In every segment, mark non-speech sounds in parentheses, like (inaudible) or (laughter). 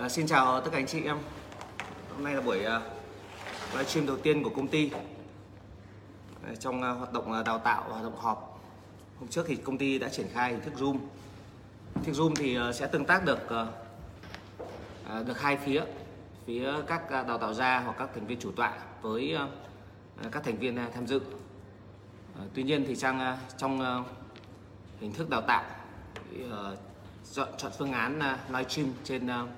À, xin chào tất cả anh chị em. Hôm nay là buổi à, uh, livestream đầu tiên của công ty à, trong uh, hoạt động uh, đào tạo và hoạt động họp. Hôm trước thì công ty đã triển khai hình thức Zoom. Hình thức Zoom thì uh, sẽ tương tác được uh, uh, được hai phía, phía các uh, đào tạo gia hoặc các thành viên chủ tọa với uh, các thành viên uh, tham dự. Uh, tuy nhiên thì trong uh, trong uh, hình thức đào tạo thì, uh, chọn chọn phương án uh, livestream trên uh,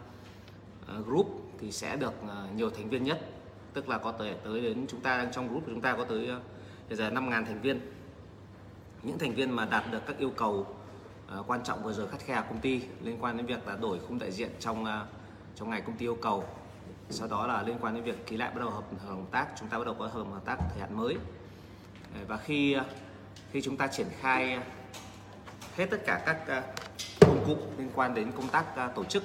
Ờ, group thì sẽ được ờ, nhiều thành viên nhất. Tức là có tới tới đến chúng ta đang trong group của chúng ta có tới ờ, bây giờ 5.000 thành viên. Những thành viên mà đạt được các yêu cầu quan trọng vừa rồi khắt khe công ty liên quan đến việc là đổi khung đại diện trong trong ngày công ty yêu cầu. Sau đó là liên quan đến việc ký lại bắt đầu hợp hợp tác, chúng ta bắt đầu có hợp hợp tác thời hạn mới. Và khi khi chúng ta triển khai hết tất cả các công cụ liên quan đến công tác tổ chức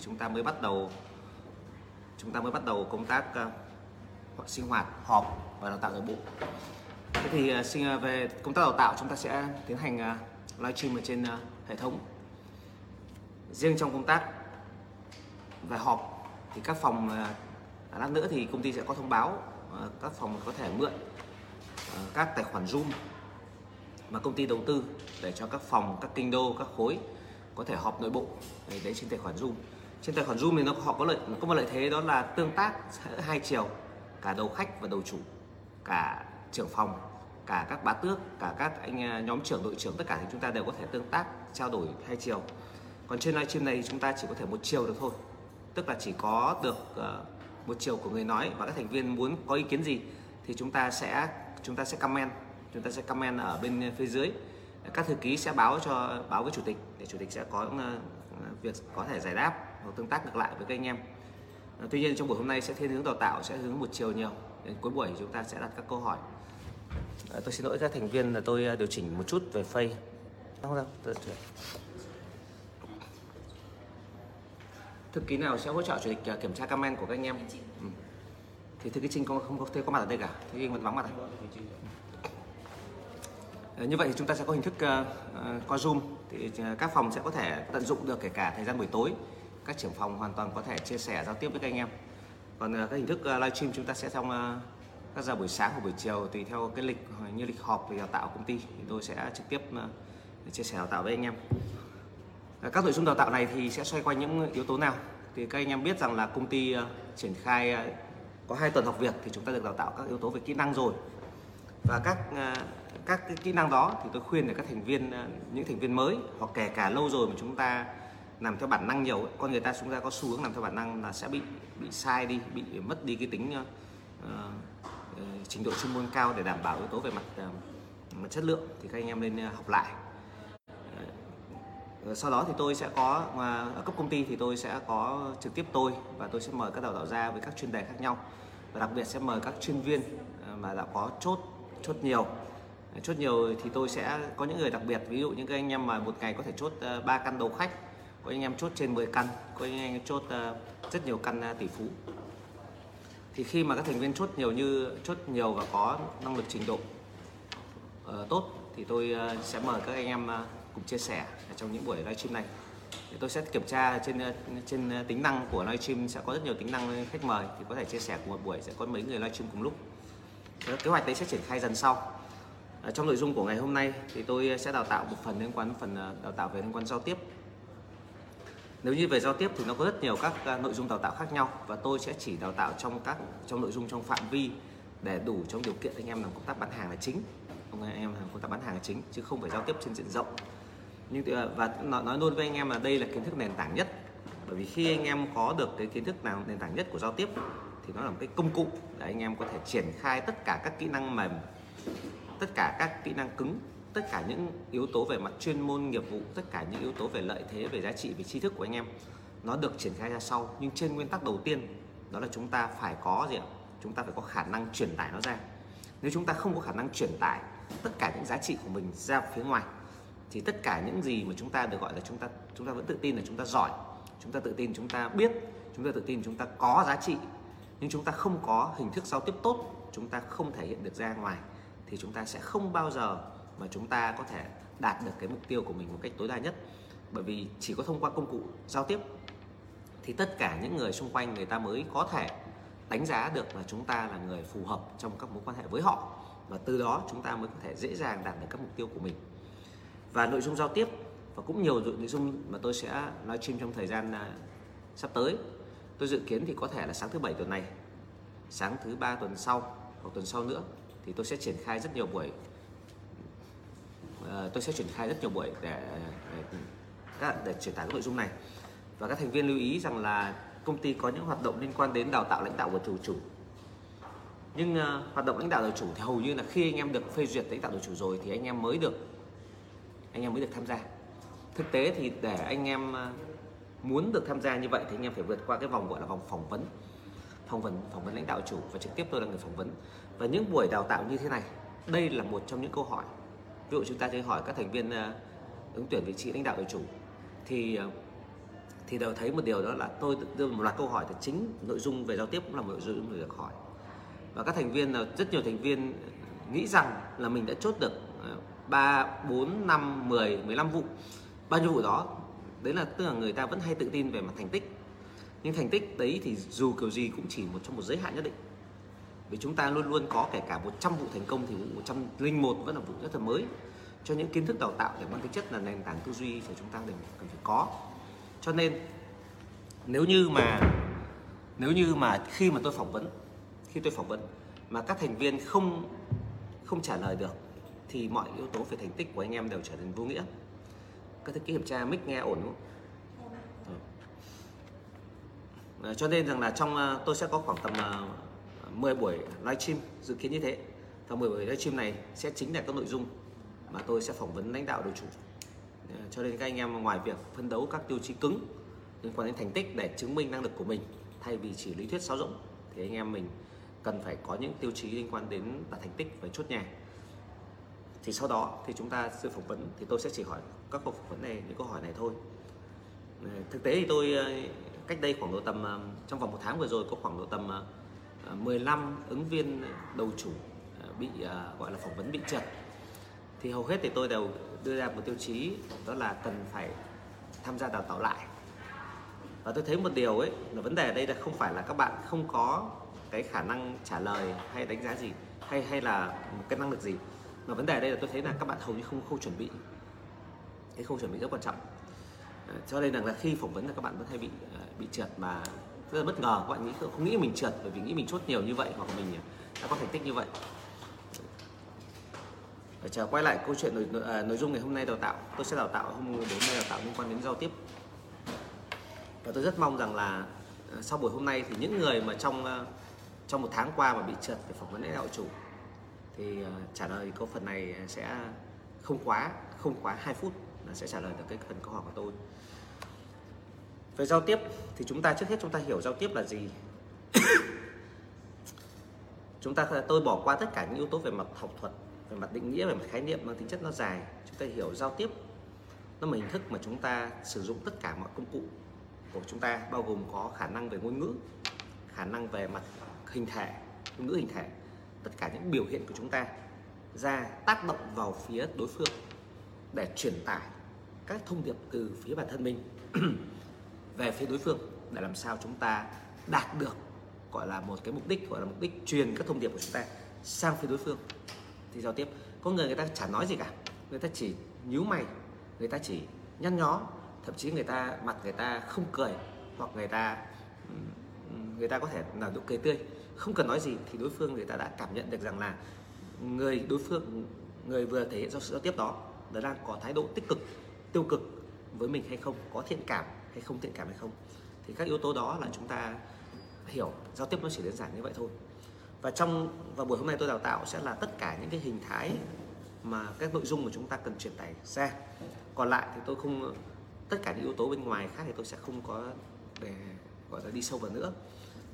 thì chúng ta mới bắt đầu chúng ta mới bắt đầu công tác uh, sinh hoạt họp và đào tạo nội bộ. Thế thì ờ, sinh uh, về công tác đào tạo chúng ta sẽ tiến hành uh, livestream ở trên uh, hệ thống. Riêng trong công tác về họp thì các phòng uh, lát nữa thì công ty sẽ có thông báo uh, các phòng có thể mượn uh, các tài khoản zoom mà công ty đầu tư để cho các phòng các kinh đô các khối có thể họp nội bộ để đấy trên tài khoản zoom trên tài khoản Zoom thì nó họ có lợi có một lợi thế đó là tương tác (laughs) hai chiều cả đầu khách và đầu chủ cả trưởng phòng cả các bá tước cả các anh à, nhóm trưởng đội trưởng tất cả thì chúng ta đều có thể tương tác trao đổi hai chiều. Còn trên livestream này chúng ta chỉ có thể một chiều được thôi. Tức là chỉ có được uh, một chiều của người nói và các thành viên muốn có ý kiến gì thì chúng ta sẽ chúng ta sẽ comment. Chúng ta sẽ comment ở bên phía dưới. Các thư ký sẽ báo cho báo với chủ tịch để chủ tịch sẽ có uh, việc có thể giải đáp hoặc tương tác ngược lại với các anh em. À, tuy nhiên trong buổi hôm nay sẽ thiên hướng đào tạo sẽ hướng một chiều nhiều. Đến cuối buổi chúng ta sẽ đặt các câu hỏi. À, tôi xin lỗi các thành viên là tôi à, điều chỉnh một chút về phây. Không đâu tôi thư ký nào sẽ hỗ trợ chủ tịch à, kiểm tra comment của các anh em? Ừ. thì thư ký trinh không không có thấy có mặt ở đây cả. Thư ký vẫn vắng mặt này à, như vậy thì chúng ta sẽ có hình thức uh, uh, qua zoom. Thì các phòng sẽ có thể tận dụng được kể cả thời gian buổi tối các trưởng phòng hoàn toàn có thể chia sẻ, giao tiếp với các anh em. Còn ờ, các hình thức ờ, livestream chúng ta sẽ trong ờ, các giờ buổi sáng hoặc buổi chiều tùy theo cái lịch, như lịch họp về đào tạo công ty. Thì tôi sẽ trực tiếp chia sẻ đào tạo với anh em. Các nội dung đào tạo này thì sẽ xoay quanh những yếu tố nào? Thì các anh em biết rằng là công ty triển khai có hai tuần học việc thì chúng ta được đào tạo các yếu tố về kỹ năng rồi. Và các các cái kỹ năng đó thì tôi khuyên để các thành viên những thành viên mới hoặc kể cả lâu rồi mà chúng ta làm theo bản năng nhiều con người ta chúng ta có xu hướng làm theo bản năng là sẽ bị bị sai đi bị mất đi cái tính uh, trình độ chuyên môn cao để đảm bảo yếu tố về mặt uh, mặt chất lượng thì các anh em nên học lại. Sau đó thì tôi sẽ có ở cấp công ty thì tôi sẽ có trực tiếp tôi và tôi sẽ mời các đào tạo ra với các chuyên đề khác nhau. Và đặc biệt sẽ mời các chuyên viên mà đã có chốt chốt nhiều. Chốt nhiều thì tôi sẽ có những người đặc biệt ví dụ những cái anh em mà một ngày có thể chốt ba căn đầu khách có anh em chốt trên 10 căn có anh em chốt ờ, rất nhiều căn ờ, tỷ phú. Thì khi mà các thành viên chốt nhiều như chốt nhiều và có năng lực trình độ uh, tốt thì tôi uh, sẽ mời các anh em uh, cùng chia sẻ trong những buổi livestream này. Thì tôi sẽ kiểm tra trên trên tính năng của livestream sẽ có rất nhiều tính năng khách mời thì có thể chia sẻ cùng một buổi sẽ có mấy người livestream cùng lúc. Kế hoạch đấy sẽ triển khai dần sau. Trong nội dung của ngày hôm nay thì tôi sẽ đào tạo một phần liên quan phần đào tạo về liên quan giao tiếp nếu như về giao tiếp thì nó có rất nhiều các à, nội dung đào tạo khác nhau và tôi sẽ chỉ đào tạo trong các, trong nội dung trong phạm vi để đủ trong điều kiện anh em làm công tác bán hàng là chính. Anh em làm công tác bán hàng là chính, chứ không phải giao tiếp trên diện rộng. Nhưng à, và nói luôn với anh em là đây là kiến thức nền tảng nhất. Bởi vì khi anh em có được cái kiến thức nào nền tảng nhất của giao tiếp thì nó là một cái công cụ để anh em có thể triển khai tất cả các kỹ năng mềm, tất cả các kỹ năng cứng tất cả những yếu tố về mặt chuyên môn nghiệp vụ tất cả những yếu tố về lợi thế về giá trị về tri thức của anh em nó được triển khai ra sau nhưng trên nguyên tắc đầu tiên đó là chúng ta phải có gì ạ chúng ta phải có khả năng truyền tải nó ra nếu chúng ta không có khả năng truyền tải tất cả những giá trị của mình ra phía ngoài thì tất cả những gì mà chúng ta được gọi là chúng ta chúng ta vẫn tự tin là chúng ta giỏi chúng ta tự tin chúng ta biết chúng ta tự tin chúng ta có giá trị nhưng chúng ta không có hình thức giao tiếp tốt chúng ta không thể hiện được ra ngoài thì chúng ta sẽ không bao giờ mà chúng ta có thể đạt được cái mục tiêu của mình một cách tối đa nhất. Bởi vì chỉ có thông qua công cụ giao tiếp thì tất cả những người xung quanh người ta mới có thể đánh giá được là chúng ta là người phù hợp trong các mối quan hệ với họ. Và từ đó chúng ta mới có thể dễ dàng đạt được các mục tiêu của mình. Và nội dung giao tiếp và cũng nhiều nội dung mà tôi sẽ nói livestream trong thời gian à, sắp tới, tôi dự kiến thì có thể là sáng thứ bảy tuần này, sáng thứ ba tuần sau hoặc tuần sau nữa thì tôi sẽ triển khai rất nhiều buổi Ờ, tôi sẽ triển khai rất nhiều buổi để để, để truyền tải các nội dung này. Và các thành viên lưu ý rằng là công ty có những hoạt động liên quan đến đào tạo lãnh đạo của chủ chủ. Nhưng uh, hoạt động lãnh đạo đội chủ thì hầu như là khi anh em được phê duyệt lãnh đạo đội chủ rồi thì anh em mới được anh em mới được tham gia. Thực tế thì để anh em uh, muốn được tham gia như vậy thì anh em phải vượt qua cái vòng gọi là vòng phỏng vấn. Phỏng vấn phỏng vấn lãnh đạo chủ và trực tiếp tôi là người phỏng vấn. Và những buổi đào tạo như thế này đây là một trong những câu hỏi ví dụ chúng ta sẽ hỏi các thành viên ờ, ứng tuyển vị trí lãnh đạo đội chủ thì ờ, thì đều thấy một điều đó là tôi đưa một loạt câu hỏi thì chính nội dung về giao tiếp cũng là một nội dung được hỏi. Và các thành viên ờ, rất nhiều thành viên nghĩ rằng là mình đã chốt được 3, 4, 5, 10, 15 vụ. Bao nhiêu vụ đó đấy là tức là người ta vẫn hay tự tin về mặt thành tích. Nhưng thành tích đấy thì dù kiểu gì cũng chỉ một trong một giới hạn nhất định vì chúng ta luôn luôn có kể cả 100 vụ thành công thì vụ 101 vẫn là vụ rất là mới. Cho những kiến thức đào tạo để mang tính chất là nền tảng tư duy thì chúng ta đều cần phải có. Cho nên nếu như mà nếu như mà khi mà tôi phỏng vấn khi tôi phỏng vấn mà các thành viên không không trả lời được thì mọi yếu tố về thành tích của anh em đều trở nên vô nghĩa. Các thứ kiểm tra mic nghe ổn không? À, cho nên rằng là trong ờ, tôi sẽ có khoảng tầm 10 buổi livestream dự kiến như thế. Và 10 buổi livestream này sẽ chính là các nội dung mà tôi sẽ phỏng vấn lãnh đạo đội chủ. Ờ, cho nên các anh em ngoài việc phân đấu các tiêu chí cứng liên quan đến thành tích để chứng minh năng lực của mình thay vì chỉ lý thuyết sáo rỗng, thì anh em mình cần phải có những tiêu chí liên quan đến đạt thành tích và chốt nhà. Thì sau đó thì chúng ta sẽ phỏng vấn, thì tôi sẽ chỉ hỏi các câu phỏng vấn này những câu hỏi này thôi. Ờ, thực tế thì tôi ờ, cách đây khoảng độ tầm trong vòng một tháng vừa rồi có khoảng độ tầm À, 15 ứng viên đầu chủ à, bị à, gọi là phỏng vấn bị trượt. Thì hầu hết thì tôi đều đưa ra một tiêu chí, đó là cần phải tham gia đào tạo lại. Và tôi thấy một điều ấy, là vấn đề ở đây là không phải là các bạn không có cái khả năng trả lời hay đánh giá gì, hay hay là một cái năng lực gì. Mà vấn đề ở đây là tôi thấy là các bạn hầu như không không chuẩn bị. Cái không chuẩn bị rất quan trọng. Cho nên rằng là khi phỏng vấn là các bạn vẫn hay bị bị trượt mà rất là bất ngờ. Các bạn nghĩ không nghĩ mình trượt bởi vì nghĩ mình chốt nhiều như vậy hoặc mình à, đã có thành tích như vậy. Để chờ quay lại câu chuyện nội, à, nội dung ngày hôm nay đào tạo. Tôi sẽ đào tạo hôm đến nay đào tạo liên quan đến giao tiếp. Và tôi rất mong rằng là à, sau buổi hôm nay thì những người mà trong à, trong một tháng qua mà bị trượt để phỏng vấn lãnh đạo chủ thì trả lời câu phần này sẽ không quá không quá 2 phút là sẽ trả lời được cái phần câu hỏi của tôi về giao tiếp thì chúng ta trước hết chúng ta hiểu giao tiếp là gì. (coughs) Chúng ta, tôi bỏ qua tất cả những yếu tố về mặt học thuật, về mặt định nghĩa, về mặt khái niệm, mang tính chất nó dài. Chúng ta hiểu giao tiếp, nó là hình thức mà chúng ta sử dụng tất cả mọi công cụ của chúng ta, bao gồm có khả năng về ngôn ngữ, khả năng về mặt hình thể, ngôn ngữ hình thể, tất cả những biểu hiện của chúng ta ra tác động vào phía đối phương để truyền tải các thông điệp từ phía bản thân mình. (coughs) về phía đối phương để làm sao chúng ta đạt được, gọi là một cái mục đích, gọi là mục đích truyền các thông điệp của chúng ta sang phía đối phương. Thì giao tiếp, có người người ta chả nói gì cả, người ta chỉ nhíu mày, người ta chỉ nhăn nhó, thậm chí người ta, mặt người ta không cười, hoặc người ta người ta có thể là nụ cười tươi, không cần nói gì, thì đối phương người ta đã cảm nhận được rằng là người đối phương, người vừa thể hiện do sự giao tiếp đó đã đang có thái độ tích cực, tiêu cực với mình hay không, có thiện cảm hay không thiện cảm hay không. Thì các yếu tố đó là chúng ta hiểu, giao tiếp nó chỉ đơn giản như vậy thôi. Và trong, và buổi hôm nay tôi đào tạo sẽ là tất cả những cái hình thái mà các nội dung mà chúng ta cần truyền tải ra. Còn lại thì tôi không, tất cả những yếu tố bên ngoài khác thì tôi sẽ không có để, gọi là đi sâu vào nữa.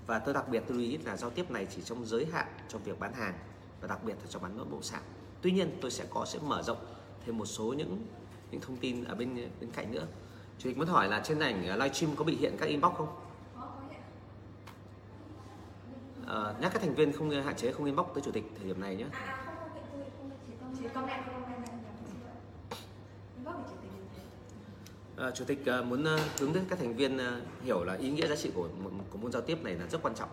Và tôi đặc biệt tôi lưu ý là giao tiếp này chỉ trong giới hạn trong việc bán hàng và đặc biệt là trong bán bất động sản tuy nhiên, tôi sẽ có, sẽ mở rộng thêm một số những những thông tin ở bên bên cạnh nữa chủ tịch muốn hỏi là trên ảnh livestream có bị hiện các inbox không? À, nhắc các thành viên không hạn chế không inbox tới chủ tịch thời điểm này nhé. À, chủ tịch à, muốn à, hướng đến các thành viên à, hiểu là ý nghĩa giá trị của của môn giao tiếp này là rất quan trọng.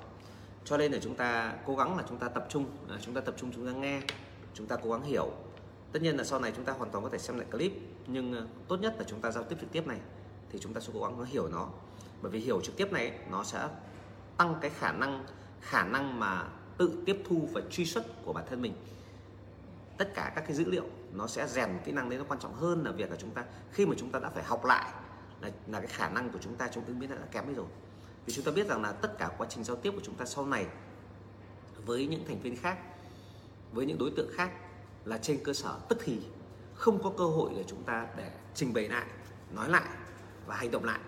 Cho nên là chúng ta cố gắng là chúng ta tập trung à, chúng ta tập trung chúng ta nghe chúng ta cố gắng hiểu tất nhiên là sau này chúng ta hoàn toàn có thể xem lại clip nhưng ờ, tốt nhất là chúng ta giao tiếp trực tiếp này thì chúng ta sẽ cố gắng nó hiểu nó. Bởi vì hiểu trực tiếp này nó sẽ tăng cái khả năng khả năng mà tự tiếp thu và truy xuất của bản thân mình. Tất cả các cái dữ liệu nó sẽ rèn kỹ năng đấy nó quan trọng hơn là việc là chúng ta khi mà chúng ta đã phải học lại là, là cái khả năng của chúng ta trong ứng biến đã kém đi rồi. Vì chúng ta biết rằng là tất cả quá trình giao tiếp của chúng ta sau này với những thành viên khác với những đối tượng khác là trên cơ sở tức thì không có cơ hội để chúng ta để trình bày lại, nói lại và hành động lại.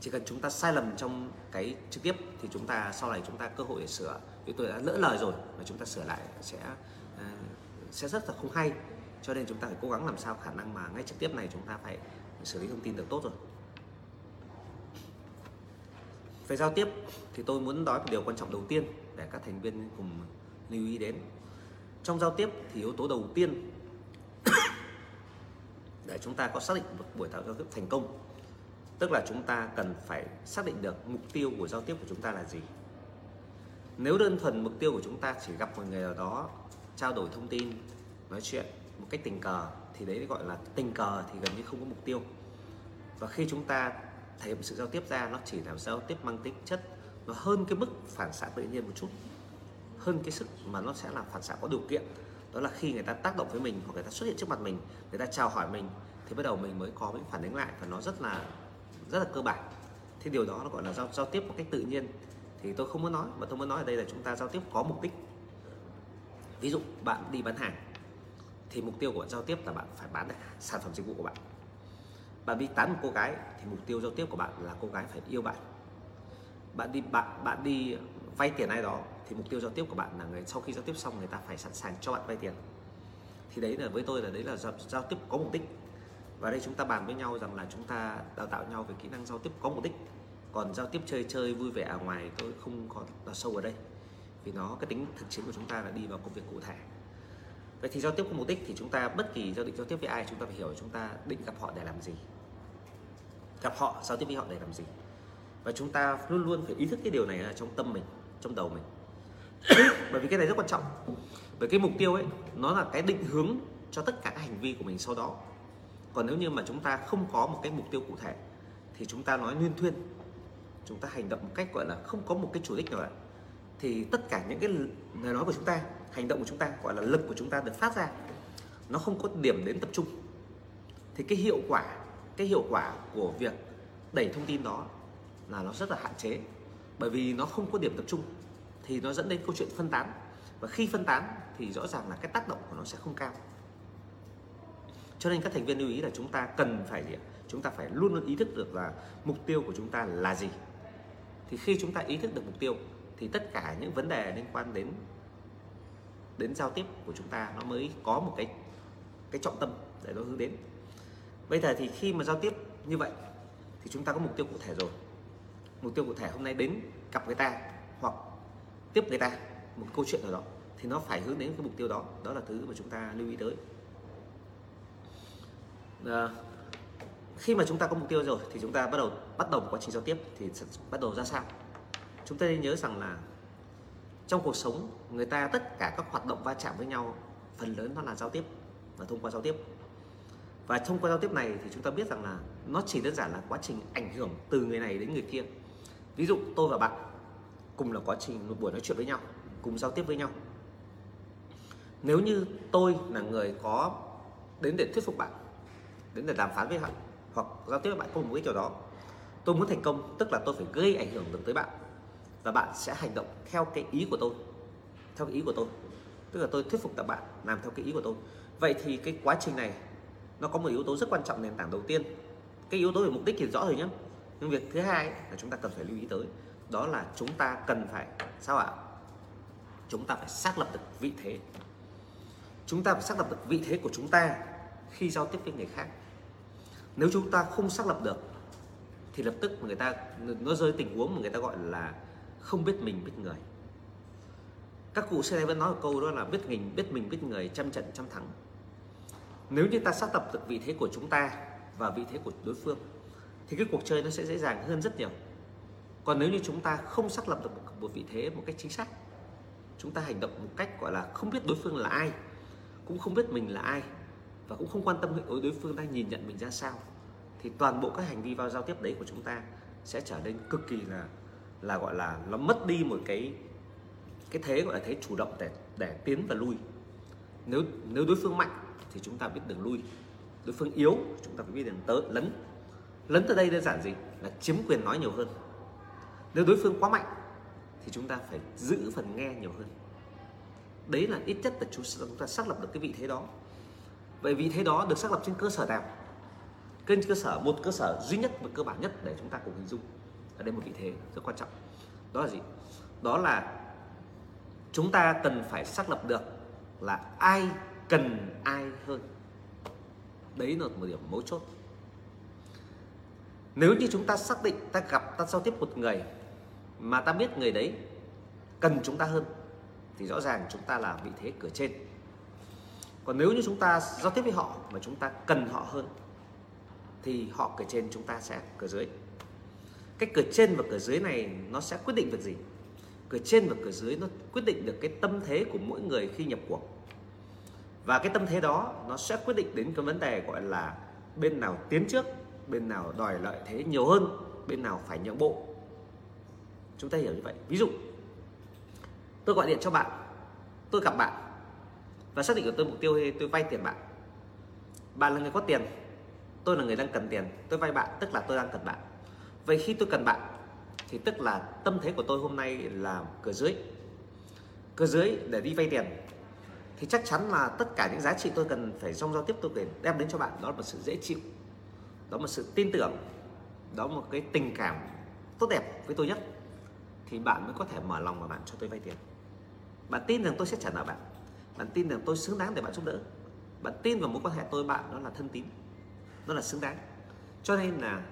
Chỉ cần chúng ta sai lầm trong cái trực tiếp thì chúng ta, sau này chúng ta cơ hội để sửa. Vì tôi đã lỡ lời rồi mà chúng ta sửa lại sẽ ờ, sẽ rất là không hay. Cho nên chúng ta phải cố gắng làm sao khả năng mà ngay trực tiếp này chúng ta phải xử lý thông tin được tốt rồi. Về giao tiếp thì tôi muốn nói một điều quan trọng đầu tiên để các thành viên cùng lưu ý đến trong giao tiếp thì yếu tố đầu tiên (coughs) để chúng ta có xác định được buổi giao tiếp thành công, tức là chúng ta cần phải xác định được mục tiêu của giao tiếp của chúng ta là gì. Nếu đơn thuần mục tiêu của chúng ta chỉ gặp một người nào đó, trao đổi thông tin, nói chuyện một cách tình cờ, thì đấy gọi là tình cờ thì gần như không có mục tiêu. Và khi chúng ta thể hiện sự giao tiếp ra, nó chỉ là giao tiếp mang tính chất, nó hơn cái mức phản xạ tự nhiên một chút hơn cái sức mà nó sẽ là phản xạ có điều kiện. Đó là khi người ta tác động với mình hoặc người ta xuất hiện trước mặt mình, người ta chào hỏi mình, thì bắt đầu mình mới có những phản ứng lại và nó rất là rất là cơ bản. Thì điều đó nó gọi là giao giao tiếp một cách tự nhiên. Thì tôi không muốn nói, mà tôi muốn nói ở đây là chúng ta giao tiếp có mục đích. Ví dụ, bạn đi bán hàng, thì mục tiêu của bạn giao tiếp là bạn phải bán được sản phẩm dịch vụ của bạn. Bạn đi tán một cô gái, thì mục tiêu giao tiếp của bạn là cô gái phải yêu bạn. Bạn đi, bạn bạn đi vay tiền ai đó thì mục tiêu giao tiếp của bạn là người sau khi giao tiếp xong người ta phải sẵn sàng cho bạn vay tiền. Thì đấy là với tôi là đấy là giao, giao tiếp có mục đích. Và đây chúng ta bàn với nhau rằng là chúng ta đào tạo nhau về kỹ năng giao tiếp có mục đích. Còn giao tiếp chơi chơi vui vẻ ở ngoài tôi không còn là sâu ở đây. Vì nó cái tính thực chiến của chúng ta là đi vào công việc cụ thể. Vậy thì giao tiếp có mục đích thì chúng ta bất kỳ giao định giao tiếp với ai chúng ta phải hiểu chúng ta định gặp họ để làm gì. Gặp họ giao tiếp với họ để làm gì. Và chúng ta luôn luôn phải ý thức cái điều này là trong tâm mình trong đầu mình bởi vì cái này rất quan trọng. Bởi cái mục tiêu ấy, nó là cái định hướng cho tất cả các hành vi của mình sau đó. Còn nếu như mà chúng ta không có một cái mục tiêu cụ thể, thì chúng ta nói nguyên thuyên. Chúng ta hành động một cách, gọi là, không có một cái chủ đích nào cả. Thì tất cả những cái lời nói của chúng ta, hành động của chúng ta, gọi là lực của chúng ta được phát ra, nó không có điểm đến tập trung. Thì cái hiệu quả, cái hiệu quả của việc đẩy thông tin đó là nó rất là hạn chế. Bởi vì nó không có điểm tập trung thì nó dẫn đến câu chuyện phân tán. Và khi phân tán thì rõ ràng là cái tác động của nó sẽ không cao. Cho nên các thành viên lưu ý là chúng ta cần phải gì chúng ta phải luôn luôn ý thức được là mục tiêu của chúng ta là gì. Thì khi chúng ta ý thức được mục tiêu, thì tất cả những vấn đề liên quan đến đến giao tiếp của chúng ta nó mới có một cái cái trọng tâm để nó hướng đến. Bây giờ thì khi mà giao tiếp như vậy, thì chúng ta có mục tiêu cụ thể rồi. Mục tiêu cụ thể hôm nay đến gặp người ta tiếp người ta một câu chuyện nào đó thì nó phải hướng đến cái mục tiêu đó. Đó là thứ mà chúng ta lưu ý tới. À, khi mà chúng ta có mục tiêu rồi thì chúng ta bắt đầu bắt đầu quá trình giao tiếp thì bắt đầu ra sao? Chúng ta nên nhớ rằng là trong cuộc sống người ta tất cả các hoạt động va chạm với nhau phần lớn nó là giao tiếp và thông qua giao tiếp. Và thông qua giao tiếp này thì chúng ta biết rằng là nó chỉ đơn giản là quá trình ảnh hưởng từ người này đến người kia. Ví dụ tôi và bạn cùng là quá trình một buổi nói chuyện với nhau, cùng giao tiếp với nhau. Nếu như tôi là người có đến để thuyết phục bạn, đến để đàm phán với bạn, hoặc giao tiếp với bạn có một cái kiểu đó, tôi muốn thành công, tức là tôi phải gây ảnh hưởng được tới bạn, và bạn sẽ hành động theo cái ý của tôi, theo cái ý của tôi. Tức là tôi thuyết phục các bạn làm theo cái ý của tôi. Vậy thì cái quá trình này, nó có một yếu tố rất quan trọng nền tảng đầu tiên. Cái yếu tố về mục đích thì rõ rồi nhé nhưng việc thứ hai là chúng ta cần phải lưu ý tới đó là chúng ta cần phải, sao ạ? Chúng ta phải xác lập được vị thế. Chúng ta phải xác lập được vị thế của chúng ta khi giao tiếp với người khác. Nếu chúng ta không xác lập được, thì lập tức người ta, nó rơi tình huống mà người ta gọi là không biết mình biết người. Các cụ xưa nay vẫn nói một câu đó là biết mình biết mình biết người, trăm trận trăm thắng. Nếu như ta xác lập được vị thế của chúng ta và vị thế của đối phương, thì cái cuộc chơi nó sẽ dễ dàng hơn rất nhiều còn nếu như chúng ta không xác lập được một vị thế, một cách chính xác, chúng ta hành động một cách, gọi là, không biết đối phương là ai, cũng không biết mình là ai, và cũng không quan tâm đối phương đang nhìn nhận mình ra sao, thì toàn bộ các hành vi vào giao tiếp đấy của chúng ta sẽ trở nên cực kỳ là là, gọi là, nó mất đi một cái cái thế, gọi là thế chủ động để để tiến và lui. Nếu nếu đối phương mạnh thì chúng ta biết đường lui, đối phương yếu chúng ta phải biết đường tới, lấn lấn tới đây đơn giản gì? Là chiếm quyền nói nhiều hơn nếu đối phương quá mạnh, thì chúng ta phải giữ phần nghe nhiều hơn. Đấy là ít nhất là chúng ta xác lập được cái vị thế đó. Vậy vị thế đó được xác lập trên cơ sở nào? Trên cơ sở, một cơ sở duy nhất và cơ bản nhất để chúng ta cùng hình dung. Ở đây một vị thế rất quan trọng. Đó là gì? Đó là chúng ta cần phải xác lập được là ai cần ai hơn. Đấy là một điểm mấu chốt. Nếu như chúng ta xác định ta gặp, ta giao tiếp một người mà ta biết người đấy cần chúng ta hơn, thì rõ ràng chúng ta là vị thế cửa trên. Còn nếu như chúng ta giao tiếp với họ mà chúng ta cần họ hơn, thì họ cửa trên chúng ta sẽ cửa dưới. Cái cửa trên và cửa dưới này nó sẽ quyết định việc gì? Cửa trên và cửa dưới nó quyết định được cái tâm thế của mỗi người khi nhập cuộc. Và cái tâm thế đó nó sẽ quyết định đến cái vấn đề gọi là bên nào tiến trước, bên nào đòi lợi thế nhiều hơn, bên nào phải nhượng bộ chúng ta hiểu như vậy. Ví dụ, tôi gọi điện cho bạn, tôi gặp bạn và xác định của tôi mục tiêu tôi vay tiền bạn. Bạn là người có tiền, tôi là người đang cần tiền, tôi vay bạn, tức là tôi đang cần bạn. Vậy khi tôi cần bạn, thì tức là tâm thế của tôi hôm nay là cửa dưới. Cửa dưới để đi vay tiền. Thì chắc chắn là tất cả những giá trị tôi cần phải trong giao tiếp tôi cần đem đến cho bạn. Đó là một sự dễ chịu, đó là một sự tin tưởng, đó là một cái tình cảm tốt đẹp với tôi nhất thì bạn mới có thể mở lòng và bạn cho tôi vay tiền. Bạn tin rằng tôi sẽ trả nợ bạn. Bạn tin rằng tôi xứng đáng để bạn giúp đỡ. Bạn tin vào mối quan hệ tôi, bạn đó là thân tín. Nó là xứng đáng. Cho nên là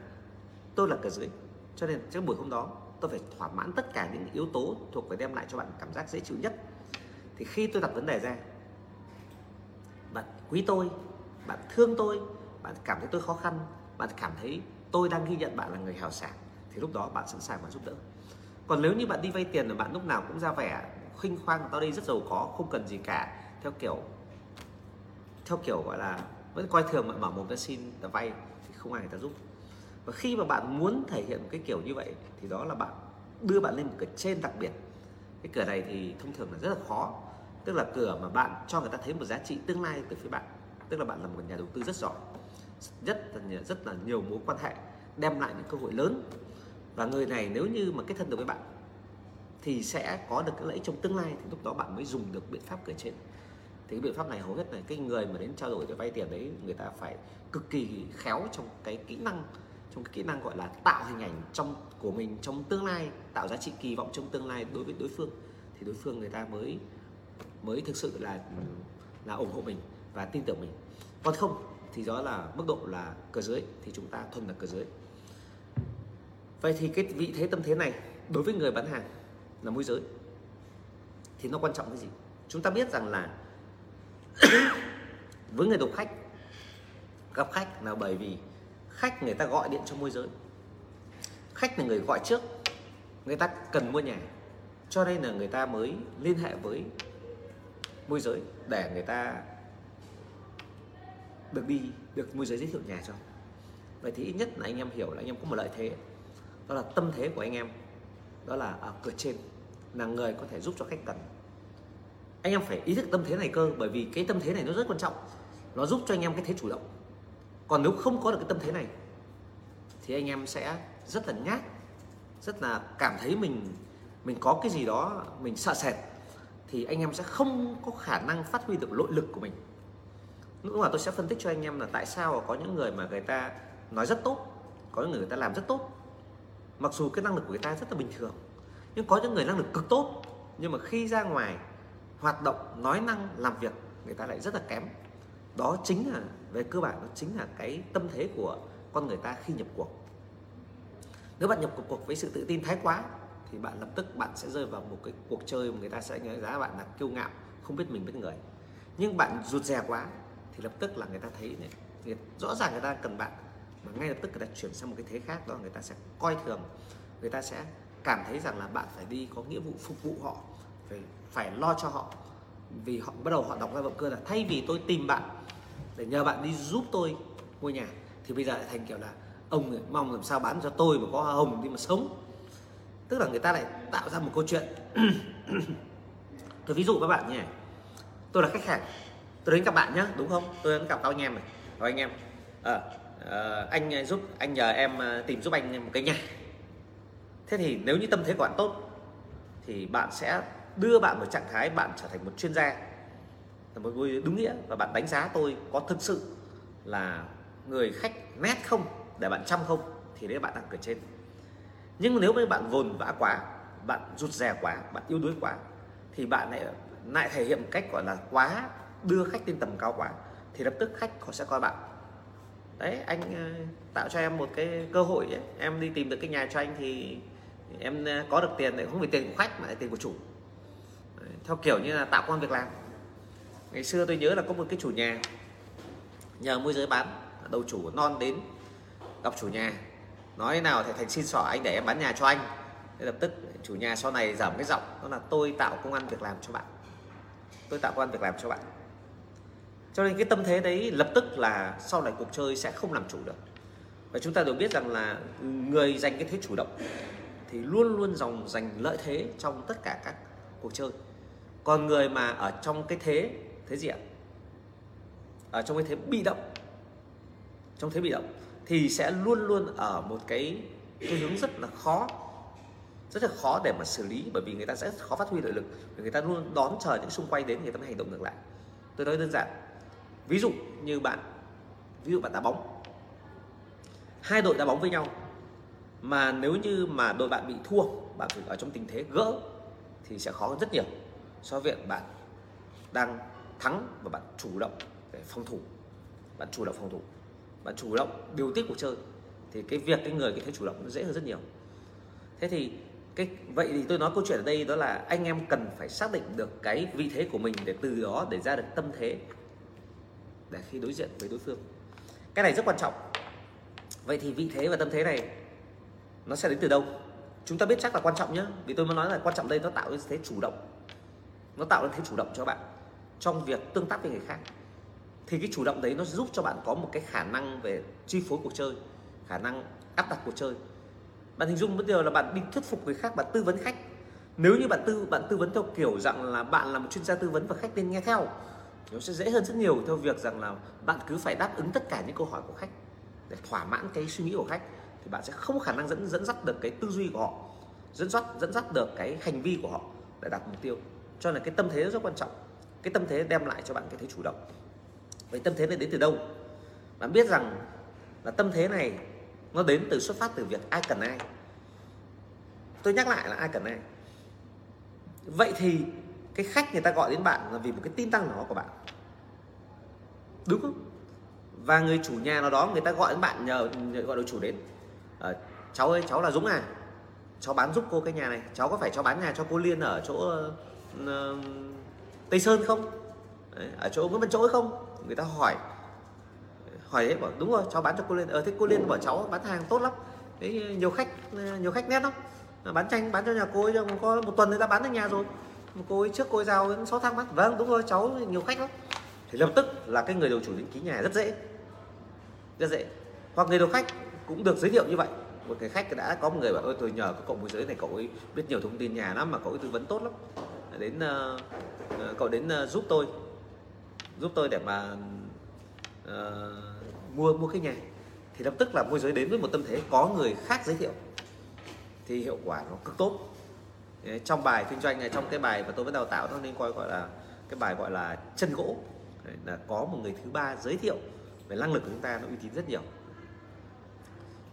tôi là cờ dưới. Cho nên trong buổi hôm đó, tôi phải thỏa mãn tất cả những yếu tố thuộc về đem lại cho bạn cảm giác dễ chịu nhất. Thì khi tôi đặt vấn đề ra, bạn quý tôi, bạn thương tôi, bạn cảm thấy tôi khó khăn, bạn cảm thấy tôi đang ghi nhận bạn là người hào sảng, thì lúc đó bạn sẵn sàng mà giúp đỡ còn nếu như bạn đi vay tiền là bạn lúc nào cũng ra vẻ khinh khoang, tao đây rất giàu có, không cần gì cả. Theo kiểu theo kiểu gọi là, vẫn coi thường mà mở một cái xin ta vay thì không ai người ta giúp. Và khi mà bạn muốn thể hiện một cái kiểu như vậy thì đó là bạn đưa bạn lên một cửa trên đặc biệt. Cái cửa này thì thông thường là rất là khó. Tức là cửa mà bạn cho người ta thấy một giá trị tương lai từ phía bạn. Tức là bạn là một nhà đầu tư rất giỏi, rất là rất là nhiều mối quan hệ, đem lại những cơ hội lớn và người này nếu như mà kết thân được với bạn, thì sẽ có được cái lợi ích trong tương lai, thì lúc đó bạn mới dùng được biện pháp kể trên. Thì cái biện pháp này hầu hết là cái người mà đến trao đổi để vay tiền đấy, người ta phải cực kỳ khéo trong cái kỹ năng, trong cái kỹ năng gọi là tạo hình ảnh trong, của mình trong tương lai, tạo giá trị kỳ vọng trong tương lai đối với đối phương. Thì đối phương người ta mới mới thực sự là là ủng hộ mình và tin tưởng mình. Còn không thì đó là mức độ là cờ dưới, thì chúng ta thuần là cờ dưới vậy thì cái vị thế tâm thế này đối với người bán hàng là môi giới. Thì nó quan trọng cái gì? Chúng ta biết rằng là (coughs) với người độc khách, gặp khách là bởi vì khách người ta gọi điện cho môi giới. Khách là người gọi trước, người ta cần mua nhà. Cho nên là người ta mới liên hệ với môi giới để người ta được đi, được môi giới giới thiệu nhà cho. Vậy thì ít nhất là anh em hiểu là anh em có một lợi thế đó là tâm thế của anh em. Đó là ở cửa trên là người có thể giúp cho khách cần. Anh em phải ý thức tâm thế này cơ bởi vì cái tâm thế này nó rất quan trọng. Nó giúp cho anh em cái thế chủ động. Còn nếu không có được cái tâm thế này thì anh em sẽ rất là nhát rất là cảm thấy mình mình có cái gì đó mình sợ sệt. Thì anh em sẽ không có khả năng phát huy được nội lực của mình. Lúc mà tôi sẽ phân tích cho anh em là tại sao có những người mà người ta nói rất tốt có những người, người ta làm rất tốt mặc dù cái năng lực của người ta rất là bình thường, nhưng có những người năng lực cực tốt, nhưng mà khi ra ngoài hoạt động, nói năng, làm việc, người ta lại rất là kém. Đó chính là, về cơ bản nó chính là cái tâm thế của con người ta khi nhập cuộc. Nếu bạn nhập cuộc với sự tự tin thái quá, thì bạn lập tức bạn sẽ rơi vào một cái cuộc chơi mà người ta sẽ đánh giá bạn là kiêu ngạo, không biết mình biết người. Nhưng bạn rụt rè quá, thì lập tức là người ta thấy này rõ ràng người ta cần bạn mà ngay lập tức người ta chuyển sang một cái thế khác đó là người ta sẽ coi thường. Người ta sẽ cảm thấy rằng là bạn phải đi có nghĩa vụ phục vụ họ phải phải lo cho họ. Vì họ bắt đầu họ đọc ra động cơ là thay vì tôi tìm bạn để nhờ bạn đi giúp tôi mua nhà thì bây giờ lại thành kiểu là ông mong làm sao bán cho tôi mà có hoa hồng đi mà sống. Tức là người ta lại tạo ra một câu chuyện. (clears throat) Tôi ví dụ các bạn nhé tôi là khách hàng tôi đến gặp bạn nhé đúng không? Tôi đến gặp các anh em này. Các anh em à, uh, anh ờ, giúp anh nhờ em ờ, tìm giúp anh một cái nhà. Thế thì nếu như tâm thế của bạn tốt thì bạn sẽ đưa bạn vào trạng thái bạn trở thành một chuyên gia. Là một người đúng nghĩa và bạn đánh giá tôi có thực sự là người khách nét không để bạn chăm không thì đấy bạn đang ở trên. Nhưng nếu như bạn vồn vã quá bạn rụt rè quá bạn yếu đuối quá thì bạn lại lại thể hiện một cách gọi là quá đưa khách lên tầm cao quá thì lập tức khách họ sẽ coi bạn đấy anh ờ, tạo cho em một cái cơ hội ấy. em đi tìm được cái nhà cho anh thì em ờ, có được tiền để không phải tiền của khách mà là tiền của chủ. Đấy, theo kiểu như là tạo công an việc làm. Ngày xưa tôi nhớ là có một cái chủ nhà nhờ môi giới bán đầu chủ non đến gặp chủ nhà. Nói nào thì thành xin xỏ anh để em bán nhà cho anh. Thế lập tức chủ nhà sau này giảm cái giọng đó là tôi tạo công an việc làm cho bạn. Tôi tạo công an việc làm cho bạn cho nên cái tâm thế đấy lập tức là sau này cuộc chơi sẽ không làm chủ được. Và chúng ta đều biết rằng là người giành cái thế chủ động thì luôn luôn dòng giành lợi thế trong tất cả các cuộc chơi. Còn người mà ở trong cái thế thế gì ạ? Ở trong cái thế bị động, trong thế bị động thì sẽ luôn luôn ở một cái cái hướng rất là khó, rất là khó để mà xử lý, bởi vì người ta sẽ khó phát huy nội lực. Người ta luôn đón chờ những xung quanh đến người ta mới hành động ngược lại. Tôi nói đơn giản ví dụ như bạn, ví dụ bạn đá bóng. Hai đội đá bóng với nhau, mà nếu như mà đội bạn bị thua, bạn phải ở trong tình thế gỡ, thì sẽ khó hơn rất nhiều so với việc bạn đang thắng và bạn chủ động để phòng thủ. Bạn chủ động phòng thủ. Bạn chủ động điều tiết cuộc chơi, thì cái việc cái người cái thế chủ động nó dễ hơn rất nhiều. Thế thì cái, vậy thì tôi nói câu chuyện ở đây đó là anh em cần phải xác định được cái vị thế của mình để từ đó để ra được tâm thế để khi đối diện với đối phương. Cái này rất quan trọng. Vậy thì vị thế và tâm thế này, nó sẽ đến từ đâu? Chúng ta biết chắc là quan trọng nhé vì tôi mới nói là quan trọng đây, nó tạo nên thế chủ động. Nó tạo nên thế chủ động cho bạn trong việc tương tác với người khác. Thì cái chủ động đấy nó giúp cho bạn có một cái khả năng về chi phối cuộc chơi, khả năng áp đặt cuộc chơi. Bạn hình dung bây giờ là bạn đi thuyết phục người khác, bạn tư vấn khách. Nếu như bạn tư bạn tư vấn theo kiểu rằng là bạn là một chuyên gia tư vấn và khách nên nghe theo nó sẽ dễ hơn rất nhiều theo việc rằng là bạn cứ phải đáp ứng tất cả những câu hỏi của khách để thỏa mãn cái suy nghĩ của khách, thì bạn sẽ không có khả năng dẫn dẫn dắt được cái tư duy của họ, dẫn dắt dẫn dắt được cái hành vi của họ để đạt mục tiêu. Cho nên cái tâm thế rất quan trọng. Cái tâm thế đem lại cho bạn cái thế chủ động. Vậy tâm thế này đến từ đâu? Bạn biết rằng là tâm thế này nó đến từ xuất phát từ việc ai cần ai. Tôi nhắc lại là ai cần ai. Vậy thì cái khách người ta gọi đến bạn là vì một cái tin tăng nào đó của bạn. Đúng không? Và người chủ nhà nào đó người ta gọi đến bạn nhờ, nhờ gọi đội chủ đến. À, cháu ơi cháu là Dũng à cháu bán giúp cô cái nhà này cháu có phải cháu bán nhà cho cô Liên ở chỗ uh, Tây Sơn không? Đấy, ở chỗ Nguyễn Văn Chỗi không? Người ta hỏi. Hỏi đấy bảo đúng rồi cháu bán cho cô Liên ở ờ, thế cô Liên bảo cháu bán hàng tốt lắm đấy nhiều khách ờ, nhiều khách nét lắm. Bán tranh bán cho nhà cô ấy có một tuần người ta bán được nhà rồi cô ấy trước cô ấy giao đến 6 tháng mắt. Vâng đúng rồi cháu nhiều khách lắm. Thì lập tức là cái người đầu chủ định ký nhà rất dễ. Rất dễ. Hoặc người đầu khách cũng được giới thiệu như vậy. Một cái khách đã có một người bảo ơi tôi nhờ cái cậu môi giới này cậu ấy biết nhiều thông tin nhà lắm mà cậu ấy tư vấn tốt lắm. Đến uh, cậu đến uh, giúp tôi. Giúp tôi để mà uh, mua mua cái nhà. Thì lập tức là môi giới đến với một tâm thế có người khác giới thiệu. Thì hiệu quả nó cực tốt trong bài kinh doanh này trong cái bài mà tôi vẫn đào tạo nó nên coi gọi là cái bài gọi là chân gỗ. Đấy, là có một người thứ ba giới thiệu về năng lực của chúng ta nó uy tín rất nhiều.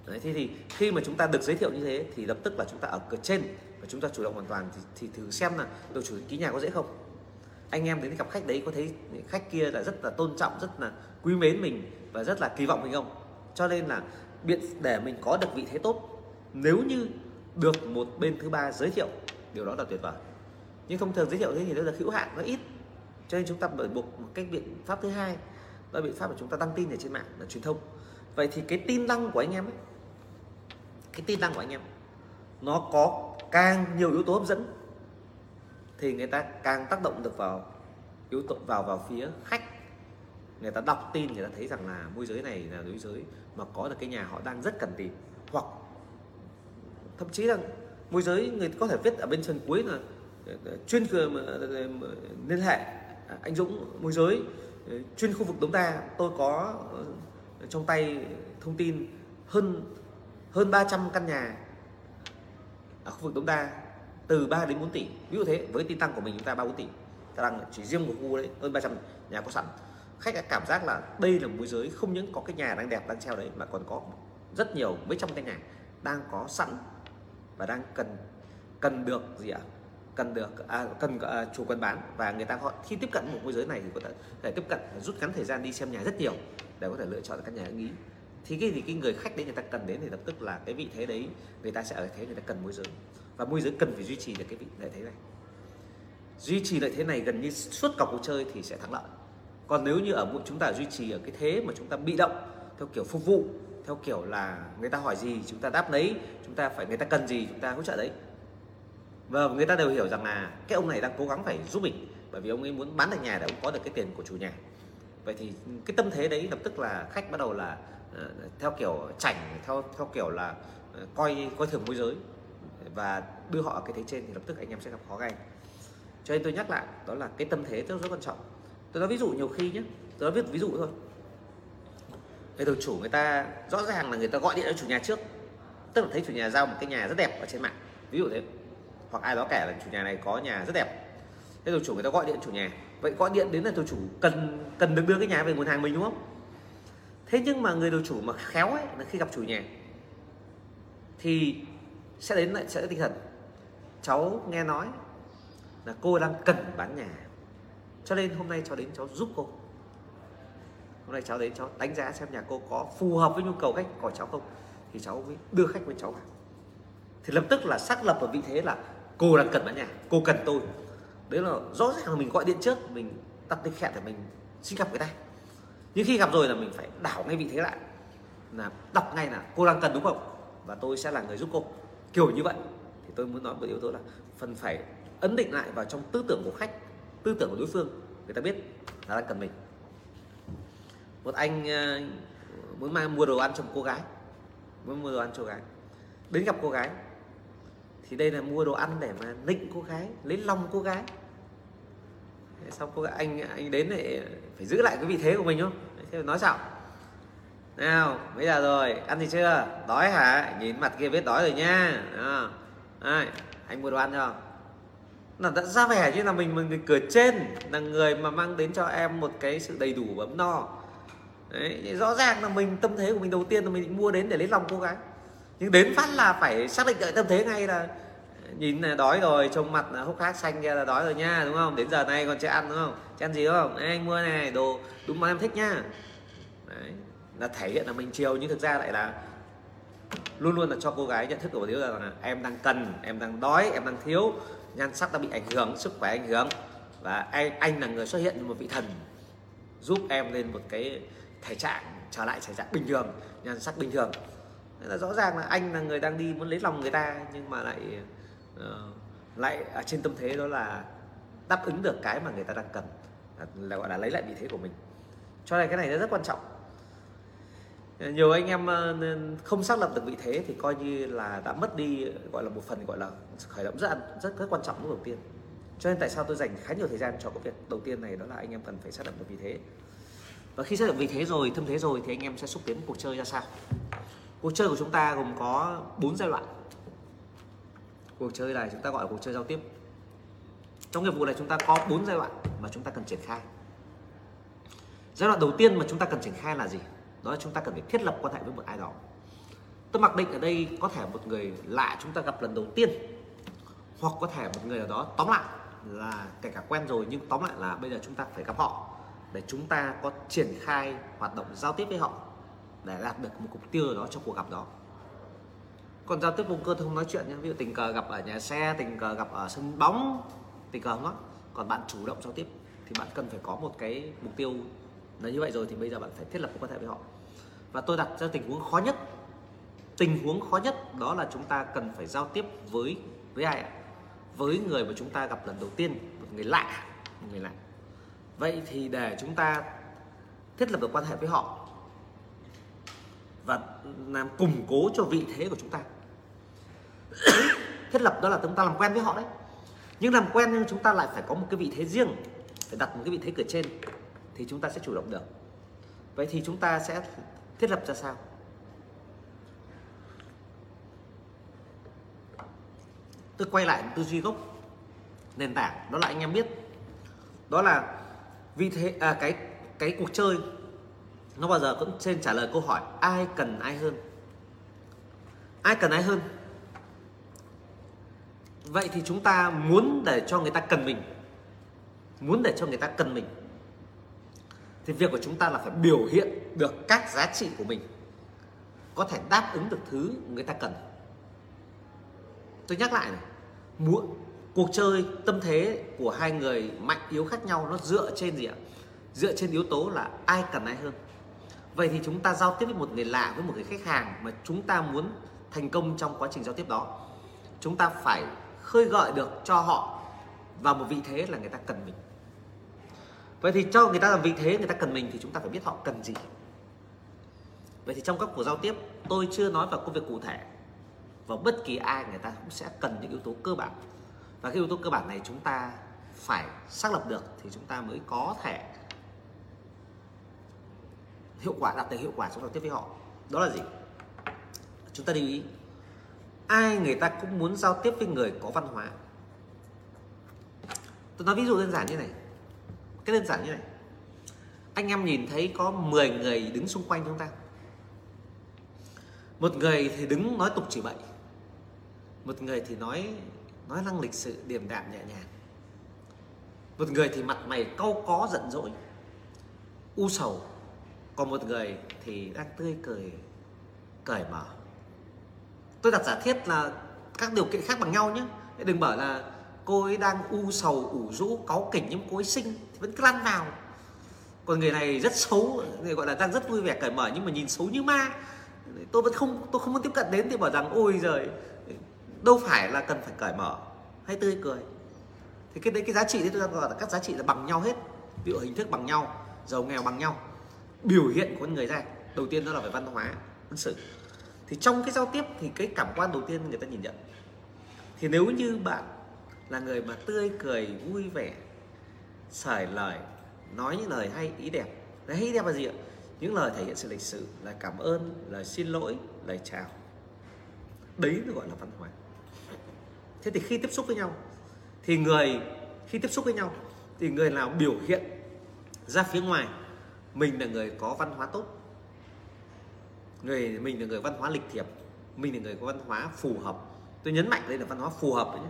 Đấy, thế thì khi mà chúng ta được giới thiệu như thế thì lập tức là chúng ta ở cửa trên và chúng ta chủ động hoàn toàn thì, thì thử xem là đầu chủ ký nhà có dễ không. Anh em đến gặp khách đấy có thấy khách kia là rất là tôn trọng rất là quý mến mình và rất là kỳ vọng mình không? Cho nên là biện để mình có được vị thế tốt nếu như được một bên thứ ba giới thiệu điều đó là tuyệt vời. Nhưng thông thường giới thiệu thế thì nó là hữu hạn, nó ít. Cho nên chúng ta bởi buộc một cách biện pháp thứ hai, đó là biện pháp mà chúng ta đăng tin ở trên mạng là truyền thông. Vậy thì cái tin đăng của anh em ấy, cái tin đăng của anh em, nó có càng nhiều yếu tố hấp dẫn thì người ta càng tác động được vào yếu tố, vào vào phía khách. Người ta đọc tin người ta thấy rằng là môi giới này là môi giới mà có được cái nhà họ đang rất cần tìm. Hoặc thậm chí là môi giới, người có thể viết ở bên phần cuối là ờ, ờ, chuyên ờ, liên hệ à, anh Dũng môi giới chuyên khu vực Đống Đa. Tôi có trong tay thông tin hơn hơn 300 căn nhà ở khu vực Đống Đa, từ 3 đến 4 tỷ. Ví dụ thế, với tin tăng của mình, chúng ta 3 4 tỷ. Ta đang chỉ riêng một khu đấy, hơn 300 nhà có sẵn. Khách đã cảm giác là đây là môi giới không những có cái nhà đang đẹp đang treo đấy, mà còn có rất nhiều, mấy trăm căn nhà đang có sẵn và đang cần cần được gì ạ? Cần được à, cần à, chủ cần bán và người ta họ khi tiếp cận một môi giới này thì có thể, thể tiếp cận rút ngắn thời gian đi xem nhà rất nhiều để có thể lựa chọn căn nhà ưng ý. Thì cái gì cái người khách đấy người ta cần đến thì lập tức là cái vị thế đấy người ta sẽ ở thế người ta cần môi giới. Và môi giới cần phải duy trì được cái vị lợi thế này. Duy trì lợi thế này gần như suốt cả cuộc chơi thì sẽ thắng lợi. Còn nếu như ở một chúng ta duy trì ở cái thế mà chúng ta bị động theo kiểu phục vụ theo kiểu là người ta hỏi gì chúng ta đáp lấy chúng ta phải người ta cần gì chúng ta hỗ trợ đấy. Và người ta đều hiểu rằng là cái ông này đang cố gắng phải giúp mình bởi vì ông ấy muốn bán được nhà để ông có được cái tiền của chủ nhà. Vậy thì cái tâm thế đấy lập tức là khách bắt đầu là uh, theo kiểu chảnh theo theo kiểu là uh, coi coi thường môi giới và đưa họ ở cái thế trên thì lập tức anh em sẽ gặp khó khăn cho nên tôi nhắc lại đó là cái tâm thế rất rất quan trọng. Tôi nói ví dụ nhiều khi nhé tôi nói viết ví dụ thôi người đầu chủ người ta, rõ ràng là người ta gọi điện cho chủ nhà trước. Tức là thấy chủ nhà giao một cái nhà rất đẹp ở trên mạng. Ví dụ thế. Hoặc ai đó kể là chủ nhà này có nhà rất đẹp. Thế đầu chủ người ta gọi điện chủ nhà. Vậy gọi điện đến là đầu chủ cần cần được đưa cái nhà về nguồn hàng mình, đúng không? Thế nhưng mà người đầu chủ mà khéo ấy, là khi gặp chủ nhà, thì sẽ đến lại, sẽ tinh thần. Cháu nghe nói là cô đang cần bán nhà. Cho nên hôm nay cháu đến, cháu giúp cô hôm nay cháu đến, cháu đánh giá xem nhà cô có phù hợp với nhu cầu khách của cháu không. Thì cháu mới đưa khách với cháu vào. Thì lập tức là xác lập ở vị thế là cô đang cần bán nhà, cô cần tôi. Đấy là rõ ràng là mình gọi điện trước, mình đặt lịch hẹn để mình xin gặp người ta. Nhưng khi gặp rồi là mình phải đảo ngay vị thế lại. Là đọc ngay là cô đang cần đúng không? Và tôi sẽ là người giúp cô. Kiểu như vậy. Thì tôi muốn nói một yếu tố là phần phải ấn định lại vào trong tư tưởng của khách, tư tưởng của đối phương. Người ta biết là đang cần mình một anh ờ, muốn mang mua đồ ăn cho một cô gái. Muốn mua đồ ăn cho cô gái. Đến gặp cô gái. Thì đây là mua đồ ăn để mà nịnh cô gái lấy lòng cô gái. Xong cô gái anh anh đến để ờ, phải giữ lại cái vị thế của mình không? Thế nói sao nào bây giờ rồi ăn gì chưa? Đói hả? Nhìn mặt kia biết đói rồi nha. À, à, anh mua đồ ăn cho. Là đã ra vẻ như là mình mình người cửa trên là người mà mang đến cho em một cái sự đầy đủ và ấm no. Đấy, rõ ràng là mình tâm thế của mình đầu tiên là mình định mua đến để lấy lòng cô gái. Nhưng đến phát là phải xác định đợi tâm thế ngay là ờ, nhìn là đói rồi trông mặt là hốc hác xanh kia là đói rồi nha đúng không? Đến giờ này còn chưa ăn đúng không? Chưa ăn gì không? Ê, anh mua này đồ đúng mà em thích nhá Đấy, là thể hiện là mình chiều nhưng thực ra lại là luôn luôn là cho cô gái nhận thức của một điều là em đang cần em đang đói em đang thiếu. Nhan sắc đã bị ảnh hưởng sức khỏe ảnh hưởng. Và anh anh là người xuất hiện như một vị thần giúp em lên một cái thể trạng trở lại thể trạng bình thường nhan sắc bình thường. Nên là rõ ràng là anh là người đang đi muốn lấy lòng người ta nhưng mà lại uh, lại ở trên tâm thế đó là đáp ứng được cái mà người ta đang cần là gọi là lấy lại vị thế của mình. Cho nên cái này nó rất quan trọng. Nhiều anh em ờ, không xác lập được vị thế thì coi như là đã mất đi gọi là một phần gọi là khởi động rất rất rất quan trọng lúc đầu tiên. Cho nên tại sao tôi dành khá nhiều thời gian cho cái việc đầu tiên này đó là anh em cần phải xác lập được vị thế và khi xác định vị thế rồi thâm thế rồi thì anh em sẽ xúc tiến cuộc chơi ra sao? Cuộc chơi của chúng ta gồm có bốn giai đoạn. Cuộc chơi này chúng ta gọi là cuộc chơi giao tiếp. Trong nghiệp vụ này chúng ta có bốn giai đoạn mà chúng ta cần triển khai. Giai đoạn đầu tiên mà chúng ta cần triển khai là gì? Đó là chúng ta cần phải thiết lập quan hệ với một ai đó. Tôi mặc định ở đây có thể một người lạ chúng ta gặp lần đầu tiên, hoặc có thể một người nào đó tóm lại là kể cả quen rồi nhưng tóm lại là bây giờ chúng ta phải gặp họ để chúng ta có triển khai hoạt động giao tiếp với họ, để đạt được một mục tiêu đó trong cuộc gặp đó. Còn giao tiếp vùng cơ thì không nói chuyện nhé, ví dụ tình cờ gặp ở nhà xe, tình cờ gặp ở sân bóng, tình cờ không đó. Còn bạn chủ động giao tiếp thì bạn cần phải có một cái mục tiêu là như vậy rồi thì bây giờ bạn phải thiết lập mối quan hệ với họ. Và tôi đặt ra tình huống khó nhất, tình huống khó nhất đó là chúng ta cần phải giao tiếp với với ai ạ? Với người mà chúng ta gặp lần đầu tiên, một người lạ, một người lạ vậy thì để chúng ta thiết lập được quan hệ với họ và làm củng cố cho vị thế của chúng ta. (coughs) Thiết lập đó là chúng ta làm quen với họ đấy. Nhưng làm quen nhưng chúng ta lại phải có một cái vị thế riêng, phải đặt một cái vị thế cửa trên thì chúng ta sẽ chủ động được. Vậy thì chúng ta sẽ thiết lập ra sao? Tôi quay lại tư duy gốc nền tảng, đó là anh em biết. Đó là vì thế à, cái cái cuộc chơi nó bao giờ cũng trên trả lời câu hỏi ai cần ai hơn? Ai cần ai hơn? Vậy thì chúng ta muốn để cho người ta cần mình muốn để cho người ta cần mình thì việc của chúng ta là phải biểu hiện được các giá trị của mình có thể đáp ứng được thứ người ta cần. Tôi nhắc lại này muốn cuộc chơi tâm thế của hai người mạnh yếu khác nhau nó dựa trên gì ạ? Dựa trên yếu tố là ai cần ai hơn. Vậy thì chúng ta giao tiếp với một người lạ, với một người khách hàng mà chúng ta muốn thành công trong quá trình giao tiếp đó. Chúng ta phải khơi gợi được cho họ vào một vị thế là người ta cần mình. Vậy thì cho người ta làm vị thế người ta cần mình thì chúng ta phải biết họ cần gì. Vậy thì trong các cuộc giao tiếp, tôi chưa nói vào công việc cụ thể và bất kỳ ai người ta cũng sẽ cần những yếu tố cơ bản và cái yếu tố cơ bản này chúng ta phải xác lập được thì chúng ta mới có thể hiệu quả, đạt được hiệu quả trong giao tiếp với họ. Đó là gì? Chúng ta lưu ý, ai người ta cũng muốn giao tiếp với người có văn hóa. Tôi nói ví dụ đơn giản như này, cái đơn giản như này. Anh em nhìn thấy có 10 người đứng xung quanh chúng ta. Một người thì đứng nói tục chỉ bậy. Một người thì nói nói năng lịch sự, điềm đạm, nhẹ nhàng. Một người thì mặt mày cau có giận dỗi. U sầu. Còn một người thì đang tươi cười, cởi mở. Tôi đặt giả thiết là các điều kiện khác bằng nhau nhé. Đừng bảo là cô ấy đang u sầu, ủ rũ, cáu kỉnh nhưng cô ấy xinh thì vẫn cứ lăn vào. Còn người này rất xấu, người gọi là đang rất vui vẻ, cởi mở nhưng mà nhìn xấu như ma. Tôi vẫn không, tôi không muốn tiếp cận đến, thì bảo rằng, ôi giời đâu phải là cần phải cởi mở hay tươi cười. Thì cái đấy, cái giá trị đấy tôi đang gọi là các giá trị là bằng nhau hết. Ví dụ hình thức bằng nhau, giàu nghèo bằng nhau. Biểu hiện của con người ra, đầu tiên đó là về văn hóa ứng xử thì trong cái giao tiếp thì cái cảm quan đầu tiên người ta nhìn nhận. Thì nếu như bạn là người mà tươi cười, vui vẻ sởi lời, nói những lời hay, ý đẹp đấy hay đẹp là gì ạ? Những lời thể hiện sự lịch sự là cảm ơn, lời xin lỗi, lời chào. Đấy nó gọi là văn hóa thế thì khi tiếp xúc với nhau, thì người, khi tiếp xúc với nhau, thì người nào biểu hiện ra phía ngoài, mình là người có văn hóa tốt. Người, mình là người văn hóa lịch thiệp, mình là người có văn hóa phù hợp. Tôi nhấn mạnh đây là văn hóa phù hợp đấy nhé.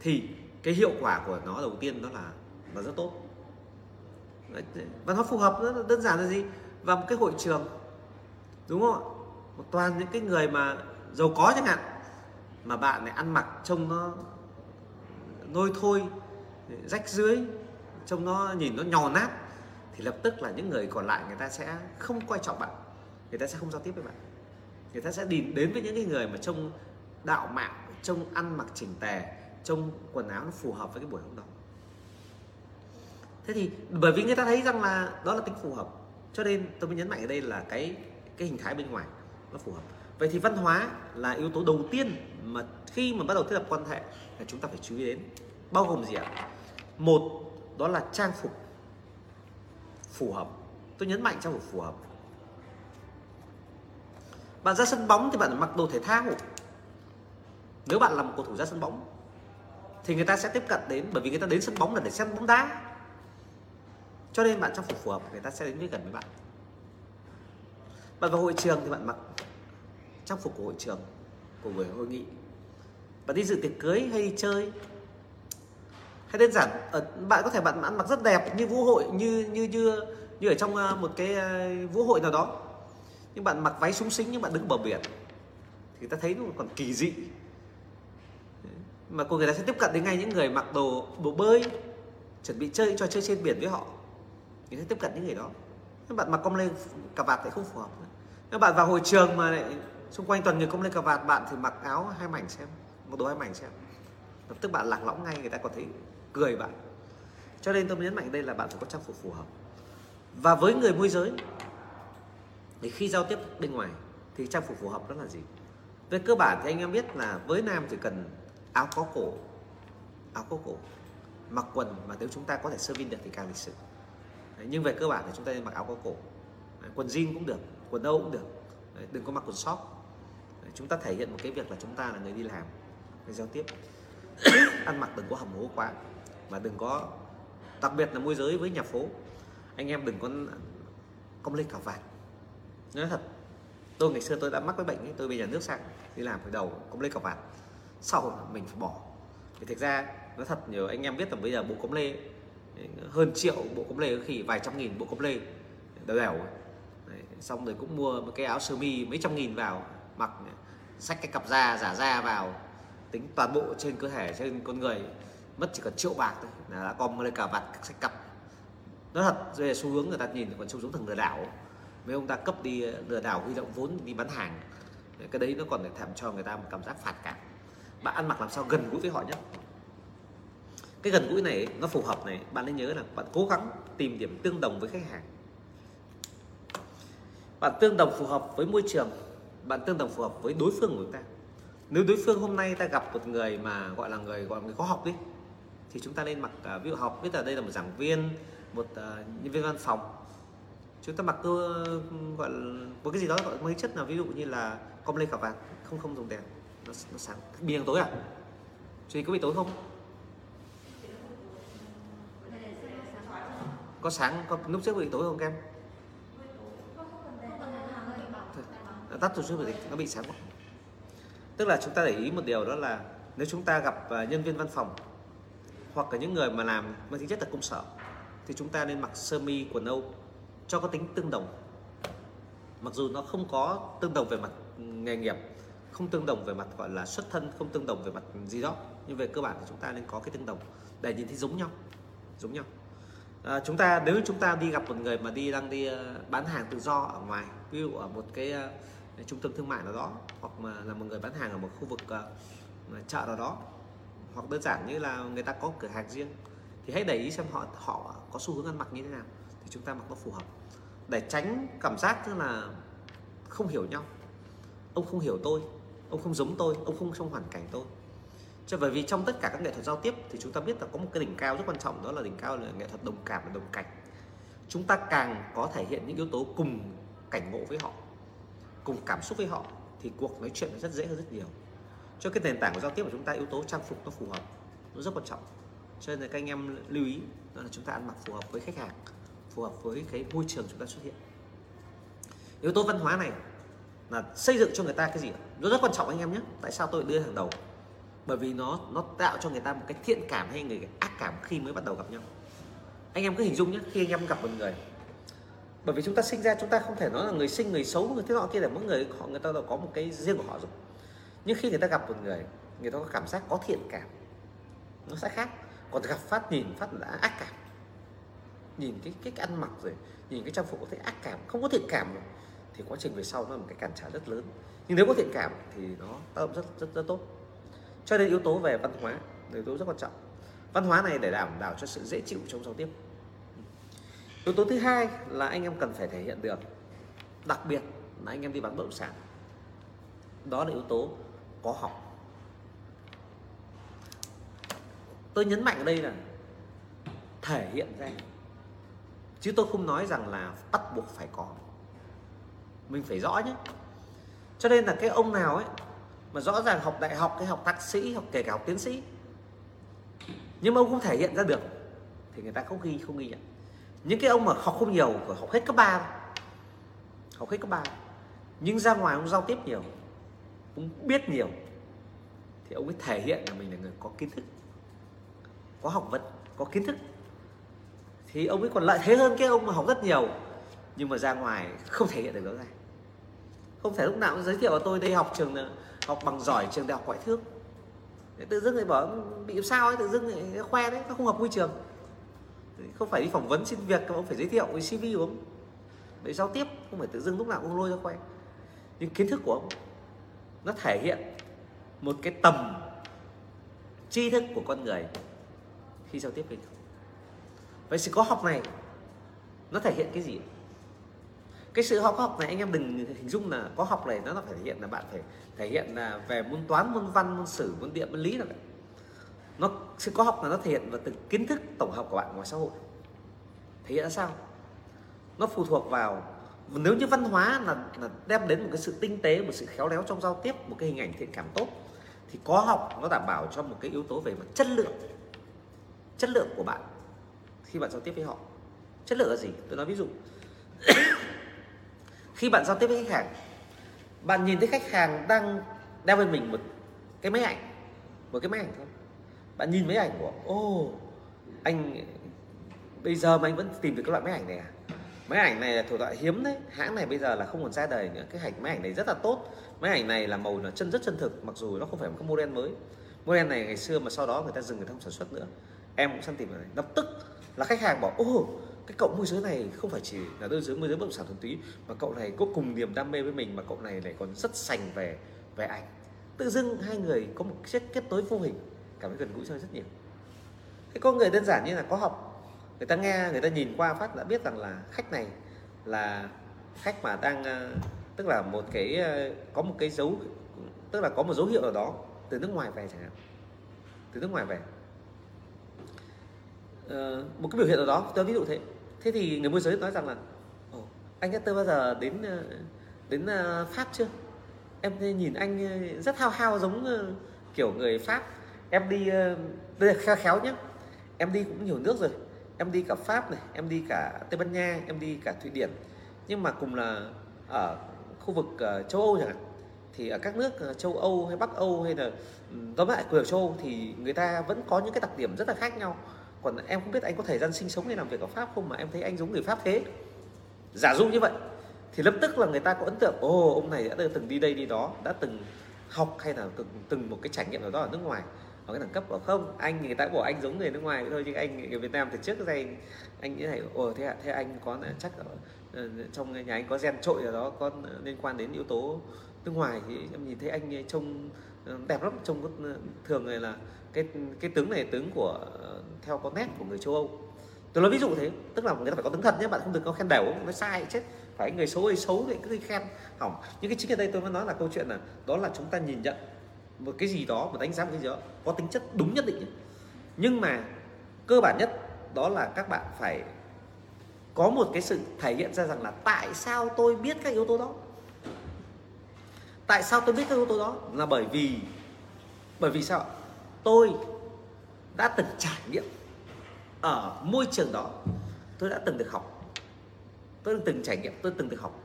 Thì cái hiệu quả của nó đầu tiên đó là là rất tốt. Văn hóa phù hợp rất đơn giản là gì? Vào một cái hội trường, đúng không ạ? Một toàn những cái người mà giàu có chẳng hạn mà bạn này ăn mặc trông nó nôi thôi, rách dưới, trông nó nhìn nó nhò nát, thì lập tức là những người còn lại người ta sẽ không quan trọng bạn. Người ta sẽ không giao tiếp với bạn. Người ta sẽ đi đến với những cái người mà trông đạo mạo, trông ăn mặc chỉnh tề, trông quần áo nó phù hợp với cái buổi hôm đó. Thế thì bởi vì người ta thấy rằng là đó là tính phù hợp, cho nên tôi mới nhấn mạnh ở đây là cái cái hình thái bên ngoài nó phù hợp. Vậy thì văn hóa là yếu tố đầu tiên mà khi mà bắt đầu thiết lập quan hệ là chúng ta phải chú ý đến bao gồm gì ạ? Một, đó là trang phục phù hợp. Tôi nhấn mạnh trang phục phù hợp. Bạn ra sân bóng thì bạn mặc đồ thể thao. Nếu bạn là một cầu thủ ra sân bóng thì người ta sẽ tiếp cận đến, bởi vì người ta đến sân bóng là để xem bóng đá. Cho nên bạn trang phục phù hợp, người ta sẽ đến với gần với bạn. Bạn vào hội trường thì bạn mặc trang phục của hội trường của buổi hội nghị. Bạn đi dự tiệc cưới hay đi chơi? Hay đơn giản ở bạn có thể bạn ăn mặc rất đẹp như vũ hội, như như như như ở trong ờ, một cái ờ, vũ hội nào đó. Nhưng bạn mặc váy súng xính nhưng bạn đứng bờ biển. Thì ta thấy nó còn kỳ dị. Mà cô người ta sẽ tiếp cận đến ngay những người mặc đồ đồ bơi, chuẩn bị chơi cho chơi trên biển với họ. Thì sẽ tiếp cận những người đó. Nhưng bạn mặc com lên cà vạt lại không phù hợp các bạn vào hội trường mà lại xung quanh toàn người không lên cà vạt bạn thì mặc áo hai mảnh xem một đồ hai mảnh xem. Lập tức bạn lạc lõng ngay người ta có thể cười bạn. Cho nên tôi nhấn mạnh đây là bạn phải có trang phục phù hợp. Và với người môi giới thì khi giao tiếp bên ngoài thì trang phục phù hợp đó là gì? Về cơ bản thì anh em biết là với nam chỉ cần áo có cổ áo có cổ. Mặc quần mà nếu chúng ta có thể sơ vin được thì càng lịch sự. Đấy, nhưng về cơ bản thì chúng ta nên mặc áo có cổ. Đấy, quần jean cũng được quần âu cũng được. Đấy, đừng có mặc quần short chúng ta thể hiện một cái việc là chúng ta là người đi làm. Người giao tiếp. (coughs) Ăn mặc đừng có hầm hố quá. Mà đừng có đặc biệt là môi giới với nhà phố. Anh em đừng có công lên cả vạt. Nói thật tôi ngày xưa tôi đã mắc cái bệnh ấy tôi bây giờ nước sang đi làm phải đầu công lê cọc vạt. Sau mình phải bỏ. Thì thực ra nói thật nhiều anh em biết là bây giờ bộ cống lê hơn triệu bộ cống lê có khi vài trăm nghìn bộ cống lê đều đều. Đấy, xong rồi cũng mua một cái áo sơ mi mấy trăm nghìn vào mặc sách cái cặp da, giả da vào, tính toàn bộ trên cơ thể, trên con người, mất chỉ cần triệu bạc thôi là đã com lên cả vặt sách cặp. Nó thật về xu hướng người ta nhìn còn xu hướng thằng lừa đảo, mấy ông ta cấp đi ờ, lừa đảo, huy động vốn đi bán hàng cái đấy nó còn để thèm cho người ta một cảm giác phản cảm bạn ăn mặc làm sao gần gũi với họ nhất cái gần gũi này nó phù hợp này, bạn nên nhớ là bạn cố gắng tìm điểm tương đồng với khách hàng. Bạn tương đồng phù hợp với môi trường bạn tương đồng phù hợp với đối phương của chúng ta. Nếu đối phương hôm nay ta gặp một người mà gọi là người gọi là người có học đi thì chúng ta nên mặc uh, ví dụ học biết là đây là một giảng viên một uh, nhân viên văn phòng. Chúng ta mặc cơ gọi là một cái gì đó gọi mấy chất là ví dụ như là com lê cà vạt không không dùng đèn nó, nó sáng bị tối à? Chị có bị tối không? Có sáng có lúc trước bị tối không em? Tắt rồi chút thì nó bị sáng quá. Tức là chúng ta để ý một điều đó là nếu chúng ta gặp à, nhân viên văn phòng hoặc là những người mà làm mang tính chất là công sở thì chúng ta nên mặc sơ mi quần âu cho có tính tương đồng. Mặc dù nó không có tương đồng về mặt nghề nghiệp không tương đồng về mặt gọi là xuất thân không tương đồng về mặt gì đó nhưng về cơ bản thì chúng ta nên có cái tương đồng để nhìn thấy giống nhau giống nhau. À, chúng ta nếu chúng ta đi gặp một người mà đi đang đi à, bán hàng tự do ở ngoài ví dụ ở một cái à, trung tâm thương mại nào đó hoặc mà là một người bán hàng ở một khu vực uh, chợ nào đó. Hoặc đơn giản như là người ta có cửa hàng riêng. Thì hãy để ý xem họ họ có xu hướng ăn mặc như thế nào thì chúng ta mặc nó phù hợp. Để tránh cảm giác tức là không hiểu nhau. Ông không hiểu tôi ông không giống tôi ông không trong hoàn cảnh tôi. Cho bởi vì trong tất cả các nghệ thuật giao tiếp thì chúng ta biết là có một cái đỉnh cao rất quan trọng đó là đỉnh cao là nghệ thuật đồng cảm và đồng cảnh. Chúng ta càng có thể hiện những yếu tố cùng cảnh ngộ với họ cùng cảm xúc với họ, thì cuộc nói chuyện rất dễ hơn rất nhiều. Cho cái nền tảng của giao tiếp của chúng ta, yếu tố trang phục nó phù hợp, nó rất quan trọng. Cho nên là các anh em lưu ý đó là chúng ta ăn mặc phù hợp với khách hàng, phù hợp với cái môi trường chúng ta xuất hiện. Yếu tố văn hóa này là xây dựng cho người ta cái gì nó rất quan trọng anh em nhé. Tại sao tôi đưa hàng đầu? Bởi vì nó nó tạo cho người ta một cái thiện cảm hay người ác cảm khi mới bắt đầu gặp nhau. Anh em cứ hình dung nhé, khi anh em gặp một người bởi vì chúng ta sinh ra, chúng ta không thể nói là người sinh, người xấu, người thế nọ kia là mỗi người họ, người ta có một cái riêng của họ rồi. Nhưng khi người ta gặp một người người ta có cảm giác có thiện cảm, nó sẽ khác. Còn gặp phát nhìn, phát đã ác cảm. Nhìn cái cái ăn mặc rồi, nhìn cái trang phục có thấy ác cảm, không có thiện cảm rồi, thì quá trình về sau nó là một cái cản trở rất lớn. Nhưng nếu có thiện cảm thì nó tác động rất rất rất tốt. Cho nên yếu tố về văn hóa yếu tố rất quan trọng. Văn hóa này để đảm bảo cho sự dễ chịu trong giao tiếp yếu tố thứ hai là anh em cần phải thể hiện được, đặc biệt là anh em đi bán bất động sản. Đó là yếu tố có học tôi nhấn mạnh ở đây là thể hiện ra, chứ tôi không nói rằng là bắt buộc phải có. Mình phải rõ nhé. Cho nên là cái ông nào ấy mà rõ ràng học đại học hay học thạc sĩ, học kể cả học tiến sĩ, nhưng mà ông không thể hiện ra được, thì người ta không ghi không ghi nhận những cái ông mà học không nhiều học hết cấp 3 học hết cấp 3 nhưng ra ngoài ông giao tiếp nhiều, ông biết nhiều, thì ông ấy thể hiện là mình là người có kiến thức, có học vấn, có kiến thức. Thì ông ấy còn lợi thế hơn cái ông mà học rất nhiều, nhưng mà ra ngoài không thể hiện được đó ra không thể lúc nào cũng giới thiệu tôi đây học trường, học bằng giỏi trường đại học ngoại thương. Tự dưng lại bảo bị sao ấy, tự dưng lại khoe đấy, nó không hợp môi trường không phải đi phỏng vấn xin việc mà ông phải giới thiệu với cv của ông. Để giao tiếp, không phải tự dưng lúc nào cũng lôi ra khoe. Nhưng kiến thức của ông, nó thể hiện một cái tầm tri thức của con người khi giao tiếp với nhau. Vậy sự có học này, nó thể hiện cái gì? Cái sự học học này anh em đừng hình dung là có học này nó phải thể hiện là bạn phải thể hiện là về môn toán, môn văn, môn sử, môn địa, môn lý là vậy nó sự có học là nó thể hiện vào từng kiến thức tổng hợp của bạn ngoài xã hội. Thể hiện ra sao? Nó phụ thuộc vào nếu như văn hóa là, là đem đến một cái sự tinh tế một sự khéo léo trong giao tiếp một cái hình ảnh thiện cảm tốt thì có học nó đảm bảo cho một cái yếu tố về mặt chất lượng chất lượng của bạn khi bạn giao tiếp với họ. Chất lượng là gì? Tôi nói ví dụ. (coughs) Khi bạn giao tiếp với khách hàng bạn nhìn thấy khách hàng đang đeo bên mình một cái máy ảnh một cái máy ảnh thôi bạn nhìn mấy ảnh của ô oh, anh bây giờ mà anh vẫn tìm được các loại máy ảnh này à? Máy ảnh này là thuộc loại hiếm đấy. Hãng này bây giờ là không còn ra đời nữa. Cái ảnh máy ảnh này rất là tốt. Máy ảnh này là màu là chân rất chân thực mặc dù nó không phải một cái model mới. Model này ngày xưa mà sau đó người ta dừng người ta không sản xuất nữa. Em cũng săn tìm này lập tức là khách hàng bảo ô cái cậu môi giới này không phải chỉ là môi giới môi giới bất động sản thuần túy mà cậu này có cùng niềm đam mê với mình mà cậu này lại còn rất sành về về ảnh. Tự dưng hai người có một chiếc kết nối vô hình cảm thấy gần gũi hơn rất nhiều. Cái có người đơn giản như là có học người ta nghe người ta nhìn qua phát đã biết rằng là khách này là khách mà đang ờ, tức là một cái ờ, có một cái dấu tức là có một dấu hiệu ở đó từ nước ngoài về chẳng hạn. Từ nước ngoài về. Ờ, một cái biểu hiện ở đó tôi ví dụ thế. Thế thì người môi giới nói rằng là anh đã tôi bao giờ đến ờ, đến pháp chưa? Em nhìn anh rất hao hao giống kiểu người pháp em đi ờ, đây là khéo khéo nhé em đi cũng nhiều nước rồi. Em đi cả Pháp này, em đi cả Tây Ban Nha, em đi cả Thụy Điển. Nhưng mà cùng là ở khu vực ờ, châu Âu chẳng hạn, thì ở các nước ờ, châu Âu hay Bắc Âu hay là tóm lại của châu Âu thì người ta vẫn có những cái đặc điểm rất là khác nhau. Còn em không biết anh có thời gian sinh sống hay làm việc ở Pháp không mà em thấy anh giống người Pháp thế. Giả dụ như vậy, thì lập tức là người ta có ấn tượng, ồ, ông này đã từng đi đây đi đó, đã từng học hay là từng từng một cái trải nghiệm nào đó ở nước ngoài ở cái đẳng cấp của không? Anh người ta bảo anh giống người nước ngoài thôi chứ anh người Việt Nam từ trước đây anh, anh nghĩ thấy ồ thế thế anh có chắc ở ờ, trong nhà anh có gen trội ở đó có liên quan đến yếu tố nước ngoài. Thì em nhìn thấy anh trông ờ, đẹp lắm trông ờ, thường này là cái cái tướng này tướng của theo có nét của người châu Âu. Tôi nói ví dụ thế tức là người ta phải có tướng thật nhé bạn không được có khen đều nó sai chết phải người xấu hay xấu thì cứ khen. Hỏng. Nhưng cái chính ở đây tôi mới nói là câu chuyện là đó là chúng ta nhìn nhận một cái gì đó mà đánh giá một cái gì đó có tính chất đúng nhất định nhưng mà cơ bản nhất đó là các bạn phải có một cái sự thể hiện ra rằng là tại sao tôi biết các yếu tố đó? Tại sao tôi biết các yếu tố đó? Là bởi vì bởi vì sao tôi đã từng trải nghiệm ở môi trường đó, tôi đã từng được học. Tôi từng trải nghiệm, tôi từng được học.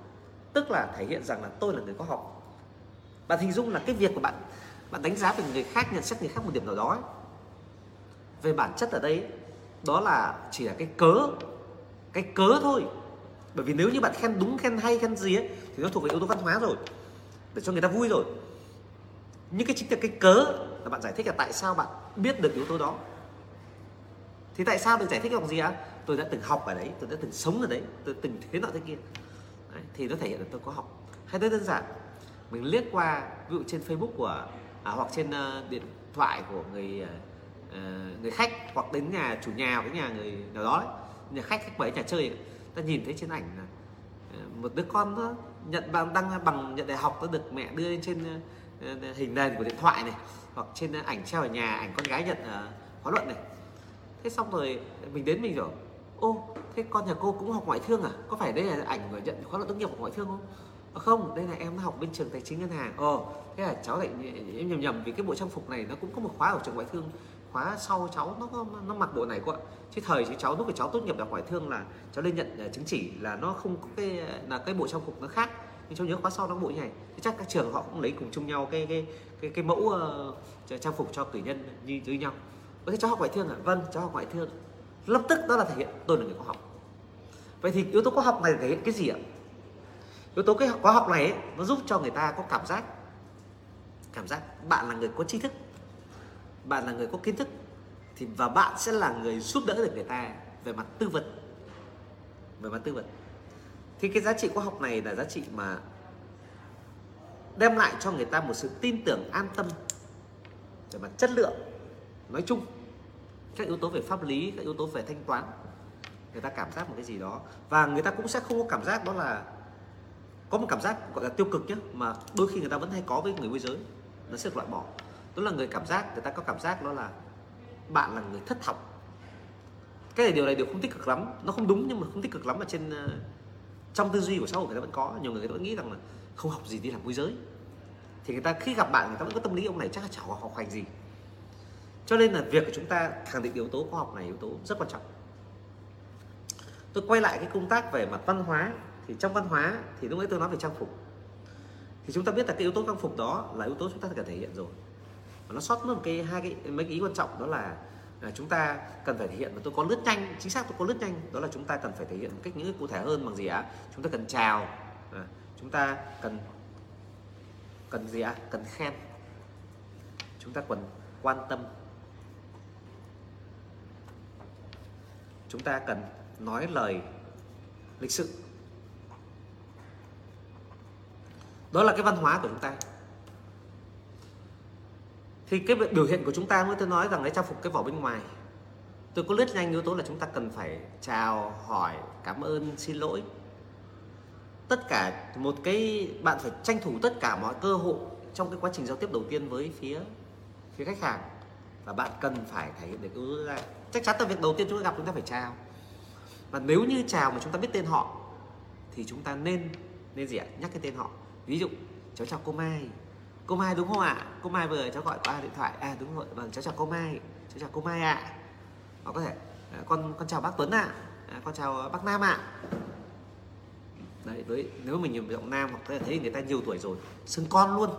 Tức là thể hiện rằng là tôi là người có học. Bạn hình dung là cái việc của bạn bạn đánh giá về người khác nhận xét người khác một điểm nào đó ấy. về bản chất ở đây đó là chỉ là cái cớ cái cớ thôi. Bởi vì nếu như bạn khen đúng khen hay khen gì ấy, thì nó thuộc về yếu tố văn hóa rồi để cho người ta vui rồi. Nhưng cái chính là cái cớ là bạn giải thích là tại sao bạn biết được yếu tố đó. Thì tại sao được giải thích bằng gì ạ? Tôi đã từng học ở đấy tôi đã từng sống ở đấy tôi từng thế nọ thế kia. Đấy, thì nó thể hiện là tôi có học. Hay rất đơn giản mình liếc qua ví dụ trên facebook của à, hoặc trên uh, điện thoại của người uh, người khách hoặc đến nhà chủ nhà với nhà người nào đó ấy. nhà khách khách bảy nhà chơi ta nhìn thấy trên ảnh là uh, một đứa con nó nhận bằng đăng bằng nhận đại học nó được mẹ đưa lên trên uh, hình nền của điện thoại này hoặc trên ảnh treo ở nhà ảnh con gái nhận uh, khóa luận này. Thế xong rồi mình đến mình rồi ô thế con nhà cô cũng học ngoại thương à? Có phải đây là ảnh của nhận khóa luận tốt nghiệp của ngoại thương không? Không đây là em học bên trường tài chính ngân hàng. Ồ thế là cháu lại em nhầm nhầm vì cái bộ trang phục này nó cũng có một khóa ở trường ngoại thương. Khóa sau cháu nó có nó mặc bộ này quá chứ thời chứ cháu lúc của cháu tốt nghiệp đại ngoại thương là cháu lên nhận ờ, chứng chỉ là nó không có cái là cái bộ trang phục nó khác. Nhưng cháu nhớ khóa sau nó bộ như này. Thì chắc các trường họ cũng lấy cùng chung nhau cái cái cái cái mẫu uh, trang phục cho cử nhân như như nhau. Thế cháu học ngoại thương à? Vâng cháu học ngoại thương. Lập tức đó là thể hiện tôi là người có học. Vậy thì yếu tố có học này thể hiện cái gì ạ? Yếu tố cái khóa học này ấy, nó giúp cho người ta có cảm giác cảm giác bạn là người có tri thức bạn là người có kiến thức thì và bạn sẽ là người giúp đỡ được người ta về mặt tư vấn về mặt tư vấn. Thì cái giá trị khoa học này là giá trị mà đem lại cho người ta một sự tin tưởng an tâm về mặt chất lượng nói chung. Các yếu tố về pháp lý các yếu tố về thanh toán người ta cảm giác một cái gì đó. Và người ta cũng sẽ không có cảm giác đó là có một cảm giác gọi là tiêu cực nhé mà đôi khi người ta vẫn hay có với người môi giới. Nó sẽ loại bỏ. Đó là người cảm giác người ta có cảm giác đó là bạn là người thất học. Cái này điều này đều không tích cực lắm. Nó không đúng nhưng mà không tích cực lắm ở trên ờ, trong tư duy của xã hội người ta vẫn có. Nhiều người, người ta vẫn nghĩ rằng là không học gì đi làm môi giới. Thì người ta khi gặp bạn người ta vẫn có tâm lý ông này chắc là chả học hành gì. Cho nên là việc của chúng ta khẳng định yếu tố khoa học này yếu tố rất quan trọng. Tôi quay lại cái công tác về mặt văn hóa thì trong văn hóa thì lúc nãy tôi nói về trang phục. Thì chúng ta biết là cái yếu tố trang phục đó là yếu tố chúng ta cần thể hiện rồi. Và nó sót mất một cái hai cái mấy cái ý quan trọng đó là là chúng ta cần phải thể hiện và tôi có lướt nhanh chính xác tôi có lướt nhanh đó là chúng ta cần phải thể hiện một cách những cụ thể hơn bằng gì ạ? Chúng ta cần chào à, chúng ta cần cần gì ạ? Cần khen. Chúng ta cần quan tâm. Chúng ta cần nói lời lịch sự. Đó là cái văn hóa của chúng ta. Thì cái biểu hiện của chúng ta mới tôi nói rằng cái trang phục cái vỏ bên ngoài. Tôi có lướt nhanh yếu tố là chúng ta cần phải chào, hỏi, cảm ơn, xin lỗi. Tất cả, một cái, bạn phải tranh thủ tất cả mọi cơ hội trong cái quá trình giao tiếp đầu tiên với phía phía khách hàng. Và bạn cần phải thể hiện được yếu ra. Chắc chắn là việc đầu tiên chúng ta gặp chúng ta phải chào. Và nếu như chào mà chúng ta biết tên họ, thì chúng ta nên nên gì ạ? Nhắc cái tên họ ví dụ cháu chào cô Mai. Cô Mai đúng không ạ? Cô Mai vừa cháu gọi qua điện thoại. À đúng rồi vâng cháu chào cô Mai. Cháu chào cô Mai ạ. Hoặc có thể à, con con chào bác Tuấn ạ. À, con chào bác Nam ạ. Đấy với nếu mình nhìn giọng nam hoặc có thể thấy người ta nhiều tuổi rồi xưng con luôn.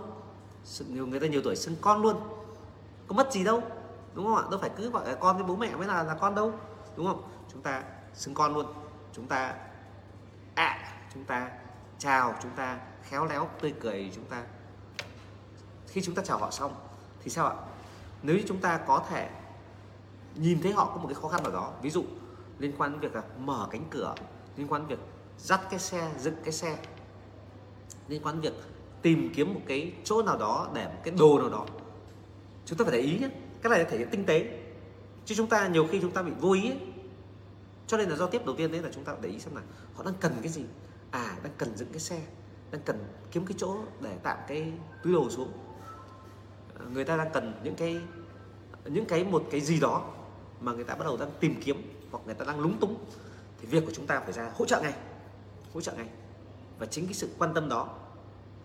Nhiều người ta nhiều tuổi xưng con luôn. Có mất gì đâu đúng không ạ? Đâu phải cứ gọi là con với bố mẹ mới là là con đâu đúng không? Chúng ta xưng con luôn. Chúng ta ạ à, chúng ta chào chúng ta khéo léo, tươi cười chúng ta. Khi chúng ta chào họ xong, thì sao ạ? Nếu như chúng ta có thể nhìn thấy họ có một cái khó khăn nào đó, ví dụ liên quan đến việc là mở cánh cửa, liên quan đến việc dắt cái xe, dựng cái xe, liên quan đến việc tìm kiếm một cái chỗ nào đó để một cái đồ nào đó, chúng ta phải để ý nhé. Cái này là thể hiện tinh tế. Chứ chúng ta nhiều khi chúng ta bị vô ý ấy. cho nên là giao tiếp đầu tiên đấy là chúng ta để ý xem là họ đang cần cái gì. À đang cần dựng cái xe đang cần kiếm cái chỗ để tạm cái túi đồ xuống. Ờ, người ta đang cần những cái những cái một cái gì đó mà người ta bắt đầu đang tìm kiếm hoặc người ta đang lúng túng, thì việc của chúng ta phải ra hỗ trợ ngay, hỗ trợ ngay. Và chính cái sự quan tâm đó,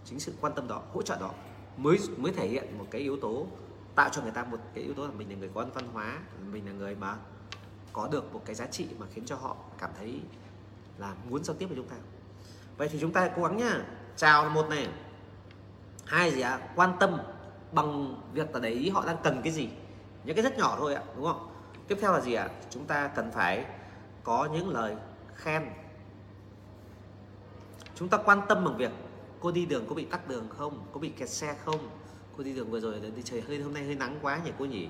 chính sự quan tâm đó, hỗ trợ đó mới mới thể hiện một cái yếu tố, tạo cho người ta một cái yếu tố là mình là người có văn hóa, mình là người mà có được một cái giá trị mà khiến cho họ cảm thấy là muốn giao tiếp với chúng ta vậy thì chúng ta cố gắng nhá. Chào là một này. Hai gì ạ? À? quan tâm bằng việc là để ý họ đang cần cái gì? Những cái rất nhỏ thôi ạ đúng không? Tiếp theo là gì ạ? À? chúng ta cần phải có những lời khen. Chúng ta quan tâm bằng việc cô đi đường có bị tắc đường không? Có bị kẹt xe không? Cô đi đường vừa rồi đi trời hơi hôm nay hơi nắng quá nhỉ cô nhỉ?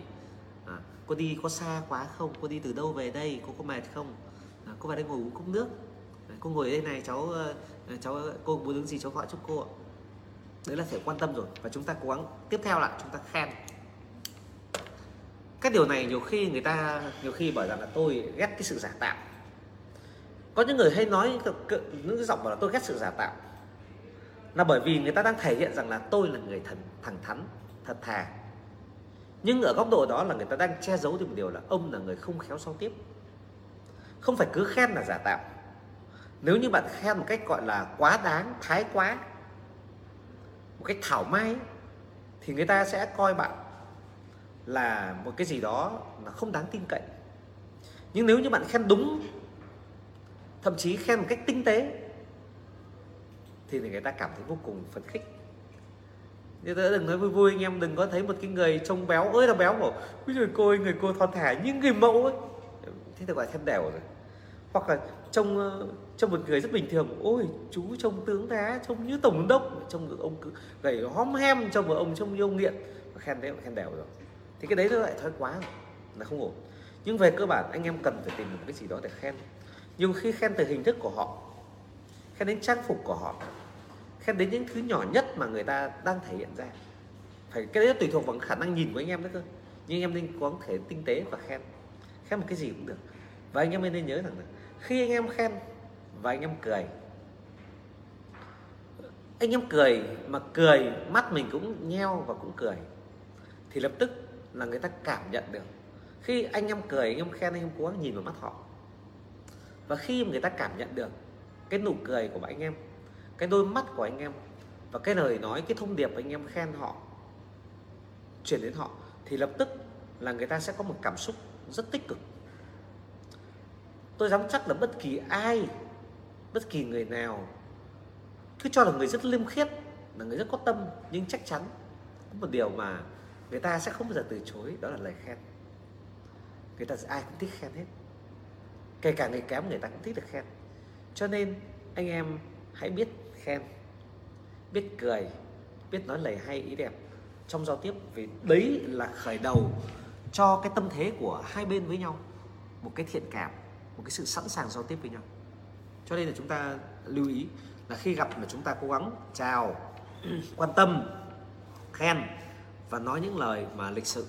À, cô đi có xa quá không? Cô đi từ đâu về đây? Cô có mệt không? À, cô vào đây ngồi uống cốc nước. À, cô ngồi ở đây này cháu cháu, cô muốn đứng gì cháu gọi giúp cô ạ. Đấy là phải quan tâm rồi. Và chúng ta cố gắng, tiếp theo là chúng ta khen. Cái điều này nhiều khi người ta, nhiều khi bảo rằng là tôi ghét cái sự giả tạo. Có những người hay nói những cái giọng bảo là tôi ghét sự giả tạo. Là bởi vì người ta đang thể hiện rằng là tôi là người thần, thẳng thắn, thật thà. Nhưng ở góc độ đó là người ta đang che giấu được một điều là ông là người không khéo giao tiếp. Không phải cứ khen là giả tạo nếu như bạn khen một cách, gọi là, quá đáng, thái quá, một cách thảo mai thì người ta sẽ coi bạn là một cái gì đó là không đáng tin cậy. Nhưng nếu như bạn khen đúng, thậm chí khen một cách tinh tế, thì người ta cảm thấy vô cùng phấn khích. Như thế đừng nói vui vui anh em, đừng có thấy một cái người trông béo ơi là béo bảo người cô ơi, người cô thon thả như người mẫu ấy. Thế thì gọi khen đều rồi. Hoặc là trông ờ, trông một người rất bình thường ôi chú trông tướng tá trông như tổng giám đốc. Trông ông cứ gầy hóm hem trông một ông trông như ông nghiện. Khen thế khen đều rồi. Thì cái đấy nó lại thói quá rồi, là không ổn. Nhưng về cơ bản anh em cần phải tìm một cái gì đó để khen. Nhưng khi khen từ hình thức của họ khen đến trang phục của họ khen đến những thứ nhỏ nhất mà người ta đang thể hiện ra phải cái đấy tùy thuộc vào khả năng nhìn của anh em nữa cơ. Nhưng anh em nên có thể tinh tế và khen. Khen một cái gì cũng được. Và anh em nên nhớ rằng là khi anh em khen và anh em cười. Anh em cười mà cười, mắt mình cũng nheo và cũng cười, thì lập tức là người ta cảm nhận được. Khi anh em cười, anh em khen, anh em cố gắng nhìn vào mắt họ. Và khi người ta cảm nhận được cái nụ cười của anh em, cái đôi mắt của anh em và cái lời nói, cái thông điệp anh em khen họ chuyển đến họ, thì lập tức là người ta sẽ có một cảm xúc rất tích cực. Tôi dám chắc là bất kỳ ai bất kỳ người nào cứ cho là người rất liêm khiết, là người rất có tâm, nhưng chắc chắn có một điều mà người ta sẽ không bao giờ từ chối, đó là lời khen. Người ta, ai cũng thích khen hết. Kể cả người kém, người ta cũng thích được khen. Cho nên, anh em hãy biết khen, biết cười, biết nói lời hay, ý đẹp trong giao tiếp, vì đấy là khởi đầu cho cái tâm thế của hai bên với nhau, một cái thiện cảm, một cái sự sẵn sàng giao tiếp với nhau cho nên là chúng ta lưu ý là khi gặp là chúng ta cố gắng chào, quan tâm, khen và nói những lời mà lịch sự,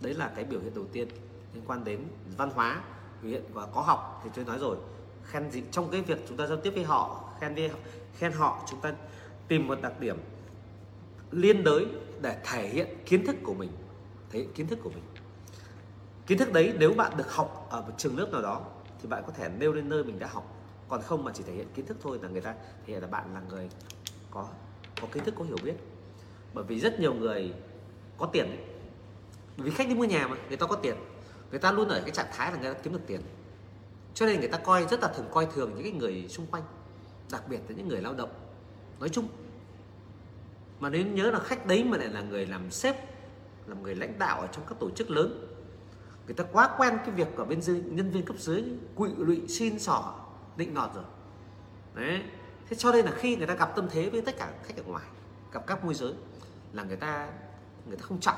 đấy là cái biểu hiện đầu tiên liên quan đến văn hóa, biểu hiện và có học thì tôi nói rồi. Khen gì, trong cái việc chúng ta giao tiếp với họ, khen với, khen họ, chúng ta tìm một đặc điểm liên đới để thể hiện kiến thức của mình, thể hiện kiến thức của mình. Kiến thức đấy nếu bạn được học ở một trường lớp nào đó thì bạn có thể nêu lên nơi mình đã học còn không mà chỉ thể hiện kiến thức thôi là người ta thể hiện là bạn là người có có kiến thức, có hiểu biết. Bởi vì rất nhiều người có tiền ấy. bởi vì khách đi mua nhà mà, người ta có tiền. Người ta luôn ở cái trạng thái là người ta kiếm được tiền. Cho nên người ta coi, rất là thường coi thường những cái người xung quanh, đặc biệt là những người lao động. Nói chung, mà nếu nhớ là khách đấy mà lại là người làm sếp, làm người lãnh đạo ở trong các tổ chức lớn, người ta quá quen cái việc ở bên dưới, nhân viên cấp dưới, quỵ lụy, xin xỏ định nọt rồi. Đấy. Thế cho nên là khi người ta gặp tâm thế với tất cả khách ở ngoài, gặp các môi giới là người ta người ta không trọng,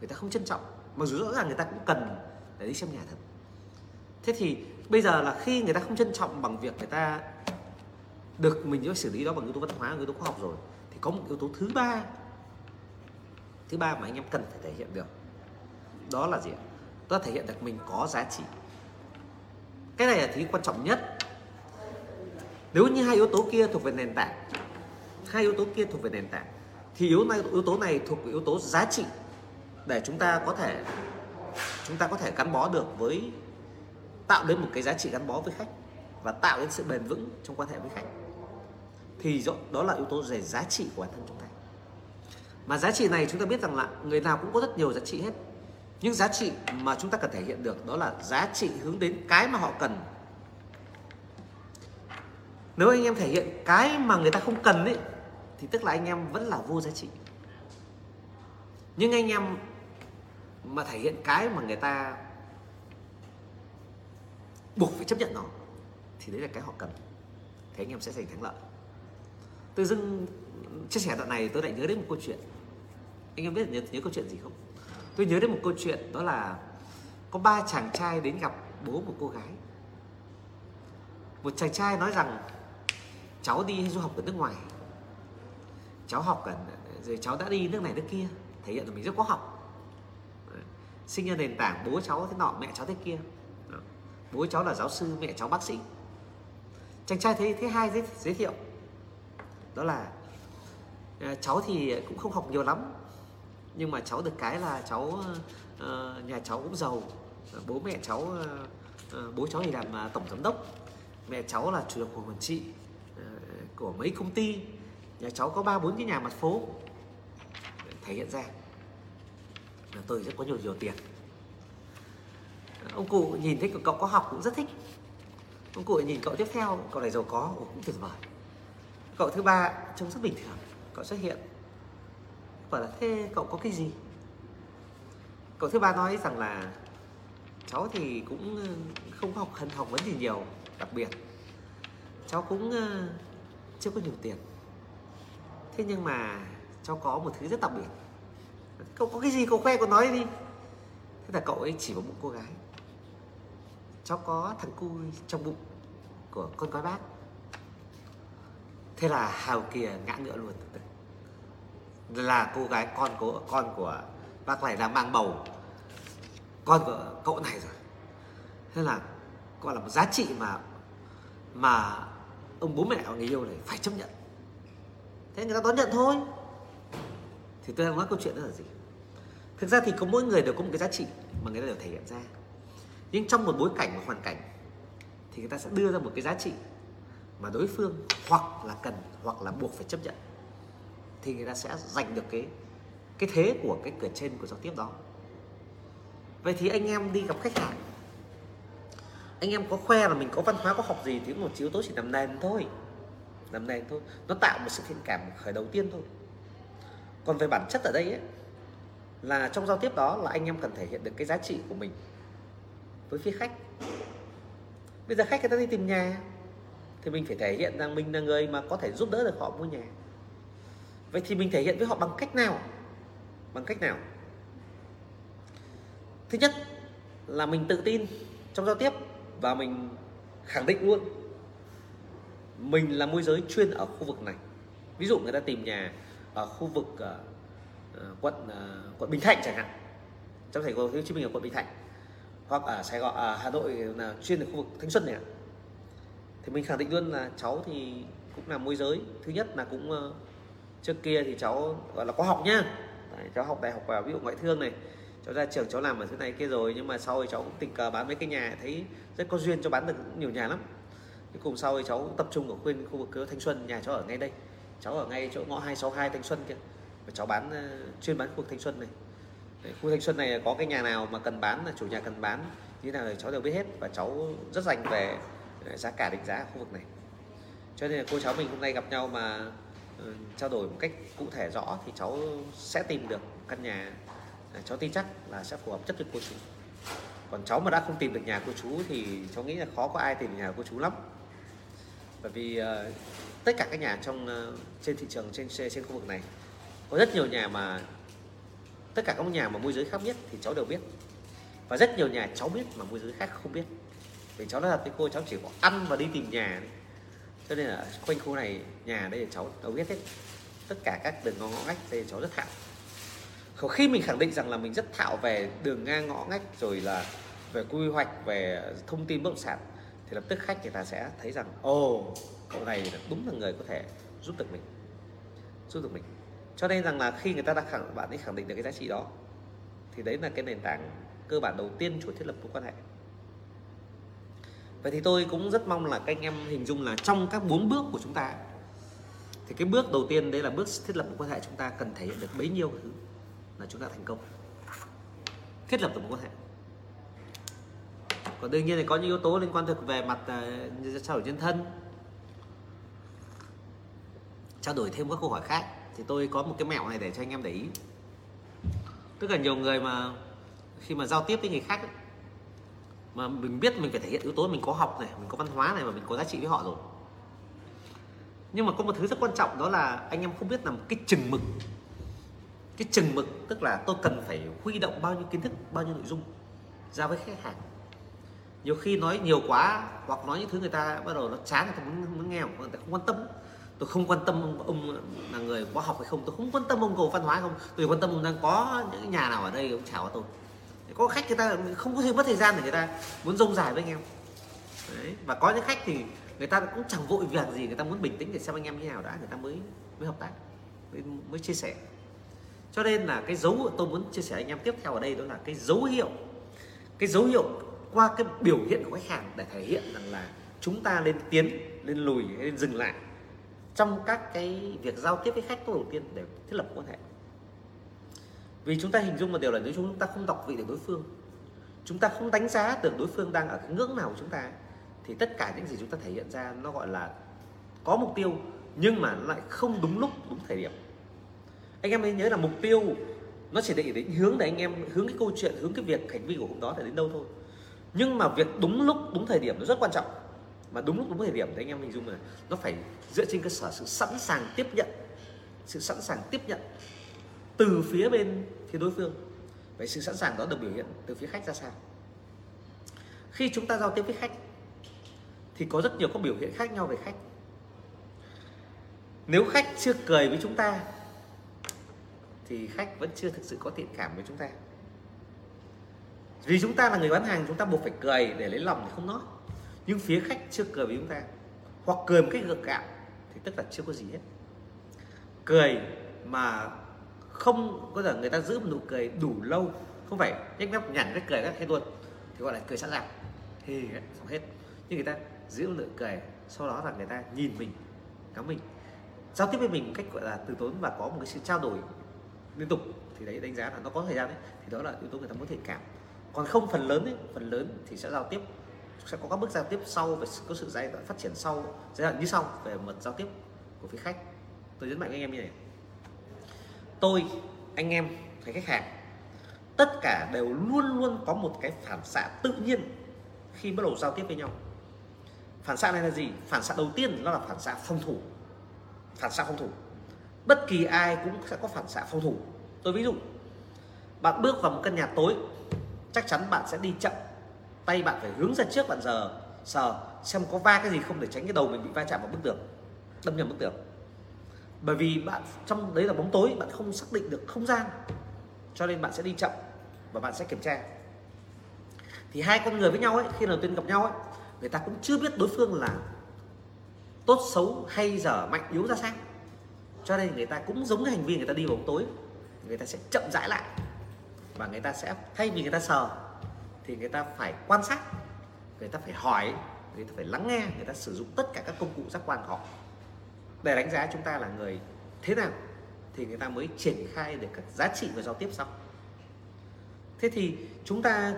người ta không trân trọng. Mặc dù rõ ràng người ta cũng cần để đi xem nhà thật. Thế thì bây giờ là khi người ta không trân trọng bằng việc người ta được mình phải xử lý đó bằng yếu tố văn hóa, yếu tố khoa học rồi, thì có một yếu tố thứ ba thứ ba mà anh em cần phải thể hiện được. Đó là gì đó là thể hiện được mình có giá trị cái này là thứ quan trọng nhất. Nếu như hai yếu tố kia thuộc về nền tảng, hai yếu tố kia thuộc về nền tảng, thì yếu này, yếu tố này thuộc về yếu tố giá trị để chúng ta có thể, chúng ta có thể gắn bó được với, tạo đến một cái giá trị gắn bó với khách và tạo đến sự bền vững trong quan hệ với khách. Thì đó là yếu tố về giá trị của bản thân chúng ta. Mà giá trị này chúng ta biết rằng là người nào cũng có rất nhiều giá trị hết những giá trị mà chúng ta cần thể hiện được đó là giá trị hướng đến cái mà họ cần. Nếu anh em thể hiện cái mà người ta không cần ấy thì tức là anh em vẫn là vô giá trị. Nhưng anh em mà thể hiện cái mà người ta buộc phải chấp nhận nó thì đấy là cái họ cần. Thì anh em sẽ giành thắng lợi. Tự dưng chia sẻ đoạn này tôi lại nhớ đến một câu chuyện. Anh em biết nhớ, nhớ câu chuyện gì không? Tôi nhớ đến một câu chuyện đó là có ba chàng trai đến gặp bố một cô gái. Một chàng trai nói rằng cháu đi du học ở nước ngoài. Cháu học ở rồi cháu đã đi nước này nước kia thể hiện là mình rất có học. Sinh ra nền tảng bố cháu thế nọ mẹ cháu thế kia. Bố cháu là giáo sư mẹ cháu bác sĩ. Chàng trai thế thế hai giới, giới thiệu đó là ờ, cháu thì cũng không học nhiều lắm nhưng mà cháu được cái là cháu uh, nhà cháu cũng giàu. Ờ, bố mẹ cháu uh, bố cháu thì làm uh, tổng giám đốc. Mẹ cháu là chủ tịch hội quản trị uh, của mấy công ty. Nhà cháu có ba bốn cái nhà mặt phố. Thể hiện ra là tôi rất có nhiều nhiều tiền. Ông cụ nhìn thấy cậu có học cũng rất thích. Ông cụ nhìn cậu tiếp theo cậu này giàu có cũng tuyệt vời. Cậu thứ ba trông rất bình thường. Cậu xuất hiện bảo là, thế cậu có cái gì? Cậu thứ ba nói rằng là, cháu thì cũng không học hân học vấn gì nhiều, đặc biệt. Cháu cũng chưa có nhiều tiền. Thế nhưng mà cháu có một thứ rất đặc biệt. Cậu có cái gì? Cậu khoe, cậu nói đi. Thế là cậu ấy chỉ vào bụng cô gái. Cháu có thằng cu trong bụng của con gái bác. Thế là hào kia ngã ngựa luôn là cô gái, con của con của bác này đang mang bầu. Con của cậu này rồi. Thế là gọi là một giá trị mà mà ông bố mẹ của người yêu này phải chấp nhận. Thế người ta đón nhận thôi. Thì tôi đang nói câu chuyện đó là gì? Thực ra thì có mỗi người đều có một cái giá trị mà người ta đều thể hiện ra. Nhưng trong một bối cảnh và hoàn cảnh thì người ta sẽ đưa ra một cái giá trị mà đối phương hoặc là cần, hoặc là buộc phải chấp nhận thì người ta sẽ giành được cái cái thế của cái cửa trên của giao tiếp đó. Vậy thì anh em đi gặp khách hàng. Anh em có khoe là mình có văn hóa có học gì thì một yếu tố chỉ làm nền thôi. Làm nền thôi. Nó tạo một sự thiện cảm khởi đầu tiên thôi. Còn về bản chất ở đây ấy, là trong giao tiếp đó là anh em cần thể hiện được cái giá trị của mình với phía khách. Bây giờ khách người ta đi tìm nhà thì mình phải thể hiện rằng mình là người mà có thể giúp đỡ được họ mua nhà vậy thì mình thể hiện với họ bằng cách nào? Bằng cách nào? Thứ nhất là mình tự tin trong giao tiếp và mình khẳng định luôn mình là môi giới chuyên ở khu vực này. Ví dụ người ta tìm nhà ở khu vực uh, quận uh, quận Bình Thạnh chẳng hạn trong thành phố Hồ Chí Minh ở quận Bình Thạnh hoặc ở Sài Gòn ở Hà Nội là chuyên ở khu vực Thanh Xuân này thì mình khẳng định luôn là cháu thì cũng là môi giới thứ nhất là cũng uh, trước kia thì cháu gọi là có học nhá. Đấy, cháu học đại học vào ví dụ ngoại thương này. Cháu ra trường cháu làm ở thứ này kia rồi nhưng mà sau thì cháu cũng tình cờ bán mấy cái nhà thấy rất có duyên cho bán được nhiều nhà lắm. Cái cùng sau thì cháu tập trung ở khuyên khu vực Thanh Xuân nhà cháu ở ngay đây. Cháu ở ngay chỗ ngõ 262 Thanh Xuân kia. Và cháu bán ờ, chuyên bán khu vực Thanh Xuân này. Đấy, khu Thanh Xuân này có cái nhà nào mà cần bán là chủ nhà cần bán như thế nào thì cháu đều biết hết. Và cháu rất dành về ờ, giá cả định giá ở khu vực này. Cho nên là cô cháu mình hôm nay gặp nhau mà Ừ, trao đổi một cách cụ thể rõ thì cháu sẽ tìm được căn nhà à, cháu tin chắc là sẽ phù hợp chất với cô chú. Còn cháu mà đã không tìm được nhà cô chú thì cháu nghĩ là khó có ai tìm được nhà cô chú lắm. Bởi vì uh, tất cả các nhà trong uh, trên thị trường trên trên khu vực này có rất nhiều nhà mà tất cả các nhà mà môi giới khác biết thì cháu đều biết. Và rất nhiều nhà cháu biết mà môi giới khác không biết. Vì cháu nói thật với cô cháu chỉ có ăn và đi tìm nhà cho nên là quanh khu này, nhà đây là cháu đâu biết hết, tất cả các đường ngõ ngách đây cháu rất thạo. Khi mình khẳng định rằng là mình rất thạo về đường ngang ngõ ngách rồi là về quy hoạch, về thông tin bất động sản, thì lập tức khách người ta sẽ thấy rằng, ồ, cậu này đúng là người có thể giúp được mình, giúp được mình. Cho nên rằng là khi người ta đã khẳng, bạn ấy khẳng định được cái giá trị đó, thì đấy là cái nền tảng cơ bản đầu tiên cho thiết lập mối quan hệ vậy thì tôi cũng rất mong là các anh em hình dung là trong các bốn bước của chúng ta thì cái bước đầu tiên đấy là bước thiết lập một quan hệ chúng ta cần thể hiện được bấy nhiêu thứ là chúng ta thành công. Thiết lập được một quan hệ. Còn đương nhiên thì có những yếu tố liên quan thực về mặt uh, trao đổi nhân thân trao đổi thêm các câu hỏi khác thì tôi có một cái mẹo này để cho anh em để ý. Tức là nhiều người mà khi mà giao tiếp với người khác ấy, mà mình biết mình phải thể hiện yếu tố mình có học này mình có văn hóa này và mình có giá trị với họ rồi. Nhưng mà có một thứ rất quan trọng đó là anh em không biết là cái chừng mực. Cái chừng mực tức là tôi cần phải huy động bao nhiêu kiến thức bao nhiêu nội dung ra với khách hàng. Nhiều khi nói nhiều quá hoặc nói những thứ người ta bắt đầu nó chán người ta muốn, muốn nghe người ta không quan tâm. Tôi không quan tâm ông, ông là người có học hay không tôi không quan tâm ông cầu văn hóa không. Tôi quan tâm ông đang có những nhà nào ở đây ông chào tôi có khách người ta không có thể mất thời gian để người ta muốn rông dài với anh em Đấy. và có những khách thì người ta cũng chẳng vội việc gì người ta muốn bình tĩnh để xem anh em như nào đã người ta mới mới hợp tác mới, mới chia sẻ cho nên là cái dấu tôi muốn chia sẻ anh em tiếp theo ở đây đó là cái dấu hiệu cái dấu hiệu qua cái biểu hiện của khách hàng để thể hiện rằng là chúng ta lên tiến lên lùi hay lên dừng lại trong các cái việc giao tiếp với khách đầu tiên để thiết lập quan hệ vì chúng ta hình dung một điều là nếu chúng ta không đọc vị được đối phương. Chúng ta không đánh giá được đối phương đang ở cái ngưỡng nào của chúng ta. Thì tất cả những gì chúng ta thể hiện ra nó gọi là có mục tiêu, nhưng mà nó lại không đúng lúc, đúng thời điểm. Anh em nên nhớ là mục tiêu nó chỉ để định hướng để anh em, hướng cái câu chuyện, hướng cái việc hành vi của hôm đó để đến đâu thôi. Nhưng mà việc đúng lúc, đúng thời điểm nó rất quan trọng. Mà đúng lúc, đúng thời điểm thì anh em hình dung là nó phải dựa trên cơ sở sự sẵn sàng tiếp nhận. Sự sẵn sàng tiếp nhận từ phía bên phía đối phương. Vậy sự sẵn sàng đó được biểu hiện từ phía khách ra sao? Khi chúng ta giao tiếp với khách thì có rất nhiều các biểu hiện khác nhau về khách. Nếu khách chưa cười với chúng ta thì khách vẫn chưa thực sự có thiện cảm với chúng ta. Vì chúng ta là người bán hàng chúng ta buộc phải cười để lấy lòng thì không nói. Nhưng phía khách chưa cười với chúng ta hoặc cười một cách gượng gạo thì tức là chưa có gì hết. Cười mà không có giờ người ta giữ một nụ cười đủ lâu không phải nhếch mép nhằn cái cười các hết luôn thì gọi là cười sẵn sàng thì xong hết. Nhưng người ta giữ một nụ cười sau đó là người ta nhìn mình ngắm mình giao tiếp với mình một cách gọi là từ tốn và có một cái sự trao đổi liên tục thì đấy đánh giá là nó có thời gian đấy thì đó là yếu tố người ta muốn thiện cảm. Còn không phần lớn ấy, phần lớn thì sẽ giao tiếp sẽ có các bước giao tiếp sau và có sự giai đoạn phát triển sau giai đoạn như sau về mặt giao tiếp của phía khách. Tôi nhấn mạnh anh em như này tôi, anh em hay khách hàng, tất cả đều luôn luôn có một cái phản xạ tự nhiên khi bắt đầu giao tiếp với nhau. Phản xạ này là gì? Phản xạ đầu tiên nó là phản xạ phòng thủ. Phản xạ phòng thủ. Bất kỳ ai cũng sẽ có phản xạ phòng thủ. Tôi ví dụ, bạn bước vào một căn nhà tối, chắc chắn bạn sẽ đi chậm. Tay bạn phải hướng ra trước bạn, giờ, sờ, xem có va cái gì không để tránh cái đầu mình bị va chạm vào bức tường. Đâm nhầm bức tường bởi vì bạn, trong đấy là bóng tối, bạn không xác định được không gian. Cho nên bạn sẽ đi chậm và bạn sẽ kiểm tra. Thì hai con người với nhau ấy, khi đầu tiên gặp nhau ấy, người ta cũng chưa biết đối phương là tốt, xấu hay dở, mạnh, yếu ra sao. Cho nên người ta cũng giống cái hành vi người ta đi vào bóng tối. Người ta sẽ chậm rãi lại và người ta sẽ, thay vì người ta sờ, thì người ta phải quan sát, người ta phải hỏi, người ta phải lắng nghe, người ta sử dụng tất cả các công cụ giác quan của họ để đánh giá chúng ta là người thế nào, thì người ta mới triển khai được các giá trị và giao tiếp sau. Thế thì chúng ta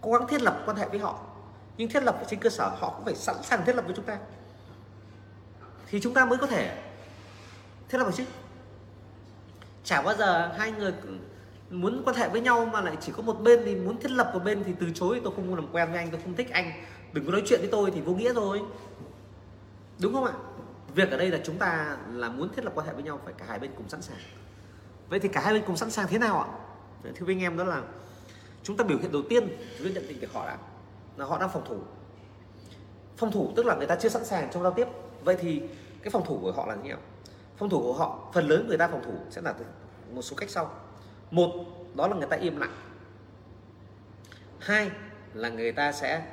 cố gắng thiết lập quan hệ với họ, nhưng thiết lập trên cơ sở họ cũng phải sẵn sàng thiết lập với chúng ta, thì chúng ta mới có thể thiết lập được chứ. Chả bao giờ hai người muốn quan hệ với nhau mà lại chỉ có một bên thì muốn thiết lập một bên thì từ chối. Tôi không muốn làm quen với anh, tôi không thích anh. Đừng có nói chuyện với tôi thì vô nghĩa rồi đúng không ạ? Việc ở đây là chúng ta là muốn thiết lập quan hệ với nhau phải cả hai bên cùng sẵn sàng. Vậy thì cả hai bên cùng sẵn sàng thế nào ạ? Thưa với anh em, đó là chúng ta biểu hiện đầu tiên, chúng ta nhận định được họ đã, là họ đang phòng thủ. Phòng thủ tức là người ta chưa sẵn sàng trong giao tiếp. Vậy thì cái phòng thủ của họ là như nào? Phòng thủ của họ, phần lớn người ta phòng thủ sẽ là một số cách sau. Một, đó là người ta im lặng. Hai là người ta sẽ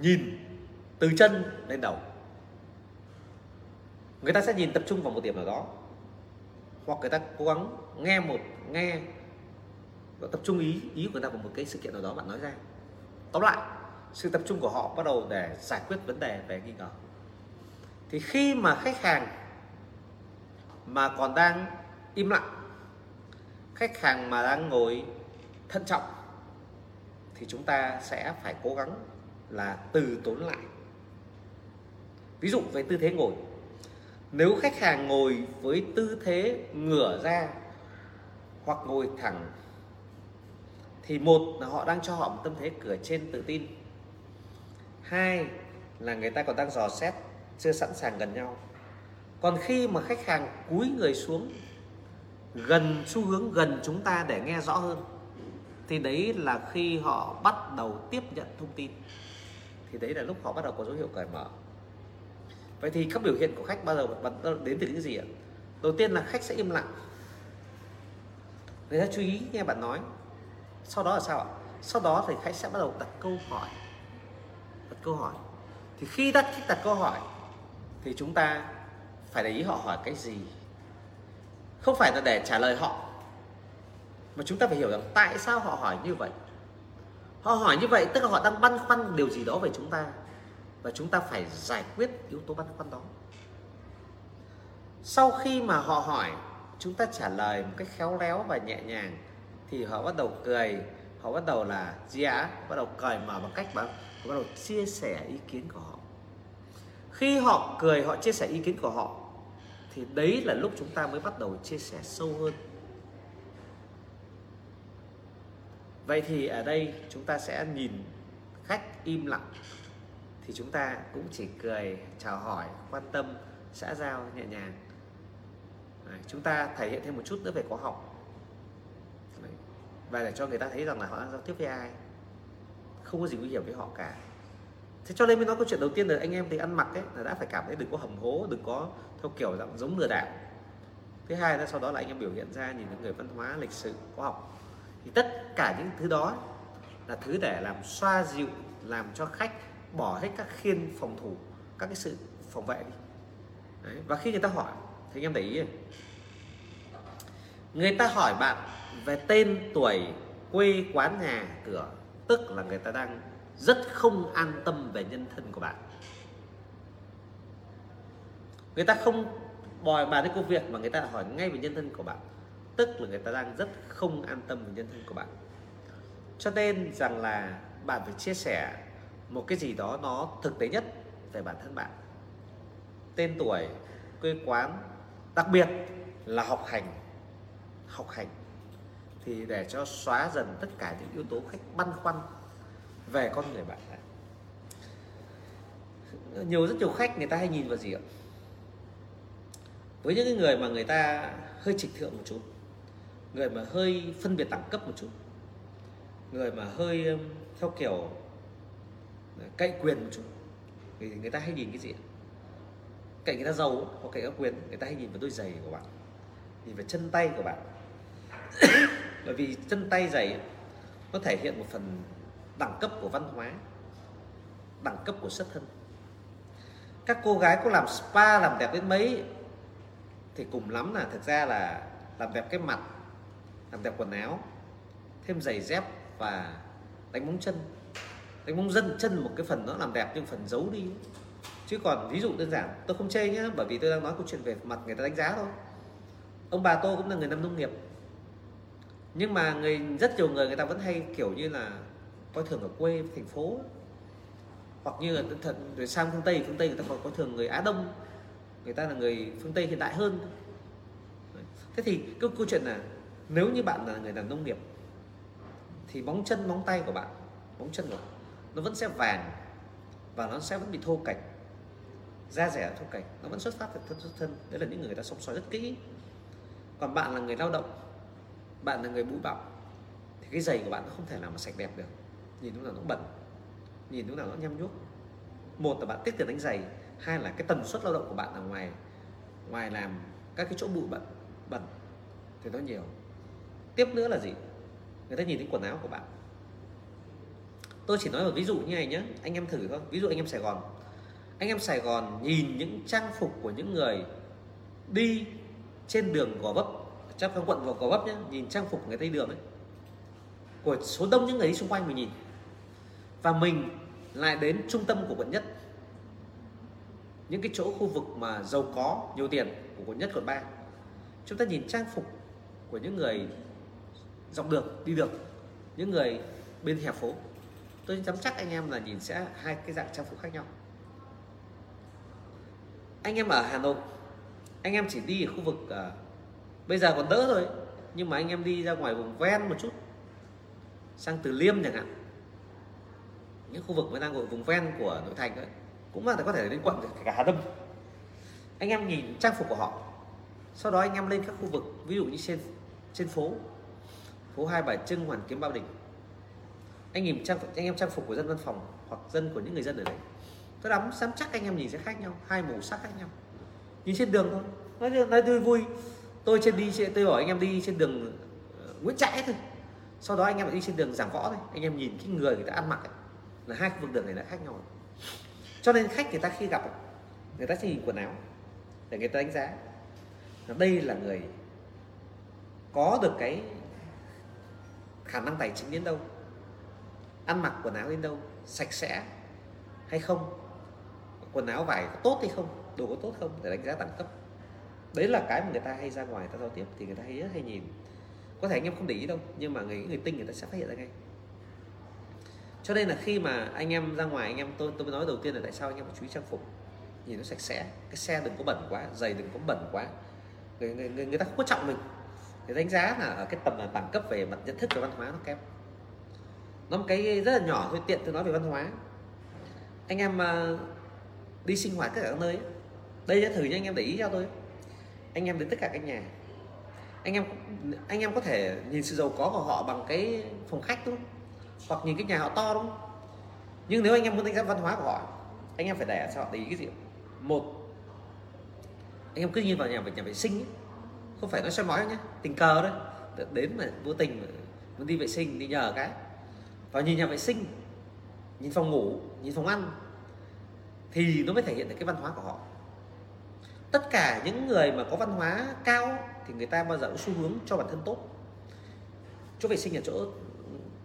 nhìn từ chân lên đầu người ta sẽ nhìn tập trung vào một điểm nào đó. Hoặc người ta cố gắng nghe một, nghe và tập trung ý ý của người ta vào một cái sự kiện nào đó bạn nói ra. Tóm lại, sự tập trung của họ bắt đầu để giải quyết vấn đề về nghi ngờ. Thì khi mà khách hàng mà còn đang im lặng, khách hàng mà đang ngồi thận trọng, thì chúng ta sẽ phải cố gắng là từ tốn lại. Ví dụ về tư thế ngồi nếu khách hàng ngồi với tư thế ngửa ra hoặc ngồi thẳng, thì một là họ đang cho họ một tâm thế cửa trên tự tin. Hai là người ta còn đang dò xét, chưa sẵn sàng gần nhau. Còn khi mà khách hàng cúi người xuống, gần, xu hướng gần chúng ta để nghe rõ hơn, thì đấy là khi họ bắt đầu tiếp nhận thông tin. Thì đấy là lúc họ bắt đầu có dấu hiệu cởi mở vậy thì các biểu hiện của khách bao giờ đến từ những gì ạ? Đầu tiên là khách sẽ im lặng. Người ta chú ý nghe bạn nói. Sau đó là sao ạ? Sau đó thì khách sẽ bắt đầu đặt câu hỏi. Đặt câu hỏi. Thì khi đặt khách đặt câu hỏi, thì chúng ta phải để ý họ hỏi cái gì? Không phải là để trả lời họ. Mà chúng ta phải hiểu rằng tại sao họ hỏi như vậy. Họ hỏi như vậy tức là họ đang băn khoăn điều gì đó về chúng ta và chúng ta phải giải quyết yếu tố băn khoăn đó. Sau khi mà họ hỏi, chúng ta trả lời một cách khéo léo và nhẹ nhàng, thì họ bắt đầu cười. Họ bắt đầu là gì bắt đầu cười mở bằng cách mà bắt đầu chia sẻ ý kiến của họ. Khi họ cười, họ chia sẻ ý kiến của họ, thì đấy là lúc chúng ta mới bắt đầu chia sẻ sâu hơn. Vậy thì ở đây chúng ta sẽ nhìn khách im lặng thì chúng ta cũng chỉ cười chào hỏi quan tâm xã giao nhẹ nhàng. Đấy, chúng ta thể hiện thêm một chút nữa về khoa học. Đấy. và để cho người ta thấy rằng là họ đang giao tiếp với ai không có gì nguy hiểm với họ cả. Thế cho nên mới nói câu chuyện đầu tiên là anh em thì ăn mặc ấy là đã phải cảm thấy đừng có hầm hố đừng có theo kiểu dạng giống lừa đảo. Thứ hai là sau đó là anh em biểu hiện ra nhìn những người văn hóa lịch sử khoa học. Thì tất cả những thứ đó là thứ để làm xoa dịu làm cho khách bỏ hết các khiên phòng thủ, các cái sự phòng vệ đi Đấy. và khi người ta hỏi, thì anh em để ý này. người ta hỏi bạn về tên tuổi quê quán nhà cửa, tức là người ta đang rất không an tâm về nhân thân của bạn người ta không bòi bàn đến công việc mà người ta hỏi ngay về nhân thân của bạn, tức là người ta đang rất không an tâm về nhân thân của bạn cho nên rằng là bạn phải chia sẻ một cái gì đó nó thực tế nhất về bản thân bạn. Tên tuổi, quê quán, đặc biệt là học hành. Học hành. Thì để cho xóa dần tất cả những yếu tố khách băn khoăn về con người bạn nhiều, rất nhiều khách người ta hay nhìn vào gì ạ? Với những người mà người ta hơi trịch thượng một chút, người mà hơi phân biệt đẳng cấp một chút, người mà hơi theo kiểu cậy quyền một chút thì người ta hay nhìn cái gì cậy người ta giàu hoặc cậy có quyền, người ta hay nhìn vào đôi giày của bạn, nhìn vào chân tay của bạn. (coughs) Bởi vì chân tay giày nó thể hiện một phần đẳng cấp của văn hóa, đẳng cấp của xuất thân. Các cô gái có làm spa, làm đẹp đến mấy thì cùng lắm là thực ra là làm đẹp cái mặt, làm đẹp quần áo, thêm giày dép và đánh bóng chân đánh bóng dân chân một cái phần nó làm đẹp nhưng phần giấu đi. Chứ còn ví dụ đơn giản tôi không chê nhá bởi vì tôi đang nói câu chuyện về mặt người ta đánh giá thôi. Ông bà tôi cũng là người làm nông nghiệp. Nhưng mà người rất nhiều người người ta vẫn hay kiểu như là coi thường ở quê thành phố. Hoặc như là thật rồi sang phương tây phương tây người ta còn coi thường người á đông. Người ta là người phương tây hiện đại hơn. Thế thì cái câu chuyện là nếu như bạn là người làm nông nghiệp thì móng chân móng tay của bạn móng chân của bạn, nó vẫn sẽ vàng và nó sẽ vẫn bị thô cạch da rẻ thô cạch nó vẫn xuất phát từ thân xuất thân. Đấy là những người, người ta sống sói rất kỹ. Còn bạn là người lao động bạn là người bụi bặm thì cái giày của bạn nó không thể nào mà sạch đẹp được. Nhìn lúc nào nó bẩn nhìn lúc nào nó nhăm nhuốc. Một là bạn tiết tiền đánh giày hai là cái tần suất lao động của bạn ở ngoài ngoài làm các cái chỗ bụi bẩn bẩn thì nó nhiều. Tiếp nữa là gì? Người ta nhìn thấy quần áo của bạn tôi chỉ nói một ví dụ như này nhé anh em thử thôi ví dụ anh em Sài Gòn. Anh em Sài Gòn nhìn những trang phục của những người đi trên đường Gò Vấp, trong các quận Gò Vấp nhé nhìn trang phục của người Tây đường ấy. Của số đông những người đi xung quanh mình nhìn. Và mình lại đến trung tâm của quận nhất. Những cái chỗ khu vực mà giàu có, nhiều tiền của quận nhất, quận ba. Chúng ta nhìn trang phục của những người dọc đường, đi được những người bên hè phố tôi dám chắc anh em là nhìn sẽ hai cái dạng trang phục khác nhau. Anh em ở Hà Nội anh em chỉ đi ở khu vực uh, bây giờ còn đỡ rồi nhưng mà anh em đi ra ngoài vùng ven một chút sang Từ Liêm chẳng hạn. Những khu vực mới đang ở vùng ven của nội thành ấy, cũng là có thể đến quận cả Hà Đông. Anh em nhìn trang phục của họ sau đó anh em lên các khu vực ví dụ như trên trên phố phố Hai Bà Trưng Hoàn Kiếm bao Đình anh nhìn trang anh em trang phục của dân văn phòng hoặc dân của những người dân ở đấy. Tôi đắm dám chắc anh em nhìn sẽ khác nhau hai màu sắc khác nhau. Nhìn trên đường thôi. Nói nói tôi vui. Tôi trên đi tôi bảo anh em đi trên đường ờ, Nguyễn Trãi thôi. Sau đó anh em đi trên đường Giảng Võ thôi. Anh em nhìn cái người người ta ăn mặc ấy, là hai khu vực đường này đã khác nhau. Cho nên khách người ta khi gặp người ta sẽ nhìn quần áo để người ta đánh giá. Là đây là người có được cái khả năng tài chính đến đâu ăn mặc quần áo đến đâu? Sạch sẽ hay không? Quần áo vải có tốt hay không? Đồ có tốt không? Để đánh giá đẳng cấp. Đấy là cái mà người ta hay ra ngoài người ta giao tiếp thì người ta hay rất hay nhìn. Có thể anh em không để ý đâu nhưng mà người người tinh người ta sẽ phát hiện ra ngay. Cho nên là khi mà anh em ra ngoài anh em tôi tôi mới nói đầu tiên là tại sao anh em phải chú ý trang phục. Nhìn nó sạch sẽ cái xe đừng có bẩn quá giày đừng có bẩn quá. Người người, người, người ta không có trọng mình. Để đánh giá là ở cái tầm là đẳng cấp về mặt nhận thức về văn hóa nó kém nó một cái rất là nhỏ thôi tiện tôi nói về văn hóa. Anh em uh, đi sinh hoạt tất cả các nơi đây nhá thử cho anh em để ý cho tôi. Anh em đến tất cả các nhà. Anh em anh em có thể nhìn sự giàu có của họ bằng cái phòng khách đúng không? Hoặc nhìn cái nhà họ to đúng không? Nhưng nếu anh em muốn đánh giá văn hóa của họ anh em phải để cho họ để ý cái gì? Một anh em cứ nhìn vào nhà vệ nhà vệ sinh ấy. không phải nói soi mói nhé tình cờ đấy đến mà vô tình mà muốn đi vệ sinh đi nhờ cái và nhìn nhà vệ sinh, nhìn phòng ngủ, nhìn phòng ăn, thì nó mới thể hiện được cái văn hóa của họ. Tất cả những người mà có văn hóa cao thì người ta bao giờ cũng xu hướng cho bản thân tốt. Chỗ vệ sinh là chỗ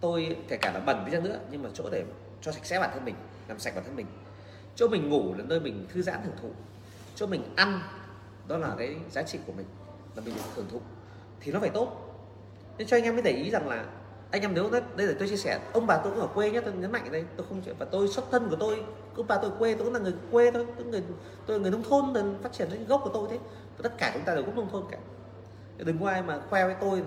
tôi kể cả là bẩn đi chăng nữa, nhưng mà chỗ để cho sạch sẽ bản thân mình, làm sạch bản thân mình. Chỗ mình ngủ là nơi mình thư giãn hưởng thụ. Chỗ mình ăn, đó là cái giá trị của mình, là mình được hưởng thụ. Thì nó phải tốt. Nên cho anh em mới để ý rằng là anh em nếu đây, đây là tôi chia sẻ ông bà tôi cũng ở quê nhé tôi nhấn mạnh đây tôi không và tôi xuất thân của tôi ông bà tôi quê tôi cũng là người quê thôi tôi người tôi là người nông thôn nên phát triển đến gốc của tôi thế. Và tất cả chúng ta đều gốc nông thôn cả. Đừng có ai mà khoe với tôi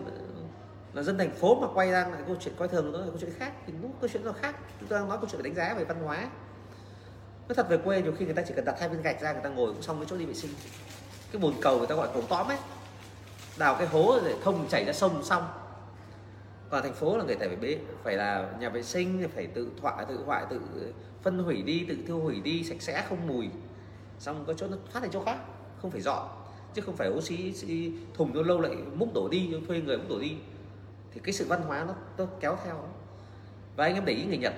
là dân thành phố mà quay ra lại câu chuyện coi thường nó là câu chuyện khác thì nó câu chuyện nó khác. Chúng ta đang nói câu chuyện đánh giá về văn hóa. Nói thật về quê nhiều khi người ta chỉ cần đặt hai viên gạch ra người ta ngồi cũng xong cái chỗ đi vệ sinh. Cái bồn cầu người ta gọi cầu tóm ấy. Đào cái hố để thông chảy ra sông xong còn thành phố là người ta phải bế phải là nhà vệ sinh phải tự thoại tự hoại tự phân hủy đi tự tiêu hủy đi sạch sẽ không mùi. Xong có chỗ nó phát thành chỗ khác không phải dọn. Chứ không phải oxy thùng nó lâu lại múc đổ đi thuê người múc đổ đi. Thì cái sự văn hóa nó, nó kéo theo. Và anh em để ý người Nhật.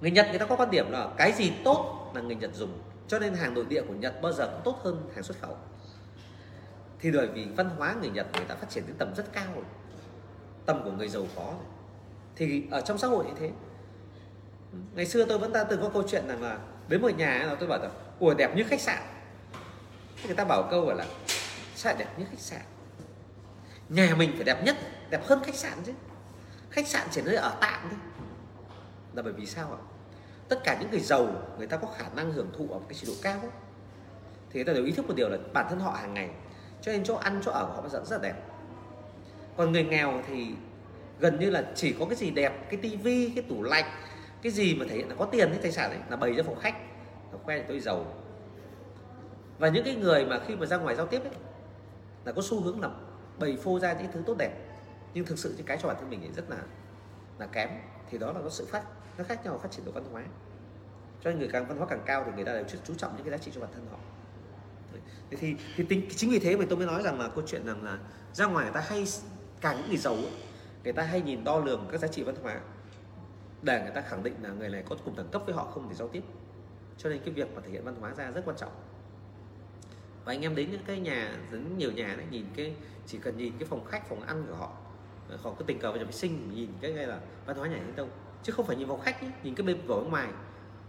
Người Nhật người ta có quan điểm là cái gì tốt là người Nhật dùng. Cho nên hàng nội địa của Nhật bao giờ cũng tốt hơn hàng xuất khẩu. Thì bởi vì văn hóa người Nhật người ta phát triển đến tầm rất cao rồi tầm của người giàu có thì ở trong xã hội như thế, ngày xưa tôi vẫn ta từng có câu chuyện rằng là đến một nhà là tôi bảo là, ủa, đẹp như khách sạn. Người ta bảo câu là, sao đẹp như khách sạn? Nhà mình phải đẹp nhất, đẹp hơn khách sạn chứ. Khách sạn chỉ nơi ở tạm thôi. Là bởi vì sao ạ? Tất cả những người giàu, người ta có khả năng hưởng thụ ở một cái trình độ cao thì người ta đều ý thức một điều là bản thân họ hàng ngày, cho nên chỗ ăn, chỗ ở của họ rất rất là đẹp còn người nghèo thì gần như là chỉ có cái gì đẹp cái tivi cái tủ lạnh cái gì mà thể hiện là có tiền cái tài sản ấy là bày ra phòng khách là khoe tôi giàu. Và những cái người mà khi mà ra ngoài giao tiếp ấy là có xu hướng là bày phô ra những thứ tốt đẹp. Nhưng thực sự những cái cho bản thân mình thì rất là là kém. Thì đó là có sự phát nó khác nhau phát triển của văn hóa. Cho nên người càng văn hóa càng cao thì người ta đều chú trọng những cái giá trị cho bản thân họ. Thì, thì, thì tính, chính vì thế mà tôi mới nói rằng là câu chuyện rằng là ra ngoài người ta hay càng những người giàu ấy, người ta hay nhìn đo lường các giá trị văn hóa để người ta khẳng định là người này có cùng đẳng cấp với họ không để giao tiếp. Cho nên cái việc mà thể hiện văn hóa ra rất quan trọng. Và anh em đến những cái nhà rất nhiều nhà đấy nhìn cái chỉ cần nhìn cái phòng khách phòng ăn của họ họ cứ tình cờ vào nhà vệ sinh nhìn cái ngay là văn hóa nhà đến đâu chứ không phải nhìn phòng khách ấy, nhìn cái bên vỏ ngoài.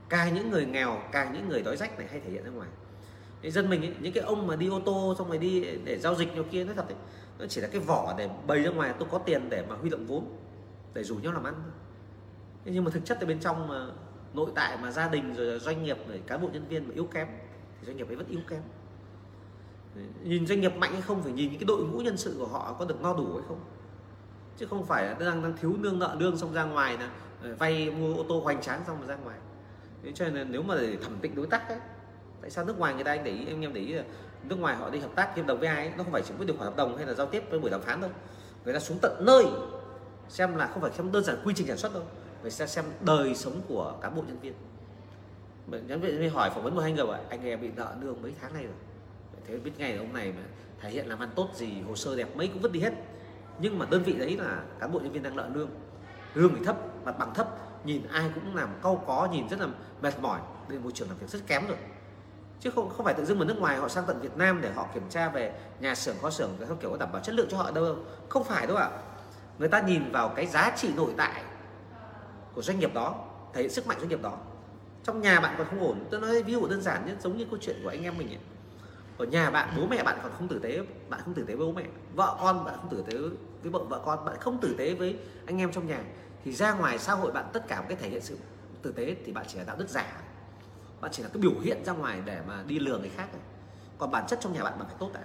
Càng những người nghèo càng những người đói rách này hay thể hiện ra ngoài. Dân mình ấy, những cái ông mà đi ô tô xong rồi đi để giao dịch nhiều kia nói thật ấy, nó chỉ là cái vỏ để bày ra ngoài, tôi có tiền để mà huy động vốn, để rủ nhau làm ăn nhưng mà thực chất ở bên trong mà nội tại mà gia đình rồi doanh nghiệp rồi cán bộ nhân viên mà yếu kém, thì doanh nghiệp ấy vẫn yếu kém. Nhìn doanh nghiệp mạnh hay không phải nhìn cái đội ngũ nhân sự của họ có được no đủ hay không. Chứ không phải là đang đang thiếu lương nợ lương xong ra ngoài là vay mua ô tô hoành tráng xong rồi ra ngoài. Thế cho nên nếu mà để thẩm định đối tác ấy, tại sao nước ngoài người ta anh để ý, anh em để ý là nước ngoài họ đi hợp tác hợp đồng với ai ấy, nó không phải chỉ với điều khoản hợp đồng hay là giao tiếp với buổi đàm phán đâu. Người ta xuống tận nơi xem là không phải xem đơn giản quy trình sản xuất đâu người ta xem đời sống của cán bộ nhân viên. Nhân viên hỏi phỏng vấn một hai người bảo anh em bị nợ lương mấy tháng nay rồi? Thế biết ngay là ông này mà thể hiện làm ăn tốt gì hồ sơ đẹp mấy cũng vứt đi hết. Nhưng mà đơn vị đấy là cán bộ nhân viên đang nợ lương lương thì thấp mặt bằng thấp nhìn ai cũng làm câu có nhìn rất là mệt mỏi. Đây môi trường làm việc rất kém rồi chứ không không phải tự dưng mà nước ngoài họ sang tận Việt Nam để họ kiểm tra về nhà xưởng, kho xưởng theo kiểu có đảm bảo chất lượng cho họ đâu. Không phải đâu ạ. Người ta nhìn vào cái giá trị nội tại của doanh nghiệp đó thấy sức mạnh doanh nghiệp đó. Trong nhà bạn còn không ổn. Tôi nói ví dụ đơn giản nhất giống như câu chuyện của anh em mình ấy. ở nhà bạn, bố mẹ bạn còn không tử tế, bạn không tử tế với bố mẹ. Vợ con bạn không tử tế với vợ vợ con bạn không tử tế với anh em trong nhà. Thì ra ngoài xã hội bạn, tất cả một cái thể hiện sự tử tế thì bạn chỉ là đạo đức giả bạn chỉ là cái biểu hiện ra ngoài để mà đi lừa người khác thôi. Còn bản chất trong nhà bạn bạn phải tốt đã.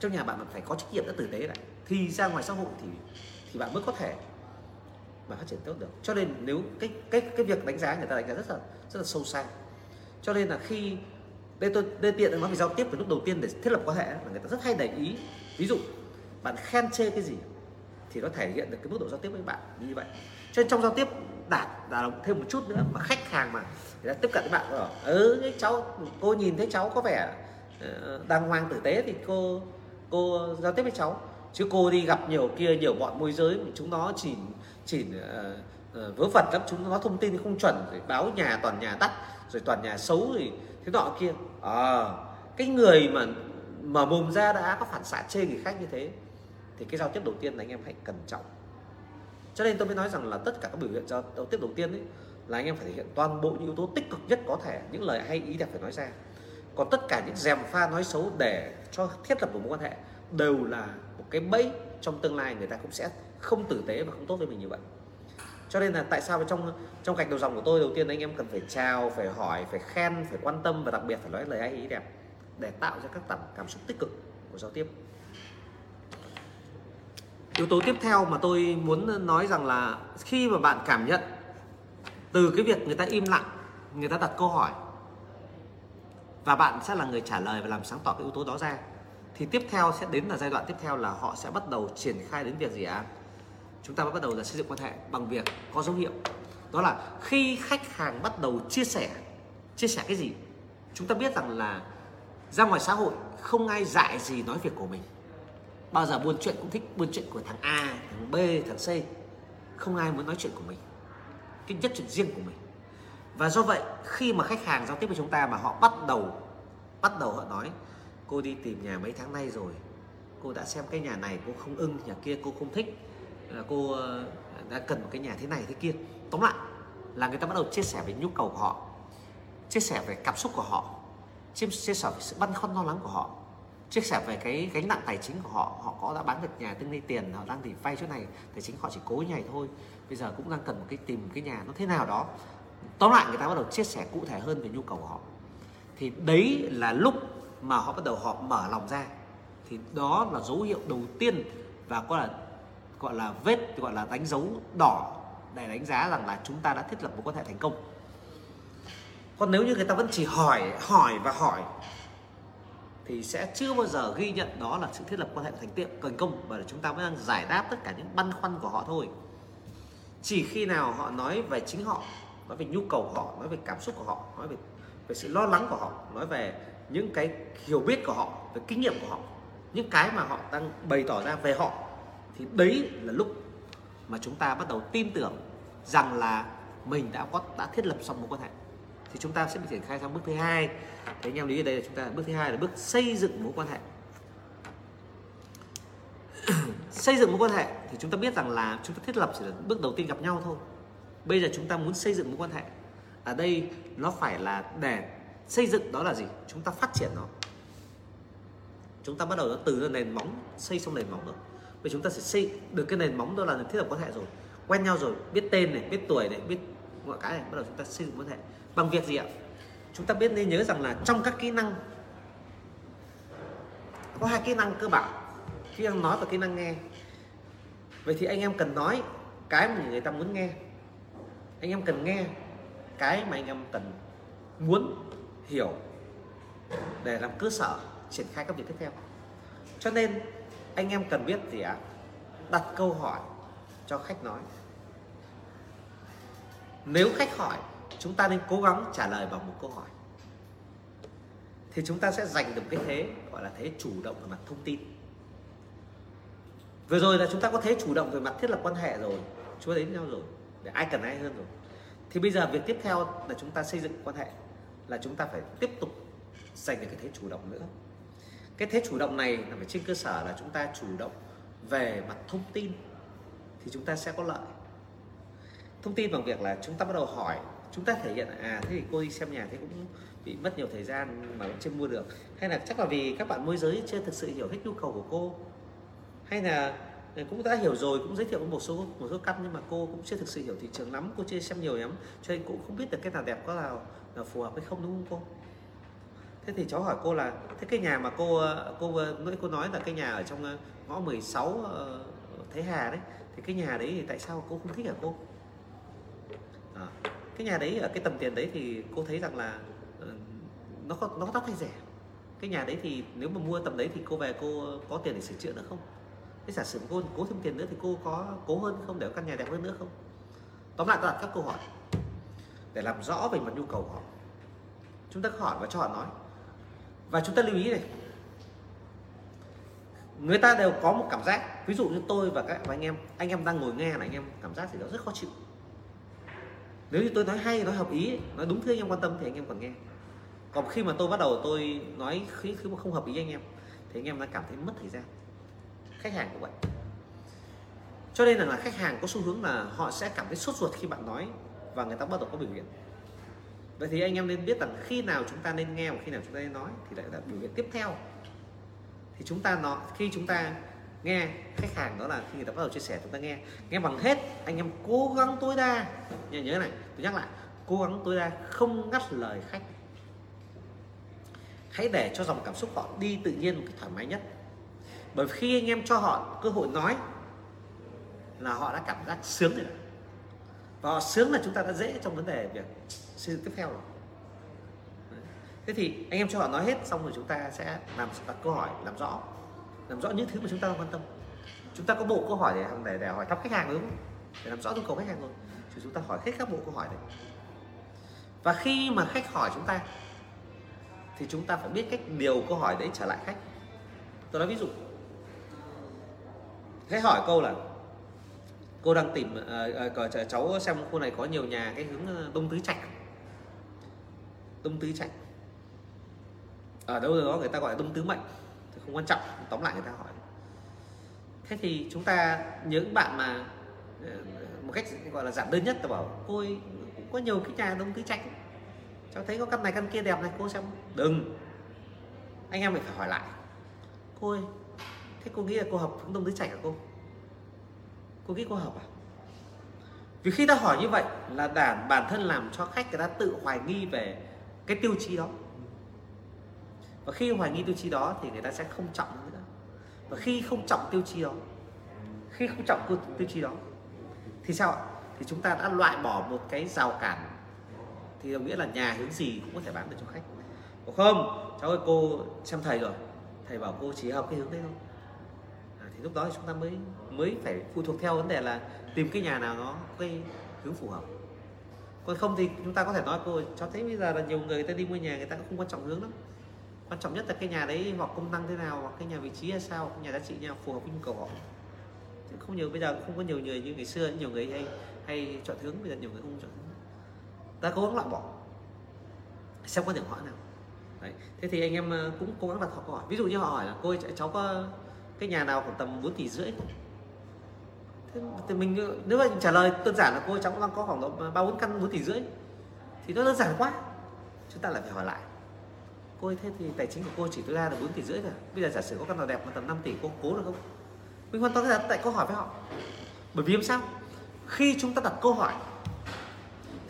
Trong nhà bạn bạn phải có trách nhiệm đã tử tế lại thì ra ngoài xã hội thì thì bạn mới có thể mà phát triển tốt được. Cho nên nếu cái cái cái việc đánh giá, người ta đánh giá rất là rất là sâu xa. Cho nên là khi đây tôi đây tiện nói về giao tiếp từ lúc đầu tiên để thiết lập quan hệ là người ta rất hay để ý. Ví dụ, bạn khen chê cái gì thì nó thể hiện được cái mức độ giao tiếp với bạn như vậy. Cho nên trong giao tiếp đạt đà động thêm một chút nữa mà khách hàng mà người ta tiếp cận với bạn rồi ờ, ừ cháu cô nhìn thấy cháu có vẻ ờ, đang đàng hoàng tử tế thì cô cô giao tiếp với cháu. Chứ cô đi gặp nhiều kia nhiều bọn môi giới chúng nó chỉ chỉ uh, vớ vẩn lắm chúng nó thông tin không chuẩn rồi báo nhà toàn nhà tắt rồi toàn nhà xấu rồi thế nọ kia. À, cái người mà mở mồm ra đã có phản xạ chê người khác như thế thì cái giao tiếp đầu tiên là anh em hãy cẩn trọng cho nên tôi mới nói rằng là tất cả các biểu hiện giao tiếp đầu tiên ấy, là anh em phải thể hiện toàn bộ những yếu tố tích cực nhất có thể, những lời hay ý đẹp phải nói ra. Còn tất cả những dèm pha nói xấu để cho thiết lập một mối quan hệ đều là một cái bẫy trong tương lai người ta cũng sẽ không tử tế và không tốt với mình như vậy. Cho nên là tại sao trong trong gạch đầu dòng của tôi đầu tiên anh em cần phải chào, phải hỏi, phải khen, phải quan tâm và đặc biệt phải nói lời hay ý đẹp để tạo ra các cảm cảm xúc tích cực của giao tiếp yếu tố tiếp theo mà tôi muốn nói rằng là khi mà bạn cảm nhận từ cái việc người ta im lặng, người ta đặt câu hỏi và bạn sẽ là người trả lời và làm sáng tỏ cái yếu tố đó ra, thì tiếp theo sẽ đến là giai đoạn tiếp theo là họ sẽ bắt đầu triển khai đến việc gì ạ à? chúng ta bắt đầu là xây dựng quan hệ bằng việc có dấu hiệu đó là khi khách hàng bắt đầu chia sẻ chia sẻ cái gì, chúng ta biết rằng là ra ngoài xã hội không ai dạy gì nói việc của mình bao giờ buôn chuyện cũng thích buôn chuyện của thằng A, thằng B, thằng C. Không ai muốn nói chuyện của mình. Cái nhất chuyện riêng của mình. Và do vậy, khi mà khách hàng giao tiếp với chúng ta mà họ bắt đầu bắt đầu họ nói, cô đi tìm nhà mấy tháng nay rồi. Cô đã xem cái nhà này, cô không ưng nhà kia cô không thích. Là cô ờ, đã cần một cái nhà thế này thế kia. Tóm lại, là người ta bắt đầu chia sẻ về nhu cầu của họ, chia sẻ về cảm xúc của họ chia sẻ về sự băn khoăn, lo lắng của họ chia sẻ về cái gánh nặng tài chính của họ họ có đã bán được nhà tương lai tiền, họ đang thì vay chỗ này, tài chính họ chỉ cố nhảy thôi. Bây giờ cũng đang cần một cái tìm cái nhà nó thế nào đó. Tóm lại, người ta bắt đầu chia sẻ cụ thể hơn về nhu cầu của họ. Thì đấy là lúc mà họ bắt đầu họ mở lòng ra. Thì đó là dấu hiệu đầu tiên và gọi là gọi là vết, gọi là đánh dấu đỏ để đánh giá rằng là chúng ta đã thiết lập một quan hệ thành công. Còn nếu như người ta vẫn chỉ hỏi hỏi và hỏi thì sẽ chưa bao giờ ghi nhận đó là sự thiết lập quan hệ thành tiệm thành công, và chúng ta mới đang giải đáp tất cả những băn khoăn của họ thôi. Chỉ khi nào họ nói về chính họ, nói về nhu cầu của họ, nói về cảm xúc của họ, nói về về sự lo lắng của họ, nói về những cái hiểu biết của họ, về kinh nghiệm của họ, những cái mà họ đang bày tỏ ra về họ, thì đấy là lúc mà chúng ta bắt đầu tin tưởng rằng là mình đã có, đã thiết lập xong mối quan hệ thì chúng ta sẽ bị triển khai sang bước thứ hai. Thế anh em lý ở đây là chúng ta, bước thứ hai là bước xây dựng mối quan hệ. (clears throat) Xây dựng mối quan hệ thì chúng ta biết rằng là chúng ta thiết lập chỉ là bước đầu tiên gặp nhau thôi. Bây giờ chúng ta muốn xây dựng mối quan hệ. Ở đây nó phải là để xây dựng đó là gì? Chúng ta phát triển nó. Chúng ta bắt đầu từ nền móng, xây xong nền móng rồi. Vì chúng ta sẽ xây được cái nền móng đó là thiết lập quan hệ rồi. Quen nhau rồi, biết tên này, biết tuổi này, biết mọi cái này, bắt đầu chúng ta xây dựng quan hệ bằng việc gì ạ? Chúng ta biết nên nhớ rằng là trong các kỹ năng, có hai kỹ năng cơ bản. Kỹ năng nói và kỹ năng nghe. Vậy thì anh em cần nói cái mà người ta muốn nghe. Anh em cần nghe cái mà anh em cần, muốn hiểu để làm cơ sở triển khai các việc tiếp theo. Cho nên, anh em cần biết gì ạ? Đặt câu hỏi cho khách nói. Nếu khách hỏi chúng ta nên cố gắng trả lời bằng một câu hỏi. Thì chúng ta sẽ giành được cái thế gọi là thế chủ động về mặt thông tin. Vừa rồi là chúng ta có thế chủ động về mặt thiết lập quan hệ rồi. Chúng ta đến nhau rồi, để ai cần ai hơn rồi. Thì bây giờ việc tiếp theo là chúng ta xây dựng quan hệ, là chúng ta phải tiếp tục giành được cái thế chủ động nữa. Cái thế chủ động này là phải trên cơ sở là chúng ta chủ động về mặt thông tin, thì chúng ta sẽ có lợi. Thông tin bằng việc là chúng ta bắt đầu hỏi chúng ta thể hiện à thế thì cô đi xem nhà thế cũng bị mất nhiều thời gian mà vẫn chưa mua được. Hay là chắc là vì các bạn môi giới chưa thực sự hiểu hết nhu cầu của cô. Hay là ừ, cũng đã hiểu rồi cũng giới thiệu một số một số căn nhưng mà cô cũng chưa thực sự hiểu thị trường lắm cô chưa xem nhiều lắm cho nên cũng không biết được cái nào đẹp có nào là phù hợp hay không đúng không cô? Thế thì cháu hỏi cô là thế cái nhà mà cô cô ờ, nãy cô nói là cái nhà ở trong ờ, ngõ 16 ờ, Thế Hà đấy thì cái nhà đấy thì tại sao cô không thích hả cô? À, cái nhà đấy, ở cái tầm tiền đấy thì cô thấy rằng là ờ, nó có nó có đắt hay rẻ. Cái nhà đấy thì nếu mà mua tầm đấy thì cô về cô có tiền để sửa chữa nữa không? Cái giả sử cô cố thêm tiền nữa thì cô có cố hơn không để căn nhà đẹp hơn nữa không? Tóm lại tôi đặt các câu hỏi. Để làm rõ về mặt nhu cầu của họ. Chúng ta hỏi và cho họ nói. Và chúng ta lưu ý này. Người ta đều có một cảm giác. Ví dụ như tôi và các và anh em anh em đang ngồi nghe là anh em cảm giác gì đó rất khó chịu nếu như tôi nói hay nói hợp ý nói đúng thứ anh em quan tâm thì anh em còn nghe. Còn khi mà tôi bắt đầu tôi nói khi, khi mà không hợp ý anh em thì anh em đã cảm thấy mất thời gian. Khách hàng cũng vậy. Cho nên là, là khách hàng có xu hướng là họ sẽ cảm thấy sốt ruột khi bạn nói và người ta bắt đầu có biểu hiện. Vậy thì anh em nên biết rằng khi nào chúng ta nên nghe và khi nào chúng ta nên nói thì lại là biểu hiện tiếp theo. Thì chúng ta nói khi chúng ta nghe, khách hàng đó là khi người ta bắt đầu chia sẻ chúng ta nghe. Nghe bằng hết, anh em cố gắng tối đa. Nhớ nhớ này, tôi nhắc lại, cố gắng tối đa không ngắt lời khách. Hãy để cho dòng cảm xúc họ đi tự nhiên một cách thoải mái nhất. Bởi khi anh em cho họ cơ hội nói, là họ đã cảm giác sướng rồi. Và họ sướng là chúng ta đã dễ trong vấn đề việc xây dựng tiếp theo rồi. Thế thì anh em cho họ nói hết, xong rồi chúng ta sẽ làm đặt câu hỏi, làm rõ làm rõ những thứ mà chúng ta quan tâm. Chúng ta có bộ câu hỏi để để, để hỏi thăm khách hàng đúng không? Để làm rõ nhu cầu khách hàng rồi. Thì chúng ta hỏi hết các bộ câu hỏi đấy. Và khi mà khách hỏi chúng ta thì chúng ta phải biết cách điều câu hỏi đấy trở lại khách. Tôi nói ví dụ. Khách hỏi câu là cô đang tìm uh, uh, cháu xem khu này có nhiều nhà cái hướng đông tứ trạch. Đông tứ trạch. Ở đâu đó người ta gọi là đông tứ mệnh không quan trọng tóm lại người ta hỏi. Thế thì chúng ta những bạn mà ờ, một cách gọi là giản đơn nhất ta bảo cô ơi, cũng có nhiều cái nhà đông tứ trạch cháu thấy có căn này căn kia đẹp này cô xem. Đừng. Anh em mình phải hỏi lại. Cô ơi thế cô nghĩ là cô hợp hướng đông tứ trạch hả cô? Cô nghĩ cô hợp à? Vì khi ta hỏi như vậy là đàn bản thân làm cho khách người ta tự hoài nghi về cái tiêu chí đó và khi hoài nghi tiêu chí đó thì người ta sẽ không trọng nữa. Và khi không trọng tiêu chí đó khi không trọng tiêu chí đó thì sao thì chúng ta đã loại bỏ một cái rào cản. Thì đồng nghĩa là nhà hướng gì cũng có thể bán được cho khách. Có không? Cháu ơi cô xem thầy rồi. Thầy bảo cô chỉ hợp cái hướng đấy thôi. À, thì lúc đó thì chúng ta mới mới phải phụ thuộc theo vấn đề là tìm cái nhà nào nó có cái hướng phù hợp. Còn không thì chúng ta có thể nói cô cháu thấy bây giờ là nhiều người, người ta đi mua nhà người ta cũng không quan trọng hướng lắm quan trọng nhất là cái nhà đấy hoặc công năng thế nào hoặc cái nhà vị trí hay sao cái nhà giá trị như nào phù hợp với nhu cầu họ. Chứ không nhiều bây giờ không có nhiều người như ngày xưa nhiều người hay hay chọn hướng bây giờ nhiều người không chọn hướng. Ta cố gắng loại bỏ. Xem có điểm hỏi nào. Đấy. thế thì anh em ờ, cũng cố gắng đặt họ câu hỏi. Ví dụ như họ hỏi là cô ơi, cháu có cái nhà nào khoảng tầm 4 tỷ rưỡi? Thế thì mình ờ, nếu mà trả lời đơn giản là cô cháu đang có khoảng độ ba bốn căn 4 tỷ rưỡi. Thì nó đơn giản quá. Chúng ta lại phải hỏi lại cô ơi thế thì tài chính của cô chỉ tối đa là 4 tỷ rưỡi thôi. Bây giờ giả sử có căn nào đẹp mà tầm 5 tỷ, cô cố được không? Mình hoàn toàn đặt tại câu hỏi với họ. Bởi vì làm sao? Khi chúng ta đặt câu hỏi,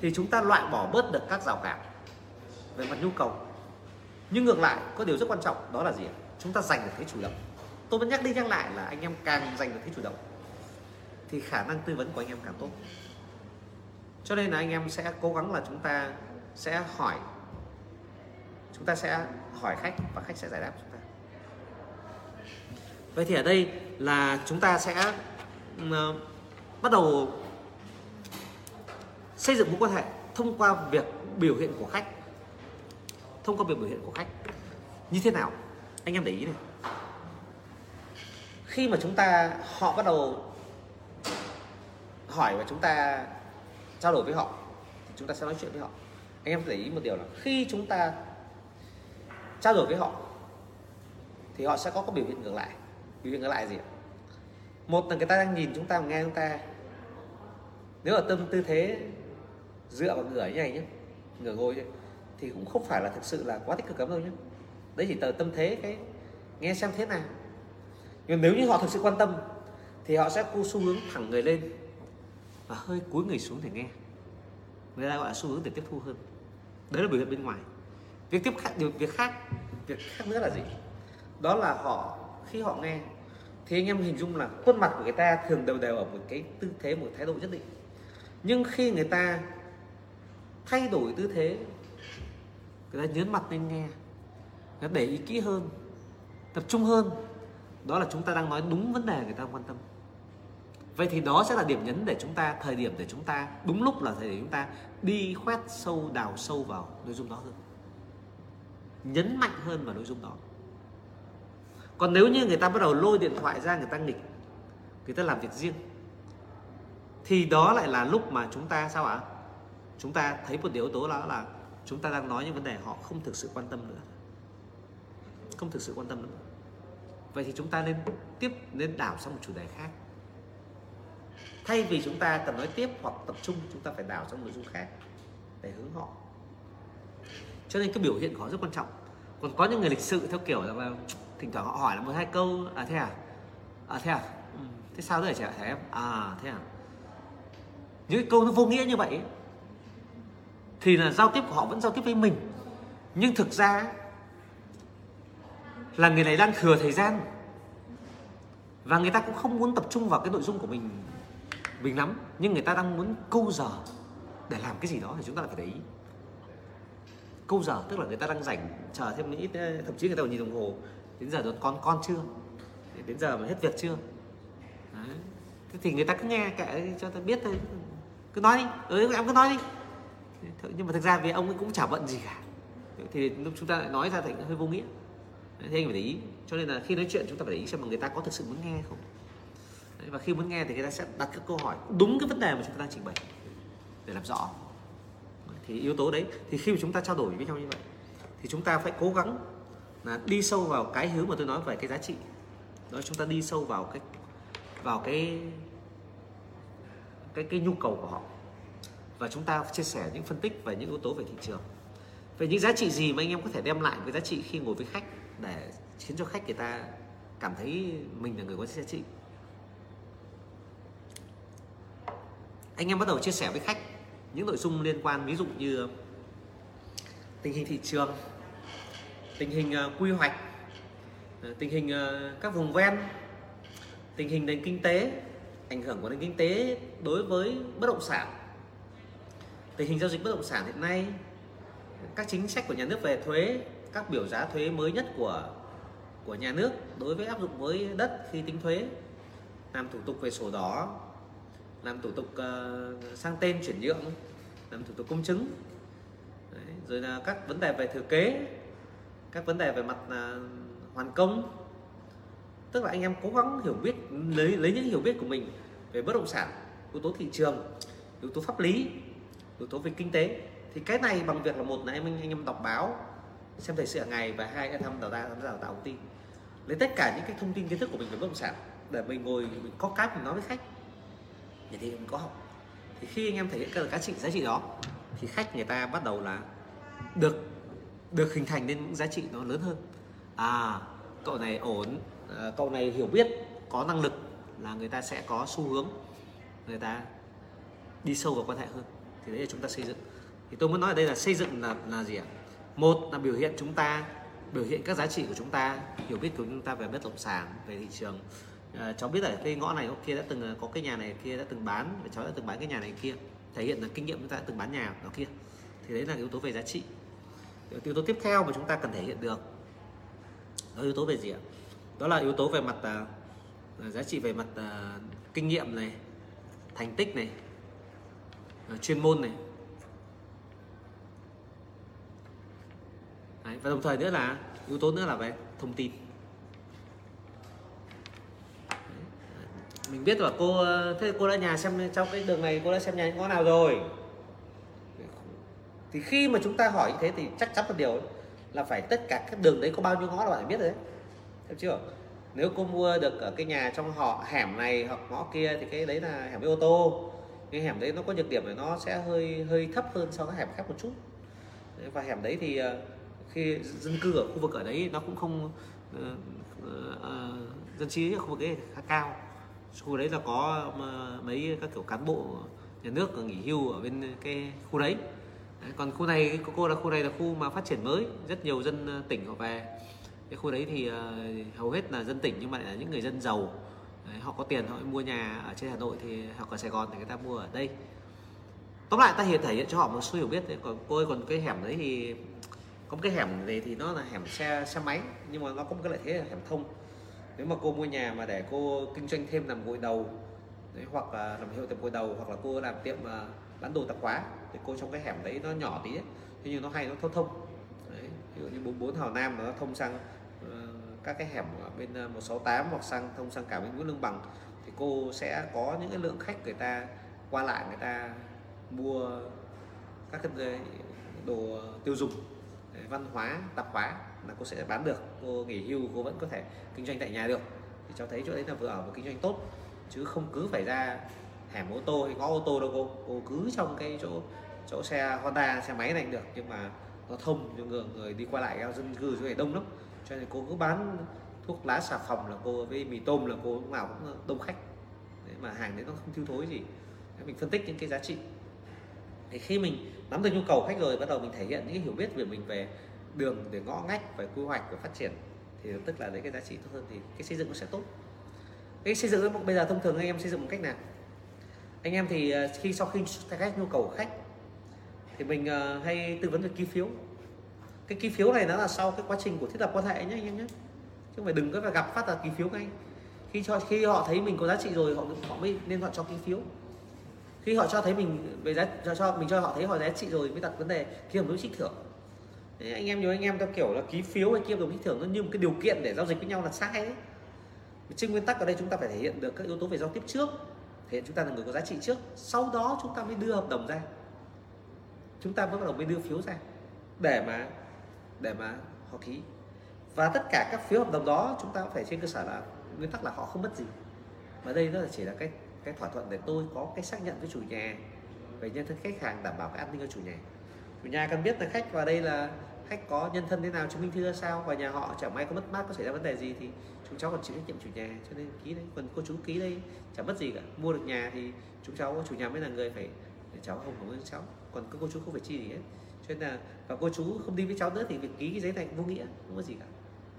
thì chúng ta loại bỏ bớt được các rào cản về mặt nhu cầu. Nhưng ngược lại, có điều rất quan trọng, đó là gì chúng ta giành được thế chủ động. Tôi vẫn nhắc đi nhắc lại là anh em càng giành được thế chủ động, thì khả năng tư vấn của anh em càng tốt. Cho nên là anh em sẽ cố gắng là chúng ta sẽ hỏi chúng ta sẽ hỏi khách và khách sẽ giải đáp chúng ta. Vậy thì ở đây là chúng ta sẽ uh, bắt đầu xây dựng mối quan hệ thông qua việc biểu hiện của khách. Thông qua việc biểu hiện của khách. Như thế nào? Anh em để ý này. Khi mà chúng ta họ bắt đầu hỏi và chúng ta trao đổi với họ thì chúng ta sẽ nói chuyện với họ. Anh em để ý một điều là khi chúng ta trao đổi với họ thì họ sẽ có các biểu hiện ngược lại. Biểu hiện ngược lại gì một là người ta đang nhìn chúng ta nghe chúng ta. Nếu ở tâm tư thế dựa vào ngửa như này nhé ngửa ngồi nhé, thì cũng không phải là thực sự là quá tích cực lắm đâu nhé đấy chỉ tờ tâm thế cái nghe xem thế nào. Nhưng nếu như họ thực sự quan tâm thì họ sẽ có xu hướng thẳng người lên và hơi cúi người xuống để nghe. Người ta gọi là xu hướng để tiếp thu hơn. Đấy là biểu hiện bên ngoài việc tiếp khác điều việc khác việc khác nữa là gì? Đó là họ, khi họ nghe, thì anh em hình dung là khuôn mặt của người ta thường đều đều ở một cái tư thế, một thái độ nhất định. Nhưng khi người ta thay đổi tư thế, người ta nhấn mặt lên nghe, người ta để ý kỹ hơn, tập trung hơn, đó là chúng ta đang nói đúng vấn đề người ta quan tâm. Vậy thì đó sẽ là điểm nhấn để chúng ta, thời điểm để chúng ta, đúng lúc là thời điểm chúng ta đi khoét sâu, đào sâu vào nội dung đó hơn nhấn mạnh hơn vào nội dung đó. Còn nếu như người ta bắt đầu lôi điện thoại ra, người ta nghịch, người ta làm việc riêng, thì đó lại là lúc mà chúng ta sao ạ? Chúng ta thấy một điều yếu tố đó là chúng ta đang nói những vấn đề họ không thực sự quan tâm nữa. Không thực sự quan tâm nữa. Vậy thì chúng ta nên tiếp, nên đảo sang một chủ đề khác. Thay vì chúng ta cần nói tiếp hoặc tập trung, chúng ta phải đảo sang nội dung khác để hướng họ cho nên cái biểu hiện của họ rất quan trọng. Còn có những người lịch sự theo kiểu là thỉnh thoảng họ hỏi là một hai câu à thế à? À thế à? Ừ, thế sao thế hả trẻ em? À thế à? Những cái câu nó vô nghĩa như vậy thì là giao tiếp của họ vẫn giao tiếp với mình. Nhưng thực ra là người này đang thừa thời gian và người ta cũng không muốn tập trung vào cái nội dung của mình mình lắm. Nhưng người ta đang muốn câu giờ để làm cái gì đó thì chúng ta lại phải để ý câu giờ tức là người ta đang rảnh chờ thêm ít thậm chí người ta còn nhìn đồng hồ đến giờ rồi con con chưa? Đến giờ mà hết việc chưa? Đấy. thế thì người ta cứ nghe kệ cho ta biết thôi. Cứ nói đi. Ừ em cứ nói đi. Nhưng mà thực ra vì ông ấy cũng chả bận gì cả. Thì lúc chúng ta lại nói ra thì hơi vô nghĩa. Thế anh phải để ý. Cho nên là khi nói chuyện chúng ta phải để ý xem mà người ta có thực sự muốn nghe không. Đấy, và khi muốn nghe thì người ta sẽ đặt các câu hỏi đúng cái vấn đề mà chúng ta đang trình bày để làm rõ thì yếu tố đấy. Thì khi mà chúng ta trao đổi với nhau như vậy, thì chúng ta phải cố gắng là đi sâu vào cái hướng mà tôi nói về cái giá trị. Đó, chúng ta đi sâu vào cái vào cái cái cái nhu cầu của họ. Và chúng ta chia sẻ những phân tích về những yếu tố về thị trường. Về những giá trị gì mà anh em có thể đem lại với giá trị khi ngồi với khách để khiến cho khách người ta cảm thấy mình là người có giá trị? Anh em bắt đầu chia sẻ với khách những nội dung liên quan, ví dụ như ờ, tình hình thị trường, tình hình ờ, quy hoạch ờ, tình hình các vùng ven, tình hình nền kinh tế, ảnh hưởng của nền kinh tế đối với bất động sản. Tình hình giao dịch bất động sản hiện nay, các chính sách của nhà nước về thuế, các biểu giá thuế mới nhất của của nhà nước đối với áp dụng với đất khi tính thuế, làm thủ tục về sổ đỏ làm thủ tục uh, sang tên chuyển nhượng làm thủ tục công chứng. Đấy, rồi là các vấn đề về thừa kế các vấn đề về mặt uh, hoàn công. Tức là anh em cố gắng hiểu biết lấy lấy những hiểu biết của mình về bất động sản yếu tố thị trường yếu tố pháp lý yếu tố về kinh tế. Thì cái này bằng việc là một là em anh, anh em đọc báo xem thời sự hàng ngày và hai em thăm đào tạo đào tạo công ty lấy tất cả những cái thông tin kiến thức của mình về bất động sản để mình ngồi mình có cái mình nói với khách để thì em có học. Thì khi anh em thể hiện các giá trị giá trị đó thì khách người ta bắt đầu là được được hình thành nên những giá trị nó lớn hơn. À cậu này ổn à, cậu này hiểu biết có năng lực là người ta sẽ có xu hướng người ta đi sâu vào quan hệ hơn. Thì đấy là chúng ta xây dựng. Thì tôi muốn nói ở đây là xây dựng là là gì ạ? Một là biểu hiện chúng ta biểu hiện các giá trị của chúng ta hiểu biết của chúng ta về bất động sản về thị trường à, cháu biết ở cái ngõ này kia đã từng ờ, có cái nhà này kia đã từng bán và cháu đã từng bán cái nhà này kia thể hiện là kinh nghiệm chúng ta đã từng bán nhà đó kia. Thì đấy là yếu tố về giá trị. Yếu tố tiếp theo mà chúng ta cần thể hiện được đó yếu tố về gì ạ? Đó là yếu tố về mặt uh, giá trị về mặt uh, kinh nghiệm này thành tích này uh, chuyên môn này. Đấy, và đồng thời nữa là yếu tố nữa là về thông tin. Mình biết là cô ờ, thế cô đã nhà xem trong cái đường này cô đã xem nhà ngõ nào rồi? Thì khi mà chúng ta hỏi như thế thì chắc chắn một điều là phải tất cả các đường đấy có bao nhiêu ngõ là bạn biết rồi đấy. Hiểu chưa? Nếu cô mua được ở cái nhà trong họ hẻm này hoặc ngõ kia thì cái đấy là hẻm với ô tô. Cái hẻm đấy nó có nhược điểm là nó sẽ hơi hơi thấp hơn so với hẻm khác một chút. Và hẻm đấy thì ờ, khi dân cư ở khu vực ở đấy nó cũng không uh, uh, dân trí ở khu vực ấy khá cao khu đấy là có um, mấy các kiểu cán bộ nhà nước nghỉ hưu ở bên cái khu đấy. Còn khu này cô là khu này là khu mà phát triển mới. Rất nhiều dân uh, tỉnh họ về. Cái khu đấy thì uh, hầu hết là dân tỉnh nhưng mà lại là những người dân giàu. Đấy, họ có tiền họ mua nhà ở trên Hà Nội thì hoặc ở Sài Gòn thì người ta mua ở đây. Tóm lại ta hiện thể hiện cho họ một số hiểu biết đấy. Còn cô ơi còn cái hẻm đấy thì có một cái hẻm này thì nó là hẻm xe xe máy. Nhưng mà nó có một cái lợi thế là hẻm thông nếu mà cô mua nhà mà để cô kinh doanh thêm làm gội đầu đấy, hoặc là làm hiệu tiệm gội đầu hoặc là cô làm tiệm uh, bán đồ tạp hóa thì cô trong cái hẻm đấy nó nhỏ tí ấy, thế nhưng nó hay nó thông thông. Đấy, ví dụ như bốn bốn hào nam nó thông sang uh, các cái hẻm ở bên à, uh, 168 hoặc sang thông sang cả bên Nguyễn Lương Bằng thì cô sẽ có những cái lượng khách người ta qua lại người ta mua các cái ờ, đồ tiêu dùng văn hóa tạp hóa là cô sẽ bán được. Cô nghỉ hưu, cô vẫn có thể kinh doanh tại nhà được. Thì cho thấy chỗ đấy là vừa ở và kinh doanh tốt, chứ không cứ phải ra hẻm ô tô hay ngõ ô tô đâu cô. Cô cứ trong cái chỗ chỗ xe Honda, xe máy này được, nhưng mà nó thông cho người người đi qua lại dân cư chỗ này đông lắm. Cho nên cô cứ bán thuốc lá xà phòng là cô, với mì tôm là cô lúc nào cũng đông khách. Đấy, mà hàng đấy nó không thiếu thối gì. Mình phân tích những cái giá trị. Thì khi mình nắm được nhu cầu khách rồi, bắt đầu mình thể hiện những hiểu biết về mình về đường để ngõ ngách về quy hoạch và phát triển thì tức là lấy cái giá trị tốt hơn thì cái xây dựng nó sẽ tốt. Cái xây dựng bây giờ thông thường anh em xây dựng một cách nào? Anh em thì à, khi sau khi khách nhu cầu của khách thì mình à, hay tư vấn về ký phiếu. Cái ký phiếu này nó là sau cái quá trình của thiết lập quan hệ nhé anh em nhé chứ không phải đừng có phải gặp phát là ký phiếu ngay. Khi cho khi họ thấy mình có giá trị rồi họ họ mới nên họ cho ký phiếu. Khi họ cho thấy mình về giá cho, cho mình cho họ thấy họ giá trị rồi mới đặt vấn đề ký hợp đồng trích thưởng. Đấy, anh em nhớ anh em theo kiểu là ký phiếu hay kia đồng ý thưởng nó như một cái điều kiện để giao dịch với nhau là sai ấy. trên nguyên tắc ở đây chúng ta phải thể hiện được các yếu tố về giao tiếp trước. Thể hiện chúng ta là người có giá trị trước. Sau đó chúng ta mới đưa hợp đồng ra. Chúng ta mới bắt đầu mới đưa phiếu ra. Để mà để mà họ ký. Và tất cả các phiếu hợp đồng đó chúng ta phải trên cơ sở là nguyên tắc là họ không mất gì. Mà đây nó chỉ là cái cái thỏa thuận để tôi có cái xác nhận với chủ nhà về nhân thân khách hàng đảm bảo cái an ninh cho chủ nhà chủ nhà cần biết là khách vào đây là khách có nhân thân thế nào chứng minh thư ra sao và nhà họ chẳng may có mất mát có xảy ra vấn đề gì thì chúng cháu còn chịu trách nhiệm chủ nhà cho nên ký đấy còn cô chú ký đây chẳng mất gì cả. Mua được nhà thì chúng cháu chủ nhà mới là người phải để cháu không cảm với cháu còn các cô chú không phải chi gì hết. Cho nên là và cô chú không đi với cháu nữa thì việc ký cái giấy này cũng vô nghĩa không có gì cả.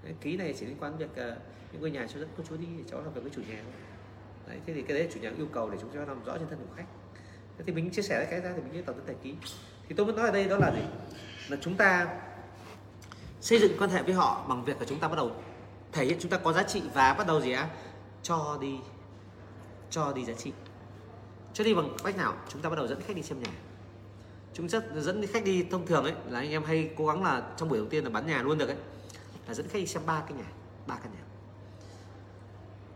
Đấy, ký này chỉ liên quan đến việc uh, những ngôi nhà cho dẫn cô chú đi để cháu làm việc với chủ nhà thôi. Đấy, thế thì cái đấy chủ nhà yêu cầu để chúng cháu làm rõ nhân thân của khách. Thế thì mình chia sẻ cái ra thì mình như tổng tài ký thì tôi muốn nói ở đây đó là gì? Là chúng ta xây dựng quan hệ với họ bằng việc là chúng ta bắt đầu thể hiện chúng ta có giá trị và bắt đầu gì á? Cho đi cho đi giá trị. Cho đi bằng cách nào? Chúng ta bắt đầu dẫn khách đi xem nhà. Chúng rất dẫn khách đi thông thường ấy, là anh em hay cố gắng là trong buổi đầu tiên là bán nhà luôn được ấy, là dẫn khách đi xem ba cái nhà, ba căn nhà.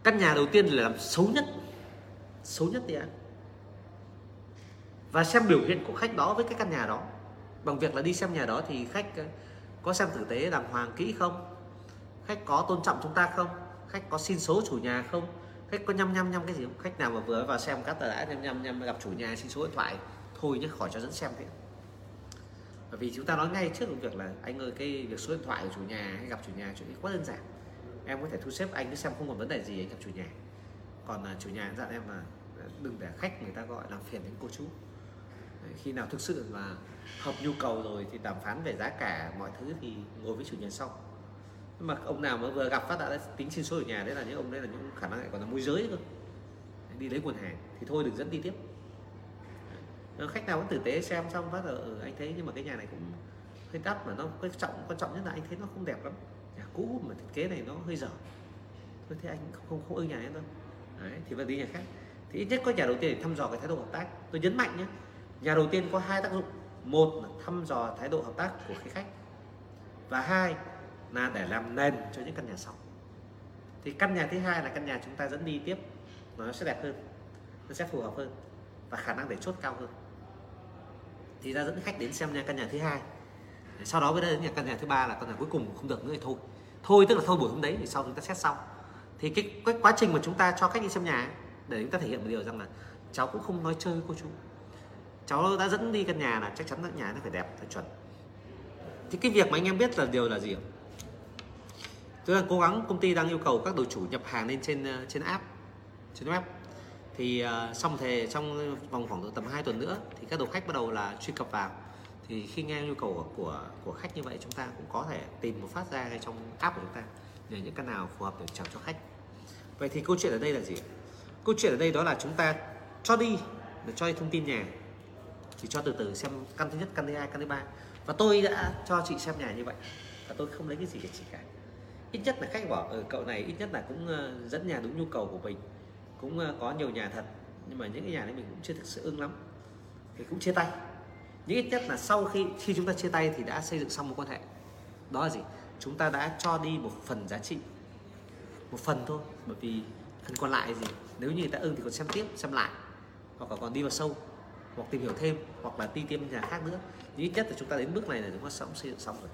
Căn nhà đầu tiên là làm xấu nhất xấu nhất đi ạ và xem biểu hiện của khách đó với cái căn nhà đó. Bằng việc là đi xem nhà đó thì khách ờ, có xem tử tế đàng hoàng kỹ không? Khách có tôn trọng chúng ta không? Khách có xin số chủ nhà không? Khách có nhăm nhăm nhăm cái gì không? Khách nào mà vừa vào xem các tờ đã nhăm nhăm nhăm gặp chủ nhà, xin số điện thoại, thôi nhé khỏi cho dẫn xem thế. Bởi vì chúng ta nói ngay trước việc là, anh ơi, cái việc số điện thoại của chủ nhà hay gặp chủ nhà chuyện ấy quá đơn giản. Em có thể thu xếp anh cứ xem không còn vấn đề gì anh gặp chủ nhà. Còn là chủ nhà dặn em là, đừng để khách người ta gọi làm phiền đến cô chú khi nào thực sự mà hợp nhu cầu rồi thì đàm phán về giá cả mọi thứ thì ngồi với chủ nhà sau. Nhưng mà ông nào mà vừa gặp phát đã tính xin số ở nhà đấy là những ông đấy là những khả năng lại còn là môi giới cơ. Đi lấy nguồn hàng thì thôi đừng dẫn đi tiếp. Khách nào cũng tử tế xem xong phát ở ừ, anh thấy nhưng mà cái nhà này cũng hơi đắt mà nó quan trọng quan trọng nhất là anh thấy nó không đẹp lắm. Nhà cũ mà thiết kế này nó hơi dở. Thôi thế anh không không, không ưng nhà em đâu. Đấy, thì vẫn đi nhà khác. Thì ít nhất có nhà đầu tiên để thăm dò cái thái độ hợp tác. Tôi nhấn mạnh nhé nhà đầu tiên có hai tác dụng. Một là thăm dò thái độ hợp tác của khách. Và hai là để làm nền cho những căn nhà sau. Thì căn nhà thứ hai là căn nhà chúng ta dẫn đi tiếp. Nó sẽ đẹp hơn nó sẽ phù hợp hơn và khả năng để chốt cao hơn. Thì ra dẫn khách đến xem nhà căn nhà thứ hai. Sau đó với đến nhà căn nhà thứ ba là căn nhà cuối cùng không được nữa thì thôi. Thôi tức là thôi buổi hôm đấy thì sau chúng ta xét sau. Thì cái, cái quá trình mà chúng ta cho khách đi xem nhà để chúng ta thể hiện một điều rằng là cháu cũng không nói chơi cô chú cháu đã dẫn đi căn nhà là chắc chắn là nhà nó phải đẹp phải chuẩn. Thì cái việc mà anh em biết là điều là gì tức là cố gắng công ty đang yêu cầu các đội chủ nhập hàng lên trên ờ, trên app trên web. Thì uh, xong thề trong vòng khoảng tầm 2 tuần nữa thì các đầu khách bắt đầu là truy cập vào. Thì khi nghe nhu cầu của, của của khách như vậy chúng ta cũng có thể tìm một phát ra ngay trong app của chúng ta để những căn nào phù hợp để chào cho khách. Vậy thì câu chuyện ở đây là gì câu chuyện ở đây đó là chúng ta cho đi để cho đi thông tin nhà chỉ cho từ từ xem căn thứ nhất căn thứ hai căn thứ ba. Và tôi đã cho chị xem nhà như vậy. Và tôi không lấy cái gì để chị cả. Ít nhất là khách bảo ở ừ, cậu này ít nhất là cũng ờ, dẫn nhà đúng nhu cầu của mình. Cũng ờ, có nhiều nhà thật. Nhưng mà những cái nhà đấy mình cũng chưa thực sự ưng lắm. Thì cũng chia tay. Những ít nhất là sau khi khi chúng ta chia tay thì đã xây dựng xong một quan hệ. Đó là gì? Chúng ta đã cho đi một phần giá trị. Một phần thôi bởi vì phần còn lại gì nếu như người ta ưng thì còn xem tiếp xem lại. Hoặc là còn đi vào sâu hoặc tìm hiểu thêm hoặc là đi tiêm nhà khác nữa nhưng ít nhất là chúng ta đến bước này là chúng ta sống xây dựng xong rồi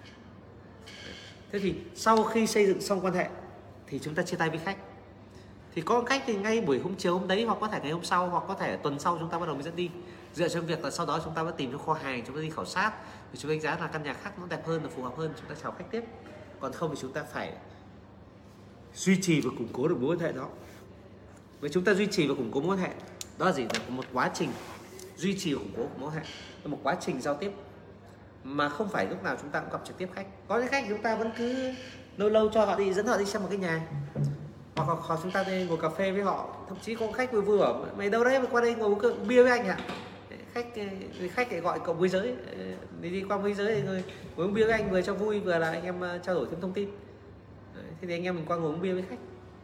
thế thì sau khi xây dựng xong quan hệ thì chúng ta chia tay với khách thì có cách thì ngay buổi hôm chiều hôm đấy hoặc có thể ngày hôm sau hoặc có thể tuần sau chúng ta bắt đầu mới dẫn đi dựa trên việc là sau đó chúng ta mới tìm cho kho hàng chúng ta đi khảo sát thì chúng ta đánh giá là căn nhà khác nó đẹp hơn là phù hợp hơn chúng ta chào khách tiếp còn không thì chúng ta phải duy trì và củng cố được mối quan hệ đó với chúng ta duy trì và củng cố mối quan hệ đó là gì là một quá trình duy trì củng cố mối quan hệ là một quá trình giao tiếp mà không phải lúc nào chúng ta cũng gặp trực tiếp khách. Có những khách chúng ta vẫn cứ lâu lâu cho họ đi, dẫn họ đi xem một cái nhà. Hoặc là họ chúng ta đi ngồi cà phê với họ. Thậm chí có khách vừa vừa bảo, mày đâu đấy, mày qua đây ngồi uống bia với anh ạ. Khách ờ, khách lại gọi cậu môi giới. Ờ, đi đi qua môi giới rồi uống bia với anh, vừa cho vui, vừa là anh em ờ, trao đổi thêm thông tin. Thế thì anh em mình qua ngồi uống bia với khách.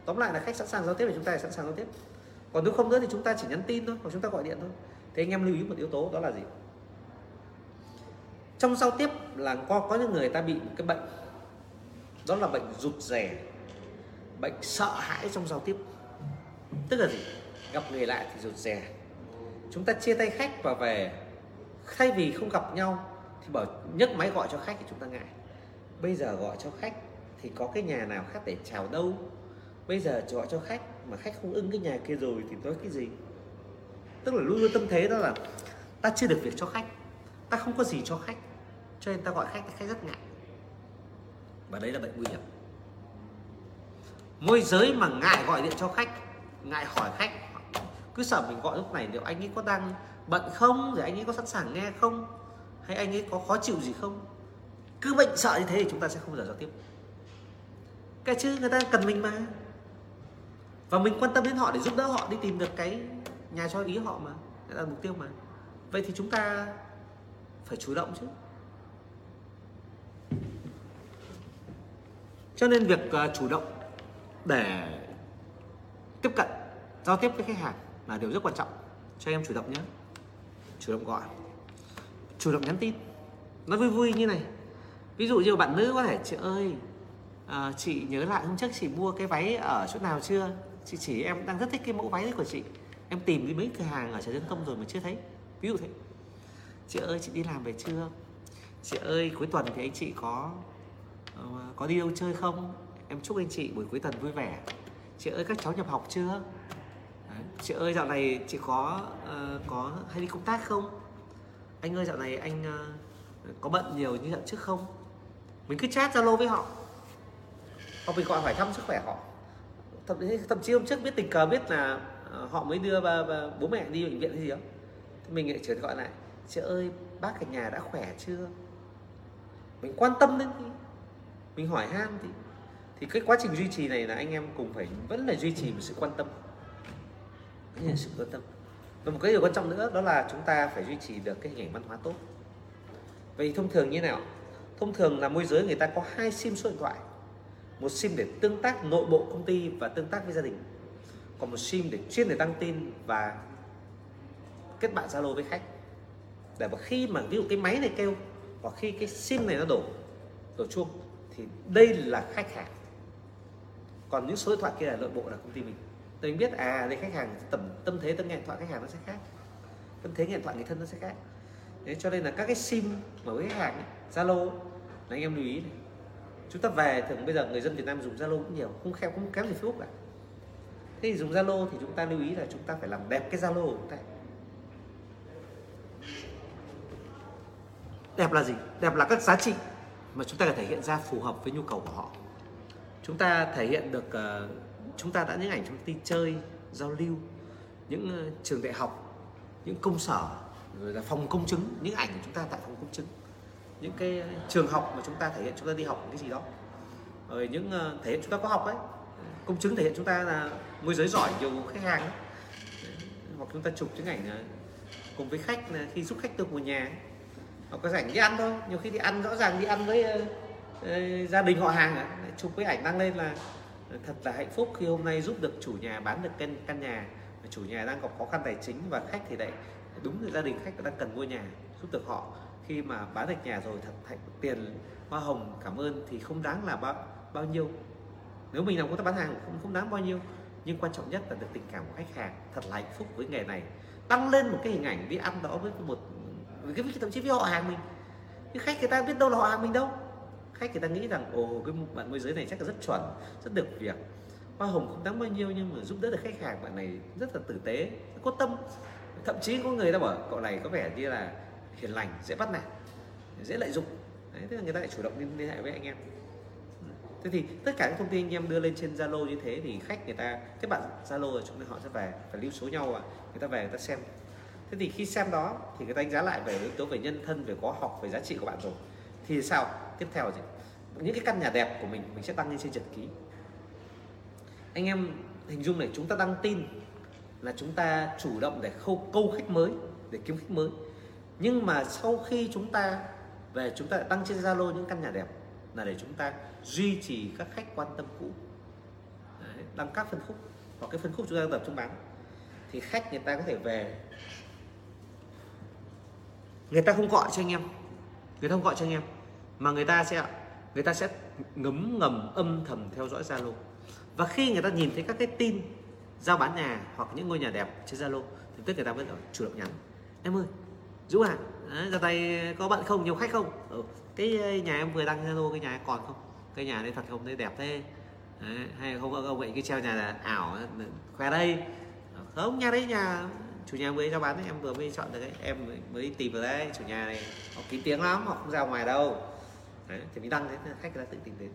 Tóm lại là khách sẵn sàng giao tiếp thì chúng ta sẵn sàng giao tiếp. Còn nếu không nữa thì chúng ta chỉ nhắn tin thôi, hoặc chúng ta gọi điện thôi thế anh em lưu ý một yếu tố đó là gì? Trong giao tiếp là có có những người ta bị một cái bệnh, đó là bệnh rụt rè, bệnh sợ hãi trong giao tiếp. Tức là gì? Gặp người lại thì rụt rè. Chúng ta chia tay khách và về. Thay vì không gặp nhau thì bảo nhấc máy gọi cho khách thì chúng ta ngại. Bây giờ gọi cho khách thì có cái nhà nào khác để chào đâu? Bây giờ gọi cho khách mà khách không ưng cái nhà kia rồi thì nói cái gì? Tức là luôn luôn tâm thế đó là ta chưa được việc cho khách. Ta không có gì cho khách, cho nên ta gọi khách khách rất ngại. Và đấy là bệnh nguy hiểm. Môi giới mà ngại gọi điện cho khách, ngại hỏi khách, cứ sợ mình gọi lúc này liệu anh ấy có đang bận không, rồi anh ấy có sẵn sàng nghe không, hay anh ấy có khó chịu gì không? Cứ bệnh sợ như thế thì chúng ta sẽ không bao giờ giao tiếp. Cái chứ người ta cần mình mà. Và mình quan tâm đến họ để giúp đỡ họ, đi tìm được cái nhà cho ý họ mà là mục tiêu mà. Vậy thì chúng ta phải chủ động chứ. Cho nên việc ờ, chủ động để tiếp cận giao tiếp với khách hàng là điều rất quan trọng. Cho em chủ động nhé. Chủ động gọi chủ động nhắn tin. Nó vui vui như này. Ví dụ như bạn nữ có thể chị ơi à, chị nhớ lại hôm trước chị mua cái váy ở chỗ nào chưa? Chị chỉ em đang rất thích cái mẫu váy đấy của chị em tìm đi mấy cửa hàng ở trần dân công rồi mà chưa thấy. Ví dụ thế. Chị ơi chị đi làm về chưa? Chị ơi cuối tuần thì anh chị có uh, có đi đâu chơi không? Em chúc anh chị buổi cuối tuần vui vẻ. Chị ơi các cháu nhập học chưa? Đấy. chị ơi dạo này chị có uh, có hay đi công tác không? Anh ơi dạo này anh uh, có bận nhiều như dạo trước không? Mình cứ chat zalo với họ. Hoặc mình gọi hỏi thăm sức khỏe họ. Thậm chí thậm chí hôm trước biết tình cờ biết là Ờ, họ mới đưa bà, bà, bố mẹ đi bệnh viện hay gì đó. Thì mình lại chuyển gọi lại chị ơi bác ở nhà đã khỏe chưa? Mình quan tâm đến đi mình hỏi han thì thì cái quá trình duy trì này là anh em cùng phải vẫn là duy trì một sự quan tâm. Là sự quan tâm. Và một cái điều quan trọng nữa đó là chúng ta phải duy trì được cái hình ảnh văn hóa tốt. Vậy thông thường như thế nào? Thông thường là môi giới người ta có hai sim số điện thoại. Một sim để tương tác nội bộ công ty và tương tác với gia đình còn một sim để chuyên để đăng tin và kết bạn zalo với khách. Để mà khi mà ví dụ cái máy này kêu, hoặc khi cái sim này nó đổ đổ chuông, thì đây là khách hàng. Còn những số điện thoại kia là nội bộ là công ty mình. Tôi biết à đây khách hàng, tầm, tâm thế, tâm nghe điện thoại khách hàng nó sẽ khác. Tâm thế nghe điện thoại người thân nó sẽ khác. Thế cho nên là các cái sim mà với khách hàng zalo, là anh em lưu ý này. Chúng ta về thường bây giờ người dân Việt Nam dùng Zalo cũng nhiều, không khéo cũng kém gì Facebook cả thế thì dùng Zalo thì chúng ta lưu ý là chúng ta phải làm đẹp cái Zalo của chúng ta. Đẹp là gì? Đẹp là các giá trị mà chúng ta phải thể hiện ra phù hợp với nhu cầu của họ. Chúng ta thể hiện được uh, chúng ta đã những ảnh chúng ta đi chơi giao lưu những uh, trường đại học những công sở rồi là phòng công chứng những ảnh của chúng ta tại phòng công chứng. Những cái ờ, trường học mà chúng ta thể hiện chúng ta đi học cái gì đó. Rồi những uh, thể hiện chúng ta có học ấy. Công chứng thể hiện chúng ta là môi giới giỏi nhiều khách hàng ấy. hoặc chúng ta chụp những ảnh à, cùng với khách là khi giúp khách từ một nhà hoặc có rảnh đi ăn thôi. Nhiều khi đi ăn rõ ràng đi ăn với uh, gia đình họ hàng ấy. chụp với ảnh đăng lên là thật là hạnh phúc khi hôm nay giúp được chủ nhà bán được căn căn nhà. Chủ nhà đang gặp khó khăn tài chính và khách thì lại đúng là gia đình khách đang cần mua nhà giúp được họ. Khi mà bán được nhà rồi thật thành tiền hoa hồng cảm ơn thì không đáng là bao bao nhiêu. Nếu mình làm công tác bán hàng cũng không đáng bao nhiêu nhưng quan trọng nhất là được tình cảm của khách hàng thật là hạnh phúc với nghề này. Tăng lên một cái hình ảnh đi ăn đó với một cái thậm chí với họ hàng mình. Nhưng khách người ta biết đâu là họ hàng mình đâu. Khách người ta nghĩ rằng ồ cái bạn môi giới này chắc là rất chuẩn rất được việc. Hoa hồng không đáng bao nhiêu nhưng mà giúp đỡ được khách hàng bạn này rất là tử tế có tâm. Thậm chí có người ta bảo cậu này có vẻ như là hiền lành dễ bắt nạt dễ lợi dụng. Đấy, thế là người ta lại chủ động liên hệ với anh em thế thì tất cả các thông tin anh em đưa lên trên zalo như thế thì khách người ta các bạn zalo rồi chúng họ sẽ về, phải lưu số nhau à người ta về, người ta xem. Thế thì khi xem đó thì người ta đánh giá lại về yếu tố về nhân thân, về có học, về giá trị của bạn rồi. Thì sao? Tiếp theo gì? Những cái căn nhà đẹp của mình mình sẽ đăng lên trên nhật ký. Anh em hình dung này, chúng ta đăng tin là chúng ta chủ động để khâu, câu khách mới, để kiếm khách mới. Nhưng mà sau khi chúng ta về, chúng ta đăng trên zalo những căn nhà đẹp là để chúng ta duy trì các khách quan tâm cũ. Đấy, đăng các phân khúc. Hoặc cái phân khúc chúng ta tập trung bán thì khách người ta có thể về. Người ta không gọi cho anh em. Người ta không gọi cho anh em. Mà người ta sẽ người ta sẽ ngấm ngầm âm thầm theo dõi Zalo. Và khi người ta nhìn thấy các cái tin giao bán nhà hoặc những ngôi nhà đẹp trên Zalo thì tức người ta vẫn chủ động nhắn. Em ơi Dũng à giờ tay có bận không? Nhiều khách không? Ừ, cái ờ, nhà em vừa đăng Zalo cái nhà còn không? Cái nhà đấy thật không? Thấy đẹp thế. Đấy, hay không ông vậy cái treo nhà là ảo khoe đây. Không nhà đấy nhà chủ nhà mới cho bán đấy, em vừa mới chọn được đấy. Em mới tìm được đấy chủ nhà này. Họ kín tiếng lắm họ không ra ngoài đâu. Đấy, thì mình đăng thế khách người ta tự tìm đến.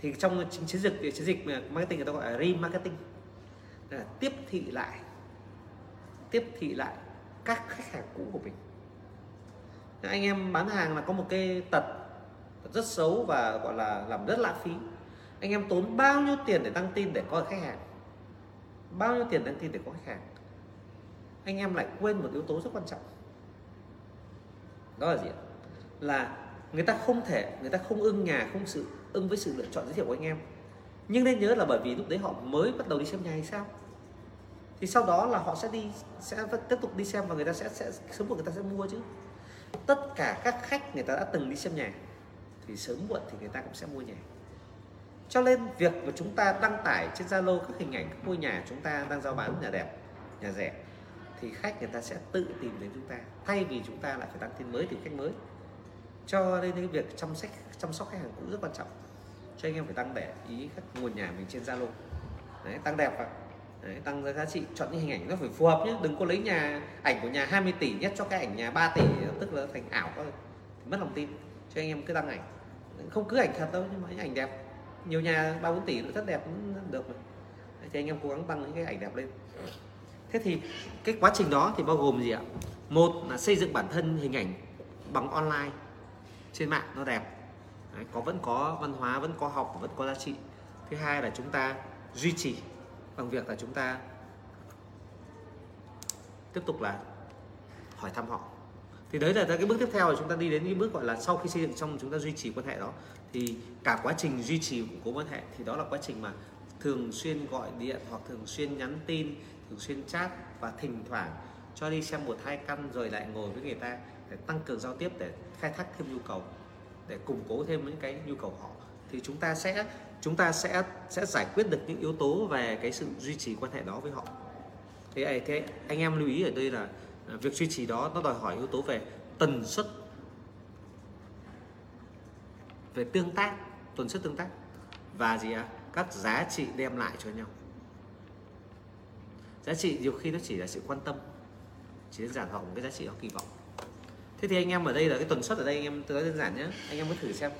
Thì trong chiến, chiến dịch chiến dịch marketing người ta gọi là remarketing. Là tiếp thị lại. Tiếp thị lại các khách hàng cũ của mình. Anh em bán hàng là có một cái tật rất xấu và, gọi là, làm rất lãng phí. Anh em tốn bao nhiêu tiền để đăng tin để có khách hàng? Bao nhiêu tiền đăng tin để có khách hàng? Anh em lại quên một yếu tố rất quan trọng. Đó là gì ạ? Là người ta không thể, người ta không ưng nhà, không sự ưng với sự lựa chọn giới thiệu của anh em. Nhưng nên nhớ là bởi vì lúc đấy họ mới bắt đầu đi xem nhà hay sao? Thì sau đó là họ sẽ đi, sẽ tiếp tục đi xem và người ta sẽ sẽ, sớm muộn người ta sẽ mua chứ. Tất cả các khách người ta đã từng đi xem nhà thì sớm muộn thì người ta cũng sẽ mua nhà. Cho nên việc mà chúng ta đăng tải trên Zalo các hình ảnh các ngôi nhà chúng ta đang giao bán nhà đẹp nhà rẻ thì khách người ta sẽ tự tìm đến chúng ta. Thay vì chúng ta lại phải đăng tin mới tìm khách mới. Cho nên cái việc chăm sóc chăm sóc khách hàng cũng rất quan trọng. Cho anh em phải tăng để ý các nguồn nhà mình trên Zalo. Đấy tăng đẹp vào đấy, tăng giá trị chọn những hình ảnh nó phải phù hợp nhé. Đừng có lấy nhà ảnh của nhà 20 tỷ nhất cho cái ảnh nhà 3 tỷ tức là thành ảo thôi. Mất lòng tin cho anh em cứ đăng ảnh. Không cứ ảnh thật đâu nhưng mà những ảnh đẹp. Nhiều nhà ba bốn tỷ nó rất đẹp cũng được rồi thì anh em cố gắng tăng những cái ảnh đẹp lên. Thế thì cái quá trình đó thì bao gồm gì ạ? Một là xây dựng bản thân hình ảnh bằng online trên mạng nó đẹp. Đấy, có vẫn có văn hóa vẫn có học vẫn có giá trị. Thứ hai là chúng ta duy trì bằng việc là chúng ta tiếp tục là hỏi thăm họ thì đấy là cái bước tiếp theo là chúng ta đi đến cái bước gọi là sau khi xây dựng xong chúng ta duy trì quan hệ đó. Thì cả quá trình duy trì củng cố quan hệ thì đó là quá trình mà thường xuyên gọi điện hoặc thường xuyên nhắn tin thường xuyên chat và thỉnh thoảng cho đi xem một hai căn rồi lại ngồi với người ta để tăng cường giao tiếp để khai thác thêm nhu cầu để củng cố thêm những cái nhu cầu họ. Thì chúng ta sẽ chúng ta sẽ sẽ giải quyết được những yếu tố về cái sự duy trì quan hệ đó với họ. Thế, thế anh em lưu ý ở đây là Ờ, việc duy trì đó nó đòi hỏi yếu tố về tần suất, về tương tác, tần suất tương tác và gì ạ? Các giá trị đem lại cho nhau. Giá trị nhiều khi nó chỉ là sự quan tâm, chỉ đơn giản hoặc một cái giá trị họ kỳ vọng. Thế thì anh em ở đây là cái tần suất ở đây, anh em tôi nói đơn giản nhé, anh em cứ thử xem.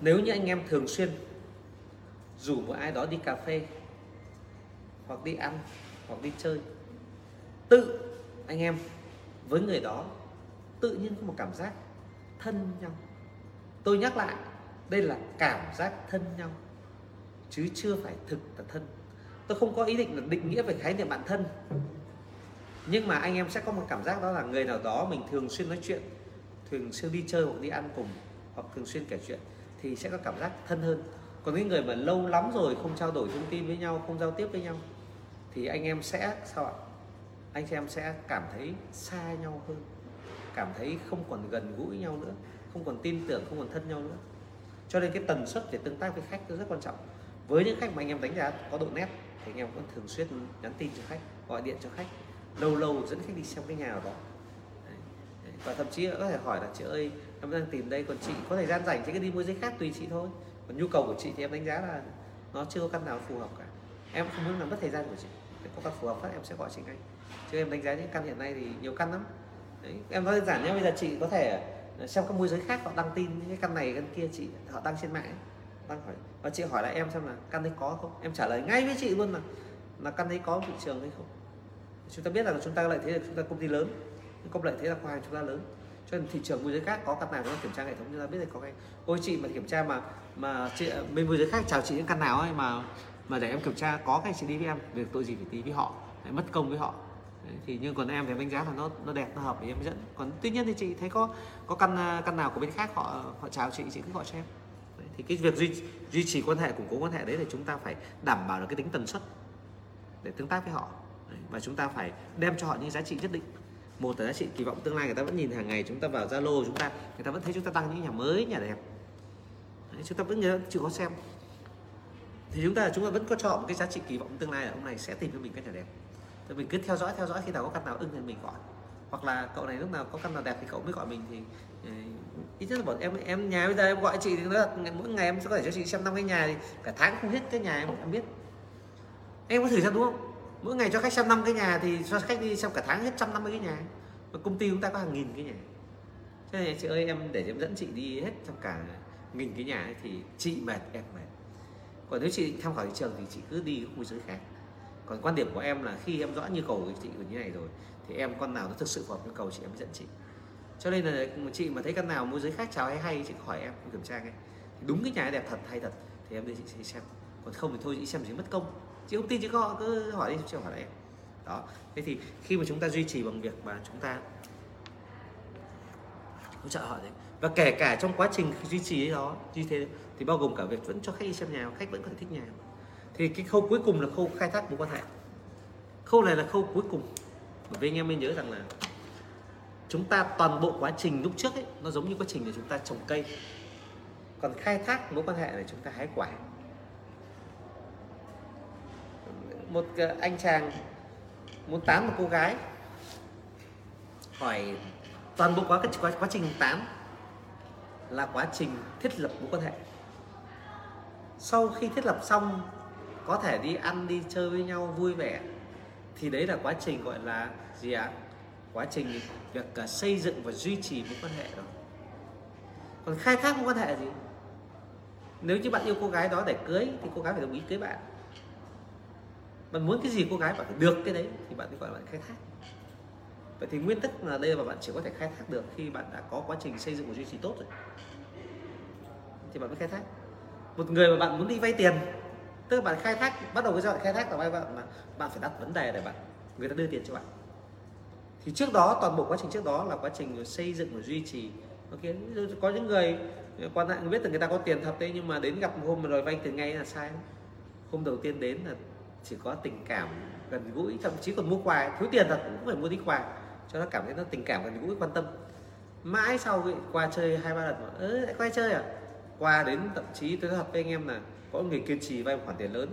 Nếu như anh em thường xuyên rủ một ai đó đi cà phê, hoặc đi ăn, hoặc đi chơi tự, anh em, với người đó, tự nhiên có một cảm giác thân nhau. Tôi nhắc lại, đây là cảm giác thân nhau, chứ chưa phải thực là thân. Tôi không có ý định là định nghĩa về khái niệm bạn thân. Nhưng mà anh em sẽ có một cảm giác đó là người nào đó mình thường xuyên nói chuyện, thường xuyên đi chơi hoặc đi ăn cùng, hoặc thường xuyên kể chuyện, thì sẽ có cảm giác thân hơn. Còn những người mà lâu lắm rồi không trao đổi thông tin với nhau, không giao tiếp với nhau, thì anh em sẽ, sao ạ? Anh chị em sẽ cảm thấy xa nhau hơn, cảm thấy không còn gần gũi nhau nữa, không còn tin tưởng, không còn thân nhau nữa. Cho nên cái tần suất để tương tác với khách rất quan trọng. Với những khách mà anh em đánh giá có độ nét thì anh em vẫn thường xuyên nhắn tin cho khách, gọi điện cho khách. Lâu lâu dẫn khách đi xem cái nhà đó. Và thậm chí có thể hỏi là, chị ơi, em đang tìm đây, còn chị có thời gian rảnh thì cứ đi mua giấy khác tùy chị thôi. Còn nhu cầu của chị thì em đánh giá là nó chưa có căn nào phù hợp cả. Em không muốn làm mất thời gian của chị. Để có căn phù hợp phát, em sẽ gọi chị ngay chứ em đánh giá những căn hiện nay thì nhiều căn lắm. Đấy, em nói đơn giản nhé bây giờ chị có thể ờ, xem các môi giới khác họ đăng tin những cái căn này căn kia chị họ đăng trên mạng đăng hỏi và chị hỏi lại em xem là căn đấy có không? Em trả lời ngay với chị luôn là là căn đấy có thị trường hay không. Chúng ta biết là chúng ta lại thế là chúng ta công ty lớn công lợi thế là khoa hàng chúng ta lớn. Cho nên thị trường môi giới khác có căn nào chúng ta kiểm tra hệ thống chúng ta biết là có cái. Ôi chị mà kiểm tra mà mà chị ờ, bên môi giới khác chào chị những căn nào ấy mà mà để em kiểm tra có cái chị đi với em việc tội gì phải tí với họ phải mất công với họ. Đấy, thì nhưng còn em thì em đánh giá là nó nó đẹp nó hợp thì em dẫn. Còn tuy nhiên thì chị thấy có có căn căn nào của bên khác họ họ chào chị chị cứ gọi cho em. Đấy, thì cái việc duy duy trì quan hệ củng cố quan hệ đấy thì chúng ta phải đảm bảo được cái tính tần suất để tương tác với họ. Đấy, và chúng ta phải đem cho họ những giá trị nhất định. Một là giá trị kỳ vọng tương lai người ta vẫn nhìn hàng ngày chúng ta vào zalo chúng ta người ta vẫn thấy chúng ta tăng những nhà mới nhà đẹp. Đấy, chúng ta vẫn nhớ chịu có xem. Thì chúng ta chúng ta vẫn có cho một cái giá trị kỳ vọng tương lai là ông này sẽ tìm cho mình cái nhà đẹp thì mình cứ theo dõi theo dõi khi nào có căn nào ưng thì mình gọi. Hoặc là cậu này lúc nào có căn nào đẹp thì cậu mới gọi mình thì ừ, ít nhất là bọn em em nhà bây giờ em gọi chị thì nó mỗi ngày em sẽ có thể cho chị xem năm cái nhà thì cả tháng không hết cái nhà em em biết. Em có thử xem đúng không? Mỗi ngày cho khách xem năm cái nhà thì cho khách đi xem cả tháng hết trăm năm mươi cái nhà. Và công ty chúng ta có hàng nghìn cái nhà. Thế này chị ơi em để em dẫn chị đi hết trong cả nghìn cái nhà ấy, thì chị mệt em mệt. Còn nếu chị tham khảo thị trường thì chị cứ đi khu giới khác còn quan điểm của em là khi em rõ nhu cầu của chị như này rồi, thì em con nào nó thực sự phù hợp nhu cầu chị, em mới dẫn chị. Cho nên là chị mà thấy căn nào môi giới khác chào hay hay, chị hỏi em kiểm tra ngay. Đúng cái nhà đẹp thật hay thật, thì em đưa chị sẽ xem. Còn không thì thôi, chị xem chỉ mất công. Chị không tin chị có, cứ hỏi đi, chị hỏi lại em. Đó. Thế thì khi mà chúng ta duy trì bằng việc mà chúng ta hỗ trợ họ đấy. Và kể cả trong quá trình duy trì đó, như thế, thì bao gồm cả việc vẫn cho khách đi xem nhà, khách vẫn có thể thích nhà thì cái khâu cuối cùng là khâu khai thác mối quan hệ. Khâu này là khâu cuối cùng. Bởi vì anh em nên nhớ rằng là chúng ta toàn bộ quá trình lúc trước ấy nó giống như quá trình để chúng ta trồng cây. Còn khai thác mối quan hệ là chúng ta hái quả. Một ờ, anh chàng muốn tán một cô gái hỏi toàn bộ quá quá, quá trình tán là quá trình thiết lập mối quan hệ. Sau khi thiết lập xong có thể đi ăn đi chơi với nhau vui vẻ thì đấy là quá trình gọi là gì ạ? Quá trình việc uh, xây dựng và duy trì mối quan hệ đó. Còn khai thác mối quan hệ là gì? Nếu như bạn yêu cô gái đó để cưới thì cô gái phải đồng ý cưới bạn. Bạn muốn cái gì cô gái bạn phải được cái đấy thì bạn mới gọi là bạn khai thác. Vậy thì nguyên tắc là đây là bạn chỉ có thể khai thác được khi bạn đã có quá trình xây dựng và duy trì tốt rồi. Thì bạn mới khai thác. Một người mà bạn muốn đi vay tiền tức là bạn khai thác, bắt đầu cái giai đoạn khai thác là bạn mà bạn phải đặt vấn đề để bạn, người ta đưa tiền cho bạn. Thì trước đó, toàn bộ quá trình trước đó là quá trình xây dựng và duy trì. Ok có những người, quan hệ biết là người ta có tiền thật đấy, nhưng mà đến gặp một hôm mà rồi vay tiền ngay là sai. Hôm đầu tiên đến là chỉ có tình cảm gần gũi, thậm chí còn mua quà, thiếu tiền thật cũng phải mua đi quà, cho nó cảm thấy nó tình cảm gần gũi, quan tâm. Mãi sau cái qua chơi hai ba lần mà, ơ, lại quay chơi à? Qua đến, thậm chí tôi nói thật với anh em là có người kiên trì vay một khoản tiền lớn.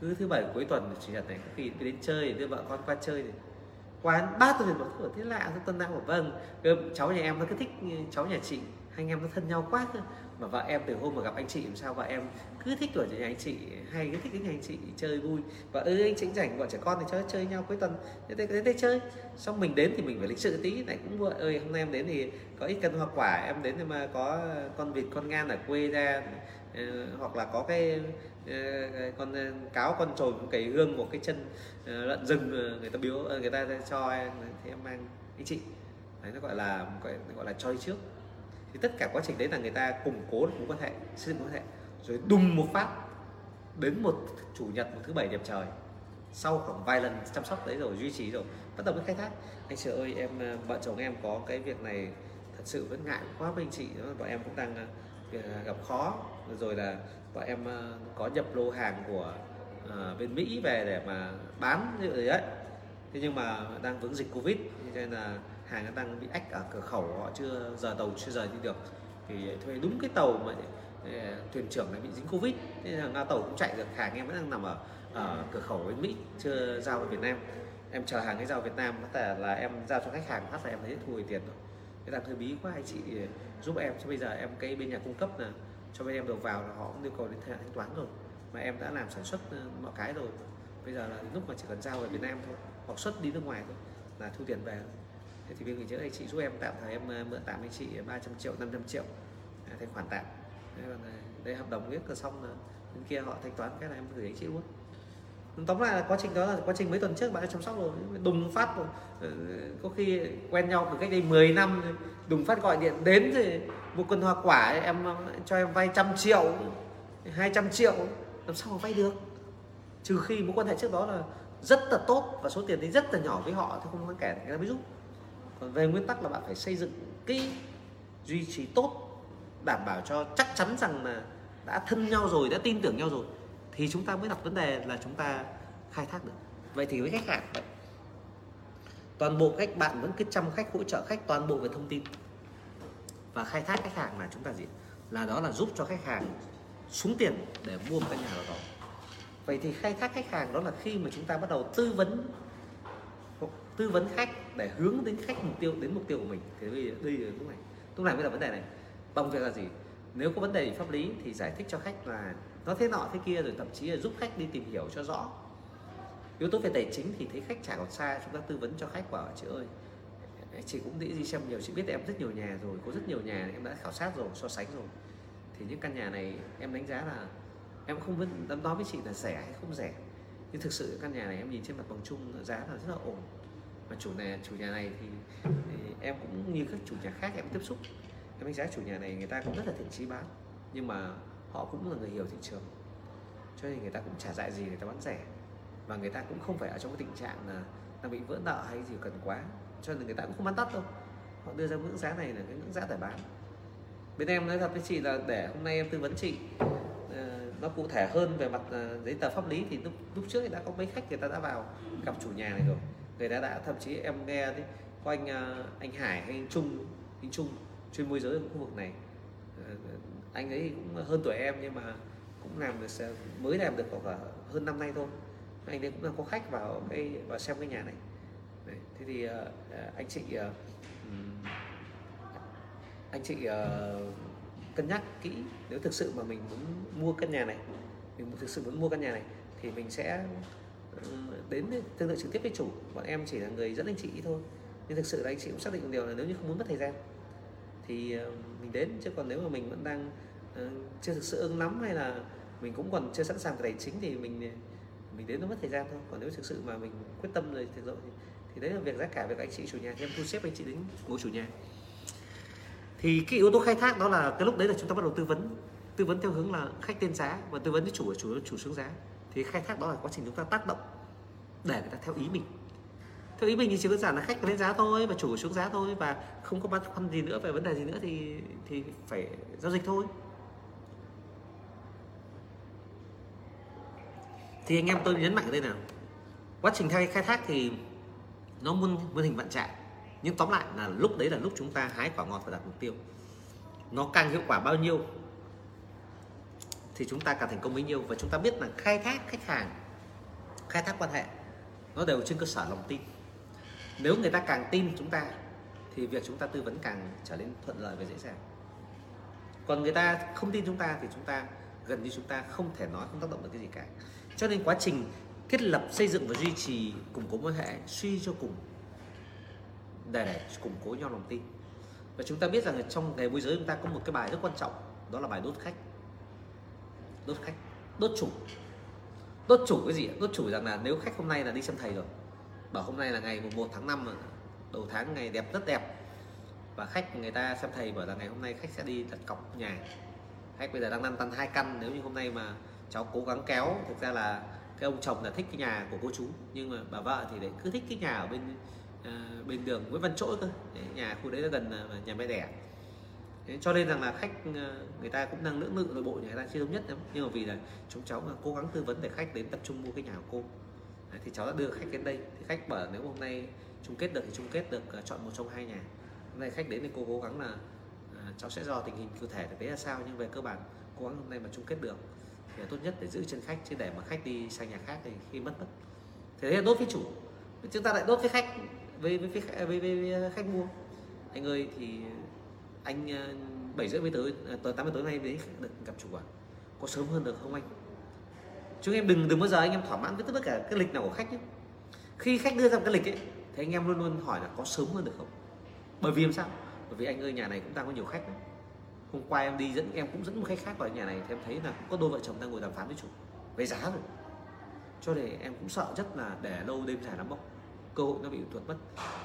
Cứ thứ bảy cuối tuần chủ nhật này có khi đến chơi, đưa vợ con qua chơi này. Quán ba tuần bảo thứ thế lạ tôi tân đang bảo vâng. Cháu nhà em nó cứ thích ừ, cháu nhà chị, hai anh em nó thân nhau quá cơ. Mà vợ em từ hôm mà gặp anh chị làm sao vợ em cứ thích ở nhà anh chị hay, cứ thích cái nhà anh chị chơi vui. Và ư ừ, anh chị rảnh, bọn trẻ con thì cho chơi nhau cuối tuần. Thế đây đến đây chơi. Xong mình đến thì mình phải lịch sự tí này cũng vợ ơi, hôm nay em đến thì có ít cân hoa quả, em đến thì mà có con vịt, con ngan ở quê ra. Ờ, hoặc là có cái ờ, con ờ, cáo con trồn cái gương một cái chân lợn rừng người ta biếu người ta cho em thì em mang. Anh chị đấy nó gọi là gọi, gọi là cho đi trước. Thì tất cả quá trình đấy là người ta củng cố được mối quan hệ xây dựng mối quan hệ rồi đùng một phát đến một chủ nhật một thứ bảy đẹp trời. Sau khoảng vài lần chăm sóc đấy rồi duy trì rồi bắt đầu mới khai thác. Anh chị ơi em vợ chồng em có cái việc này thật sự vẫn ngại quá với anh chị bọn em cũng đang gặp khó rồi là bọn em ờ, có nhập lô hàng của à, bên Mỹ về để mà bán như vậy đấy. Thế nhưng mà đang vướng dịch Covid nên là hàng nó đang bị ách ở cửa khẩu họ chưa giờ tàu chưa rời đi được. Thì thuê đúng cái tàu mà thuyền trưởng lại bị dính Covid. Nên là nga tàu cũng chạy được hàng em vẫn đang nằm ở ở cửa khẩu bên Mỹ chưa giao về Việt Nam. Em chờ hàng cái giao Việt Nam có thể là em giao cho khách hàng phát là em thấy thu hồi tiền rồi. Cái là hơi bí quá anh chị giúp em. Cho bây giờ em cái bên nhà cung cấp là cho bên em đầu vào là họ cũng yêu cầu đến thời hạn thanh toán rồi. Mà em đã làm sản xuất ờ, mọi cái rồi. Bây giờ là lúc mà chỉ cần giao về Việt Nam thôi hoặc xuất đi nước ngoài thôi là thu tiền về. Thế thì bên người chữ anh chị giúp em tạm thời em ờ, mượn tạm anh chị 300 triệu 500 triệu à, thanh khoản tạm. Đây, ờ, đây hợp đồng viết là xong là bên kia họ thanh toán cái là em gửi anh chị luôn. Tóm lại là quá trình đó là quá trình mấy tuần trước bạn đã chăm sóc rồi. Đùng phát rồi. Có khi quen nhau từ cách đây 10 năm đùng phát gọi điện đến thì một cân hoa quả ấy, em cho em vay trăm triệu 200 triệu làm sao mà vay được? Trừ khi mối quan hệ trước đó là rất là tốt và số tiền thì rất là nhỏ với họ thì không đáng kể người ta mới giúp. Còn về nguyên tắc là bạn phải xây dựng kỹ duy trì tốt đảm bảo cho chắc chắn rằng là đã thân nhau rồi đã tin tưởng nhau rồi thì chúng ta mới đặt vấn đề là chúng ta khai thác được. Vậy thì với khách hàng vậy toàn bộ cách bạn vẫn cứ chăm khách hỗ trợ khách toàn bộ về thông tin khai thác khách hàng là chúng ta gì? Là đó là giúp cho khách hàng xuống tiền để mua một căn nhà nào đó. Vậy thì khai thác khách hàng đó là khi mà chúng ta bắt đầu tư vấn tư vấn khách để hướng đến khách mục tiêu đến mục tiêu của mình. Thì đây, đây là lúc này lúc này mới là vấn đề này. Bằng việc là gì? Nếu có vấn đề pháp lý thì giải thích cho khách là nó thế nọ thế kia rồi thậm chí là giúp khách đi tìm hiểu cho rõ. Yếu tố về tài chính thì thấy khách trả còn xa chúng ta tư vấn cho khách bảo chị ơi chị cũng nghĩ đi xem nhiều chị biết em rất nhiều nhà rồi có rất nhiều nhà em đã khảo sát rồi so sánh rồi. Thì những căn nhà này em đánh giá là em không biết đắn nói với chị là rẻ hay không rẻ. Nhưng thực sự căn nhà này em nhìn trên mặt bằng chung giá là rất là ổn. Mà chủ nhà chủ nhà này thì, thì em cũng như các chủ nhà khác em tiếp xúc. Em đánh giá chủ nhà này người ta cũng rất là thiện chí bán nhưng mà họ cũng là người hiểu thị trường. Cho nên người ta cũng trả dại gì người ta bán rẻ. Và người ta cũng không phải ở trong cái tình trạng là đang bị vỡ nợ hay gì cần quá cho nên người ta cũng không bán tắt đâu. Họ đưa ra ngưỡng giá này là cái ngưỡng giá để bán. Bên em nói thật với chị là để hôm nay em tư vấn chị ờ, nó cụ thể hơn về mặt ờ, giấy tờ pháp lý thì lúc lúc trước thì đã có mấy khách người ta đã vào gặp chủ nhà này rồi. Người ta đã, thậm chí em nghe đấy, có anh ờ, anh Hải hay anh Trung anh Trung, chuyên môi giới ở khu vực này. Anh ấy cũng hơn tuổi em nhưng mà cũng làm được mới làm được khoảng hơn năm nay thôi. Anh ấy cũng là có khách vào cái, vào xem cái nhà này thế thì uh, anh chị uh, anh chị uh, cân nhắc kỹ. Nếu thực sự mà mình muốn mua căn nhà này mình thực sự muốn mua căn nhà này thì mình sẽ đến thương lượng trực tiếp với chủ. Bọn em chỉ là người dẫn anh chị thôi. Nhưng thực sự là anh chị cũng xác định một điều là nếu như không muốn mất thời gian thì mình đến. Chứ còn nếu mà mình vẫn đang chưa thực sự ưng lắm hay là mình cũng còn chưa sẵn sàng về tài chính thì mình mình đến nó mất thời gian thôi. Còn nếu thực sự mà mình quyết tâm rồi thì, thì đấy là việc giá cả việc anh chị chủ nhà thì em thu xếp anh chị đến ngồi chủ nhà. Thì cái yếu tố khai thác đó là cái lúc đấy là chúng ta bắt đầu tư vấn tư vấn theo hướng là khách tên giá và tư vấn với chủ chủ chủ xuống giá. Thì khai thác đó là quá trình chúng ta tác động để người ta theo ý mình. Theo ý mình thì chỉ đơn giản là khách lên giá thôi và chủ xuống giá thôi và không có băn khoăn gì nữa về vấn đề gì nữa thì thì phải giao dịch thôi. Thì anh em tôi nhấn mạnh ở đây nào. Quá trình thay, khai thác thì nó muôn muôn hình vạn trạng. Nhưng tóm lại là lúc đấy là lúc chúng ta hái quả ngọt và đặt mục tiêu. Nó càng hiệu quả bao nhiêu thì chúng ta càng thành công bấy nhiêu. Và chúng ta biết là khai thác khách hàng, khai thác quan hệ, nó đều trên cơ sở lòng tin. Nếu người ta càng tin chúng ta, thì việc chúng ta tư vấn càng trở nên thuận lợi và dễ dàng. Còn người ta không tin chúng ta, thì chúng ta, gần như chúng ta không thể nói, không tác động được cái gì cả. Cho nên quá trình thiết lập xây dựng và duy trì củng cố mối hệ suy cho cùng để, để củng cố nhau lòng tin. Và chúng ta biết rằng trong nghề môi giới chúng ta có một cái bài rất quan trọng đó là bài đốt khách. Đốt khách đốt chủ. Đốt chủ cái gì đốt chủ rằng là nếu khách hôm nay là đi xem thầy rồi bảo hôm nay là ngày 1 tháng 5 đầu tháng ngày đẹp rất đẹp. Và khách người ta xem thầy bảo là ngày hôm nay khách sẽ đi đặt cọc nhà. Khách bây giờ đang lăn tăn hai căn nếu như hôm nay mà cháu cố gắng kéo thực ra là cái ông chồng là thích cái nhà của cô chú nhưng mà bà vợ thì lại cứ thích cái nhà ở bên à, bên đường Nguyễn Văn Trỗi cơ. Nhà khu đấy là gần à, nhà mẹ đẻ. Đấy, cho nên rằng là khách ờ, người ta cũng đang lưỡng lự nội bộ nhà người ta chưa thống nhất lắm. Nhưng mà vì là chúng cháu là cố gắng tư vấn để khách đến tập trung mua cái nhà của cô. Đấy, thì cháu đã đưa khách đến đây. Thì khách bảo nếu hôm nay chung kết được thì chung kết được ờ, chọn một trong hai nhà. Hôm nay khách đến thì cô cố gắng là cháu sẽ do tình hình cụ thể thực tế là sao. Nhưng về cơ bản cố gắng hôm nay mà chung kết được thì là tốt nhất để giữ chân khách chứ để mà khách đi sang nhà khác thì khi mất mất. Thế là đốt với chủ. Chúng ta lại đốt với khách với với, với, với, với, với khách mua. Anh ơi thì anh ờ, bảy rưỡi mới tới ờ, tối tám giờ tối nay đấy được gặp chủ à có sớm hơn được không anh? Chúng em đừng đừng bao giờ anh em thỏa mãn với tất cả cái lịch nào của khách nhé. Khi khách đưa ra một cái lịch ấy thì anh em luôn luôn hỏi là có sớm hơn được không? Bởi vì làm sao? Bởi vì anh ơi nhà này cũng đang có nhiều khách đấy hôm qua em đi dẫn, em cũng dẫn một khách khác vào nhà này, thì em thấy là cũng có đôi vợ chồng đang ngồi đàm phán với chủ, về giá rồi. Cho nên em cũng sợ rất là để lâu đêm dài lắm bốc cơ hội nó bị tuột mất.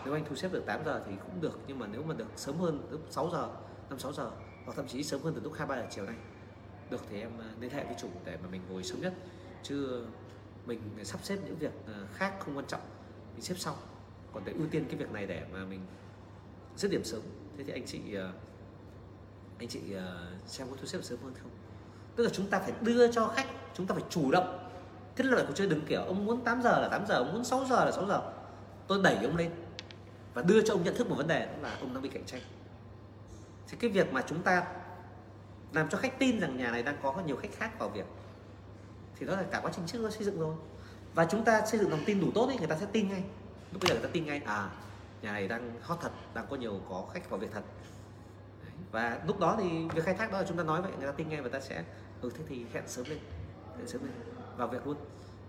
Nếu anh thu xếp được 8 giờ thì cũng được, nhưng mà nếu mà được sớm hơn lúc 6 giờ 5 6 giờ, hoặc thậm chí sớm hơn từ lúc 2 3 giờ chiều nay, được thì em ờ, liên hệ với chủ để mà mình ngồi sớm nhất. Chứ mình sắp xếp những việc ờ, khác không quan trọng, mình xếp sau. Còn để ưu tiên cái việc này để mà mình dứt điểm sớm, thế thì anh chị ờ, anh chị ờ, xem có thu xếp sớm hơn không? Tức là chúng ta phải đưa cho khách, chúng ta phải chủ động. Thiết lập cuộc chơi đừng kiểu, ông muốn 8 giờ là 8 giờ, ông muốn 6 giờ là 6 giờ. Tôi đẩy ông lên và đưa cho ông nhận thức một vấn đề, đó là ông đang bị cạnh tranh. Thì cái việc mà chúng ta làm cho khách tin rằng nhà này đang có nhiều khách khác vào việc, thì đó là cả quá trình trước nó xây dựng rồi. Và chúng ta xây dựng lòng tin đủ tốt thì người ta sẽ tin ngay. Lúc bây giờ người ta tin ngay à nhà này đang hot thật, đang có nhiều có khách vào việc thật và lúc đó thì việc khai thác đó là chúng ta nói vậy người ta tin ngay và ta sẽ ừ thế thì hẹn sớm lên hẹn sớm lên vào việc luôn.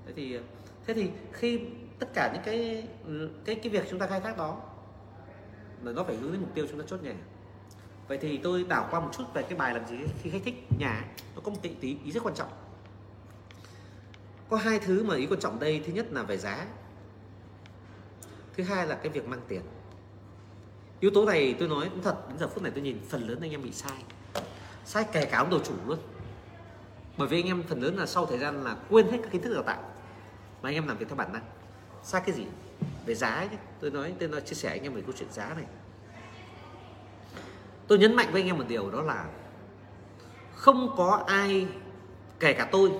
Thế thì thế thì khi tất cả những cái cái cái việc chúng ta khai thác đó là nó phải hướng đến mục tiêu chúng ta chốt nhà vậy thì tôi đảo qua một chút về cái bài làm gì khi khách thích nhà nó có một tí, tí ý rất quan trọng. Có hai thứ mà ý quan trọng đây. Thứ nhất là về giá. Thứ hai là cái việc mang tiền yếu tố này tôi nói cũng thật đến giờ phút này tôi nhìn phần lớn anh em bị sai. Sai kể cả ông đầu chủ luôn. Bởi vì anh em phần lớn là sau thời gian là quên hết các kiến thức đào tạo mà anh em làm việc theo bản năng. Sai cái gì? Về giá ấy, tôi nói tôi nói chia sẻ anh em về câu chuyện giá này. Tôi nhấn mạnh với anh em một điều đó là không có ai kể cả tôi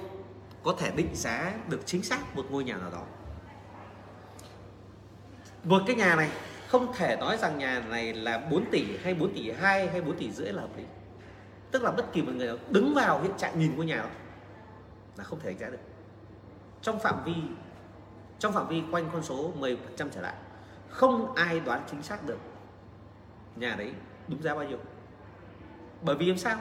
có thể định giá được chính xác một ngôi nhà nào đó. Một cái nhà này không thể nói rằng nhà này là 4 tỷ hay 4 tỷ 2 hay 4 tỷ rưỡi là hợp lý. Tức là bất kỳ một người nào đứng vào hiện trạng nhìn ngôi nhà đó là không thể đánh giá được. Trong phạm vi, trong phạm vi quanh con số 10% trở lại, không ai đoán chính xác được nhà đấy đúng giá bao nhiêu. Bởi vì làm sao?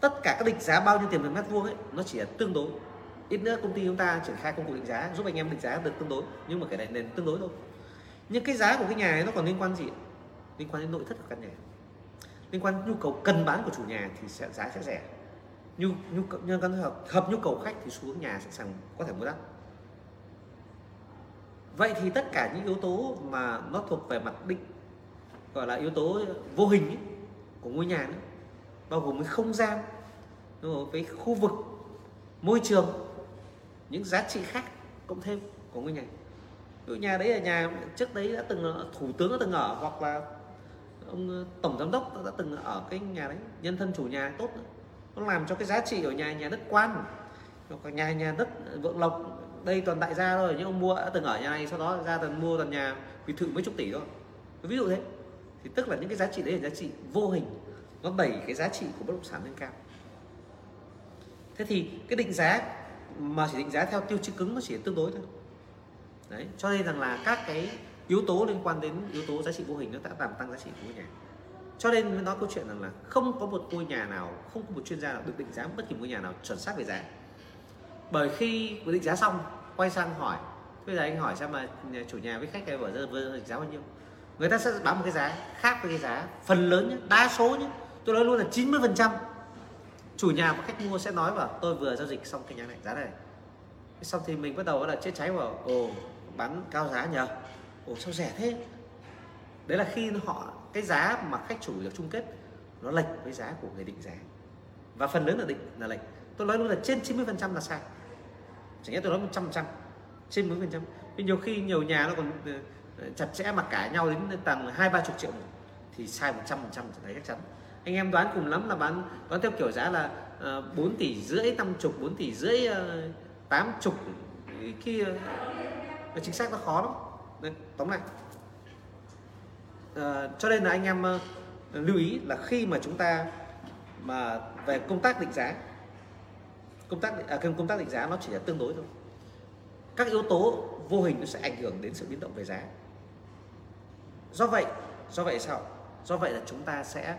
Tất cả các định giá bao nhiêu tiền một mét vuông ấy, nó chỉ là tương đối. Ít nữa công ty chúng ta triển khai công cụ định giá, giúp anh em định giá được tương đối. Nhưng mà cái này nền tương đối thôi nhưng cái giá của cái nhà ấy nó còn liên quan gì liên quan đến nội thất của căn nhà. Liên quan đến nhu cầu cần bán của chủ nhà thì sẽ giá sẽ rẻ. Nhu nhu cầu nhân căn hợp hợp nhu cầu khách thì xu hướng nhà sẽ sẵn có thể mua đắt. Vậy thì tất cả những yếu tố mà nó thuộc về mặt định gọi là yếu tố vô hình ấy, của ngôi nhà đó bao gồm cái không gian với khu vực môi trường những giá trị khác cộng thêm của ngôi nhà ngôi nhà đấy là nhà, trước đấy đã từng thủ tướng đã từng ở, hoặc là ông ờ, tổng giám đốc đã từng ở cái nhà đấy, nhân thân chủ nhà tốt nữa. nó làm cho cái giá trị ở nhà nhà đất quan, hoặc nhà nhà đất vượng lộc, đây toàn đại gia thôi, nhưng ông mua đã từng ở nhà này, sau đó ra tần mua tần nhà biệt thự mấy chục tỷ thôi. Ví dụ thế. Thì tức là những cái giá trị đấy là giá trị vô hình, nó đẩy cái giá trị của bất động sản lên cao. Thế thì cái định giá mà chỉ định giá theo tiêu chí cứng nó chỉ tương đối thôi đấy, cho nên rằng là các cái yếu tố liên quan đến yếu tố giá trị vô hình nó đã làm tăng giá trị của ngôi nhà. Cho nên mới nói câu chuyện rằng là không có một ngôi nhà nào, không có một chuyên gia nào được định giá bất kỳ ngôi nhà nào chuẩn xác về giá. Bởi khi quyết định giá xong, quay sang hỏi bây giờ anh hỏi xem mà chủ nhà với khách này bảo, giờ định giá bao nhiêu? Người ta sẽ báo một cái giá khác với cái giá phần lớn nhé đa số nhé tôi nói luôn là 90 phần trăm. Chủ nhà và khách mua sẽ nói vào tôi vừa giao dịch xong cái nhà này, giá này. Xong thì mình bắt đầu là chết cháy vào, ồ bán cao giá nhờ. Ồ sao rẻ thế? Đấy là khi họ cái giá mà khách chủ được chung kết nó lệch với giá của người định giá. Và phần lớn là định là lệch. Tôi nói luôn là trên 90 phần trăm là sai. Chẳng nhẽ tôi nói 100 phần trăm trên 10 phần trăm. Nhiều khi nhiều nhà nó còn ờ, ờ, chặt chẽ mà cãi nhau đến tầm hai ba chục triệu thì sai 100 phần trăm thấy chắc chắn. Anh em đoán cùng lắm là bán đoán theo kiểu giá là ờ, uh, 4 tỷ rưỡi năm chục 4 tỷ rưỡi tám chục khi nó chính xác nó khó lắm. Đây, tóm lại. À, cho nên là anh em uh, lưu ý là khi mà chúng ta mà về công tác định giá công tác à, công tác định giá nó chỉ là tương đối thôi. Các yếu tố vô hình nó sẽ ảnh hưởng đến sự biến động về giá. Do vậy do vậy sao? Do vậy là chúng ta sẽ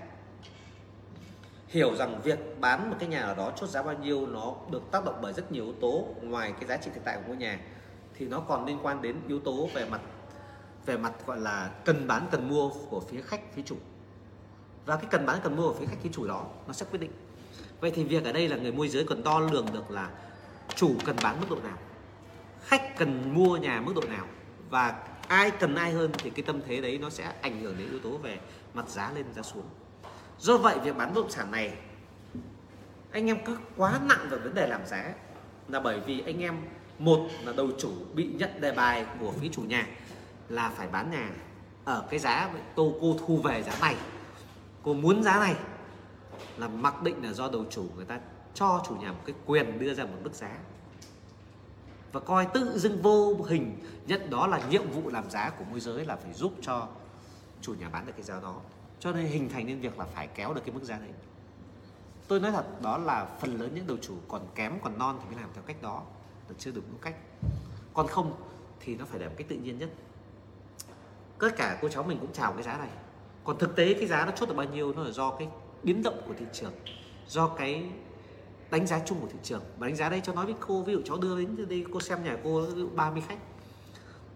hiểu rằng việc bán một cái nhà ở đó chốt giá bao nhiêu nó được tác động bởi rất nhiều yếu tố ngoài cái giá trị thực tại của ngôi nhà thì nó còn liên quan đến yếu tố về mặt về mặt gọi là cần bán, cần mua của phía khách, phía chủ. Và cái cần bán, cần mua của phía khách, phía chủ đó, nó sẽ quyết định. Vậy thì việc ở đây là người môi giới cần đo lường được là chủ cần bán mức độ nào, khách cần mua nhà mức độ nào, và ai cần ai hơn thì cái tâm thế đấy nó sẽ ảnh hưởng đến yếu tố về mặt giá lên, giá xuống. Do vậy, việc bán bất động sản này, anh em cứ quá nặng vào vấn đề làm giá là bởi vì anh em một là đầu chủ bị nhận đề bài của phía chủ nhà là phải bán nhà ở cái giá tô cô thu về giá này. Cô muốn giá này là mặc định là do đầu chủ người ta cho chủ nhà một cái quyền đưa ra một mức giá. Và coi tự dưng vô hình nhận đó là nhiệm vụ làm giá của môi giới là phải giúp cho chủ nhà bán được cái giá đó. Cho nên hình thành nên việc là phải kéo được cái mức giá đấy tôi nói thật, đó là phần lớn những đầu chủ còn kém, còn non thì mới làm theo cách đó là chưa được đúng cách. Còn không thì nó phải để một cách tự nhiên nhất. Tất cả cô cháu mình cũng chào cái giá này. Còn thực tế cái giá nó chốt được bao nhiêu nó là do cái biến động của thị trường do cái đánh giá chung của thị trường. Và đánh giá đây cho nói với cô ví dụ cháu đưa đến đây cô xem nhà cô ví dụ 30 khách.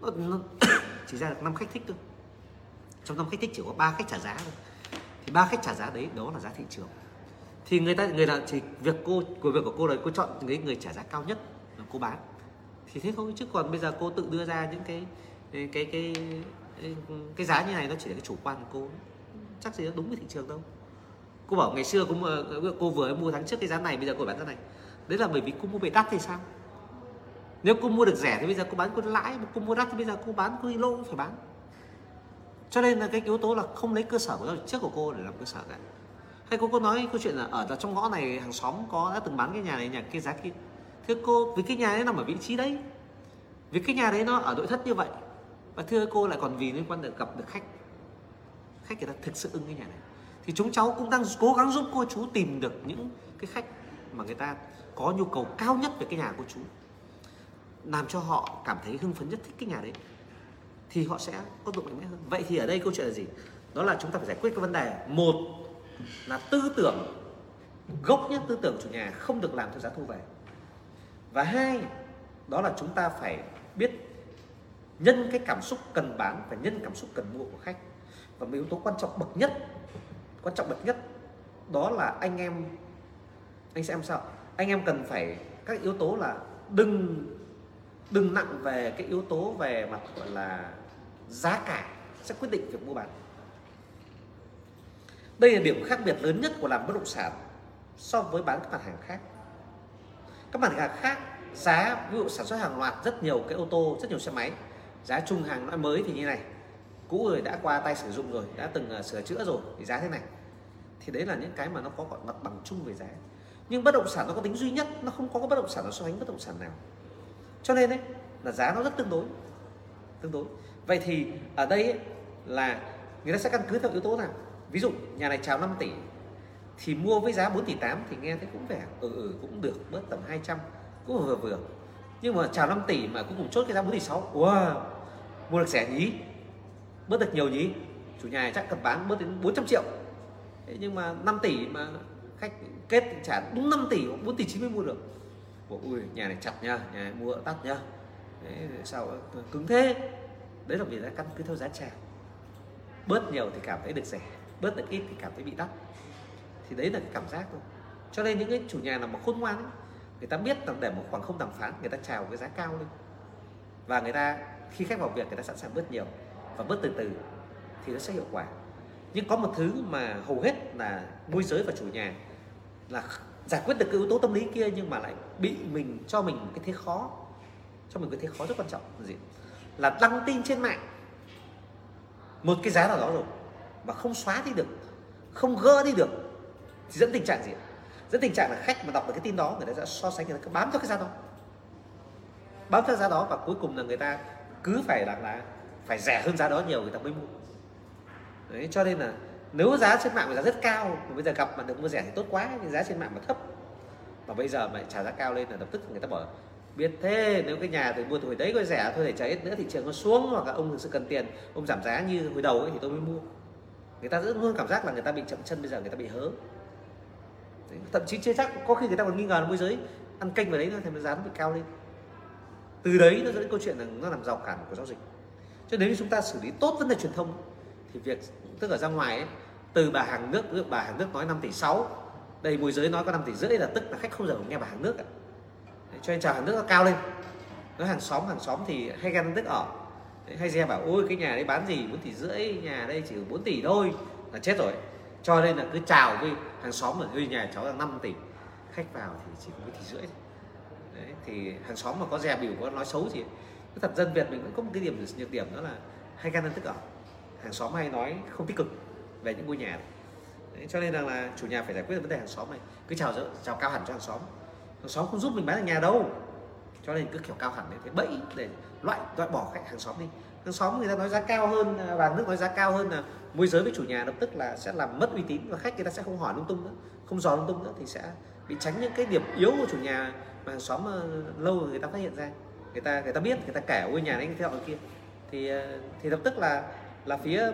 Nó, nó (coughs) chỉ ra được 5 khách thích thôi. Trong năm khách thích chỉ có ba khách trả giá thôi. Thì ba khách trả giá đấy đó là giá thị trường. Thì người ta người là chỉ việc cô của việc của cô là cô chọn người người trả giá cao nhất cô bán thì thế thôi chứ còn bây giờ cô tự đưa ra những cái cái cái cái, cái giá như này nó chỉ là cái chủ quan của cô. Chắc gì nó đúng với thị trường đâu. Cô bảo ngày xưa cũng cô vừa mua tháng trước cái giá này bây giờ cô bán giá này. Đấy là bởi vì cô mua về đắt thì sao? Nếu cô mua được rẻ thì bây giờ cô bán cô lãi mà cô mua đắt thì bây giờ cô bán cô đi lỗ phải bán. Cho nên là cái yếu tố là không lấy cơ sở của trước của cô để làm cơ sở cả. Hay cô có nói câu chuyện là ở trong ngõ này hàng xóm có đã từng bán cái nhà này nhà kia giá kia? Thưa cô, vì cái nhà đấy nằm ở vị trí đấy. Vì cái nhà đấy nó ở nội thất như vậy. Và thưa cô lại còn vì liên quan được gặp được khách. Khách người ta thực sự ưng cái nhà này. Thì chúng cháu cũng đang cố gắng giúp cô chú tìm được những cái khách mà người ta có nhu cầu cao nhất về cái nhà của chú. Làm cho họ cảm thấy hưng phấn nhất thích cái nhà đấy. Thì họ sẽ có động mạnh mẽ hơn. Vậy thì ở đây câu chuyện là gì? Đó là chúng ta phải giải quyết cái vấn đề. Một là tư tưởng. Gốc nhất tư tưởng chủ nhà không được làm theo giá thu về và hai, đó là chúng ta phải biết nhân cái cảm xúc cần bán và nhân cảm xúc cần mua của khách. Và một yếu tố quan trọng bậc nhất, quan trọng bậc nhất, đó là anh em, anh xem sao? Anh em cần phải, các yếu tố là đừng đừng nặng về cái yếu tố về mặt, gọi là, giá cả sẽ quyết định việc mua bán. Đây là điểm khác biệt lớn nhất của làm bất động sản so với bán các mặt hàng khác các mặt hàng khác giá ví dụ sản xuất hàng loạt rất nhiều cái ô tô rất nhiều xe máy giá chung hàng loại mới thì như này cũ rồi đã qua tay sử dụng rồi đã từng à, sửa chữa rồi thì giá thế này. Thì đấy là những cái mà nó có gọi mặt bằng chung về giá. Nhưng bất động sản nó có tính duy nhất nó không có bất động sản nào so sánh bất động sản nào. Cho nên đấy là giá nó rất tương đối tương đối. Vậy thì ở đây ấy, là người ta sẽ căn cứ theo yếu tố nào? Ví dụ nhà này chào 5 tỷ thì mua với giá 4 tỷ 8 thì nghe thấy cũng vẻ ừ ừ cũng được bớt tầm 200 cũng vừa vừa. Nhưng mà chào 5 tỷ mà cuối cùng chốt cái giá 4 tỷ 6 wow mua được rẻ nhí bớt được nhiều nhí chủ nhà chắc cần bán bớt đến 400 triệu. Thế nhưng mà 5 tỷ mà khách kết trả đúng 5 tỷ 4 tỷ 9 mới mua được. Bộ, ui nhà này chặt nha nhà này mua tắt nha. Đấy, sao ờ, cứng thế. Đấy là vì nó căn cứ theo giá trào bớt nhiều thì cảm thấy được rẻ bớt được ít thì cảm thấy bị đắt thì đấy là cái cảm giác thôi. Cho nên những cái chủ nhà nào mà khôn ngoan ấy, người ta biết là để một khoảng không đàm phán người ta chào cái giá cao lên. Và người ta khi khách vào việc người ta sẵn sàng bớt nhiều và bớt từ từ thì nó sẽ hiệu quả. Nhưng có một thứ mà hầu hết là môi giới và chủ nhà là giải quyết được cái yếu tố tâm lý kia nhưng mà lại bị mình cho mình cái thế khó cho mình cái thế khó rất quan trọng. Là gì? Là đăng tin trên mạng. Một cái giá nào đó rồi mà không xóa đi được không gỡ đi được thì dẫn tình trạng gì dẫn tình trạng là khách mà đọc được cái tin đó người ta sẽ so sánh người ta cứ bám theo cái giá đó. Bám theo giá đó và cuối cùng là người ta cứ phải là, là phải rẻ hơn giá đó nhiều người ta mới mua. Đấy cho nên là nếu giá trên mạng mà giá rất cao mà bây giờ gặp mà được mua rẻ thì tốt quá nhưng giá trên mạng mà thấp mà bây giờ mà trả giá cao lên là lập tức người ta bỏ biết thế nếu cái nhà từ mua từ hồi đấy có rẻ thôi để chờ nữa thị trường nó xuống. Hoặc là ông thực sự cần tiền ông giảm giá như hồi đầu ấy thì tôi mới mua. Người ta rất luôn cảm giác là người ta bị chậm chân bây giờ người ta bị hớ thậm chí chưa chắc có khi người ta còn nghi ngờ là môi giới. Ăn kênh vào đấy nó thành giá nó bị cao lên. Từ đấy nó dẫn đến câu chuyện là nó làm rào cản của giao dịch. Cho nếu như chúng ta xử lý tốt vấn đề truyền thông thì việc tức là ra ngoài ấy, từ bà hàng nước bà hàng nước nói 5 tỷ 6 đây môi giới nói có 5 tỷ rưỡi là tức là khách không giờ nghe bà hàng nước cả. cho nên chào hàng nước nó cao lên. Nói hàng xóm hàng xóm thì hay ghen tức ở. Hay xe bảo ôi cái nhà đấy bán gì bốn tỷ rưỡi nhà đây chỉ 4 tỷ thôi là chết rồi cho nên là cứ chào với hàng xóm ở dưới nhà cháu là 5 tỷ. Khách vào thì chỉ có tỷ rưỡi đấy, thì hàng xóm mà có dè biểu có nói xấu gì cái thật dân Việt mình cũng có một cái điểm nhược điểm đó là hay gan tức ở. Hàng xóm hay nói không tích cực về những ngôi nhà. Này. Đấy, cho nên rằng là chủ nhà phải giải quyết vấn đề hàng xóm này. Cứ chào chào cao hẳn cho hàng xóm. Hàng xóm không giúp mình bán được nhà đâu. Cho nên cứ kiểu cao hẳn để thế bẫy để loại loại bỏ khách hàng xóm đi hàng xóm người ta nói giá cao hơn và vàng nước nói giá cao hơn là môi giới với chủ nhà lập tức là sẽ làm mất uy tín và khách người ta sẽ không hỏi lung tung nữa, không dò lung tung nữa thì sẽ bị tránh những cái điểm yếu của chủ nhà mà hàng xóm ờ, lâu lâu người ta phát hiện ra. Người ta người ta biết, người ta kể ngôi nhà đấy theo ở kia. Thì ờ, thì lập tức là là phía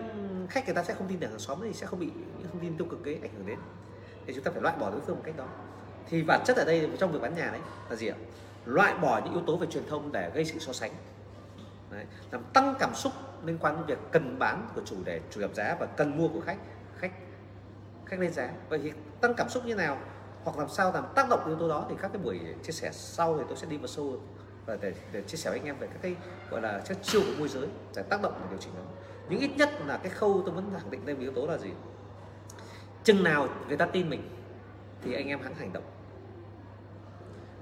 khách người ta sẽ không tin tưởng hàng xóm thì sẽ không bị những thông tin tiêu cực ấy ảnh hưởng đến. Thì chúng ta phải loại bỏ đối phương một cách đó. Thì bản chất ở đây trong việc bán nhà đấy là gì ạ? Loại bỏ những yếu tố về truyền thông để gây sự so sánh đấy, làm tăng cảm xúc liên quan đến việc cần bán của chủ để chủ gặp giá và cần mua của khách khách khách lên giá. Vậy thì tăng cảm xúc như nào? Hoặc làm sao làm tác động yếu tố đó? Thì các cái buổi chia sẻ sau thì tôi sẽ đi vào sâu và để, để chia sẻ với anh em về các cái gọi là các chiêu của môi giới để tác động và điều chỉnh nó. Nhưng ít nhất là cái khâu tôi vẫn khẳng định thêm yếu tố là gì? Chừng nào người ta tin mình thì anh em hãng hành động.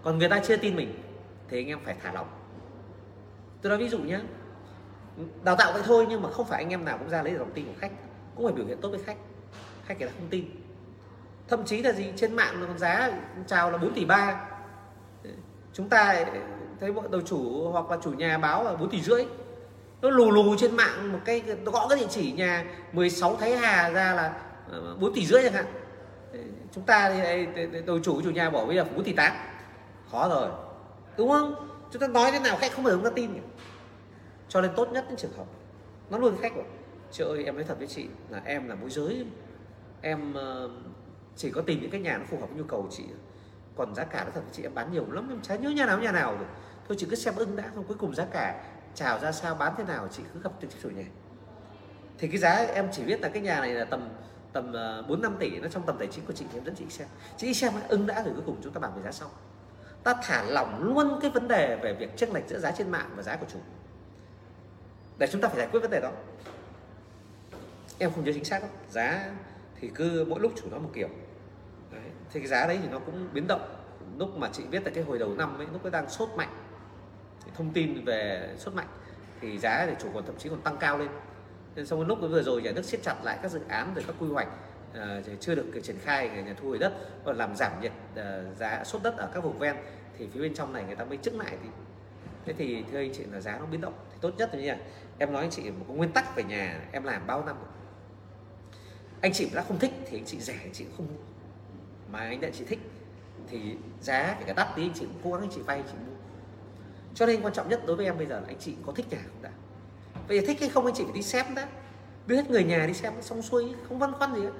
Còn người ta chưa tin mình thì anh em phải thả lỏng tôi nói ví dụ nhé đào tạo vậy thôi nhưng mà không phải anh em nào cũng ra lấy được lòng tin của khách. Cũng phải biểu hiện tốt với khách. Khách người ta không tin. Thậm chí là gì, trên mạng còn giá chào là 4 tỷ ba. Chúng ta thấy bọn đầu chủ hoặc là chủ nhà báo là 4 tỷ rưỡi. Nó lù lù trên mạng một cái, nó gõ cái địa chỉ nhà 16 Thái Hà ra là ờ, 4 tỷ rưỡi chẳng hạn. Chúng ta thì đầu chủ chủ nhà bỏ bây giờ 4 tỷ 8 khó rồi. Đúng không? Chúng ta nói thế nào khách không phải chúng ta tin cho nên tốt nhất những trường hợp nó luôn khách rồi. Chị ơi, em nói thật với chị là em là môi giới. Em ờ, chỉ có tìm những cái nhà nó phù hợp với nhu cầu của chị. Còn giá cả nó thật với chị, em bán nhiều lắm, em chả nhớ nhà nào nhà nào rồi. Thôi chị cứ xem ưng đã, xong cuối cùng giá cả chào ra sao, bán thế nào, chị cứ gặp trực tiếp chủ nhà. Thì cái giá em chỉ biết là cái nhà này là tầm tầm ờ, bốn năm tỷ, nó trong tầm tài chính của chị thì em dẫn chị xem. Chị xem ưng đã rồi, cuối cùng chúng ta bàn về giá sau ta thả lỏng luôn cái vấn đề về việc chênh lệch giữa giá trên mạng và giá của chủ để chúng ta phải giải quyết vấn đề đó. Em không nhớ chính xác lắm. Giá thì cứ mỗi lúc chủ nó một kiểu. Đấy. thì cái giá đấy thì nó cũng biến động. Lúc mà chị biết là cái hồi đầu năm ấy, lúc nó đang sốt mạnh, thông tin về sốt mạnh, thì giá thì chủ còn thậm chí còn tăng cao lên. Nên sau lúc vừa rồi nhà nước siết chặt lại các dự án rồi các quy hoạch uh, chưa được triển khai nhà thu hồi đất và làm giảm nhiệt uh, giá sốt đất ở các vùng ven thì phía bên trong này người ta mới chứng lại thì thế thì thưa anh chị là giá nó biến động thì tốt nhất là như này. Em nói anh chị một cái nguyên tắc về nhà em làm bao năm? Rồi anh chị đã không thích thì anh chị rẻ anh chị không mà anh đã chị thích thì giá kể cả đắt tí anh chị cũng cố gắng anh chị vay anh chị mua. Cho nên quan trọng nhất đối với em bây giờ là anh chị có thích nhà không đã? Bây giờ thích hay không anh chị phải đi xem đã. Đưa hết người nhà đi xem xong xuôi không văn khoăn gì hết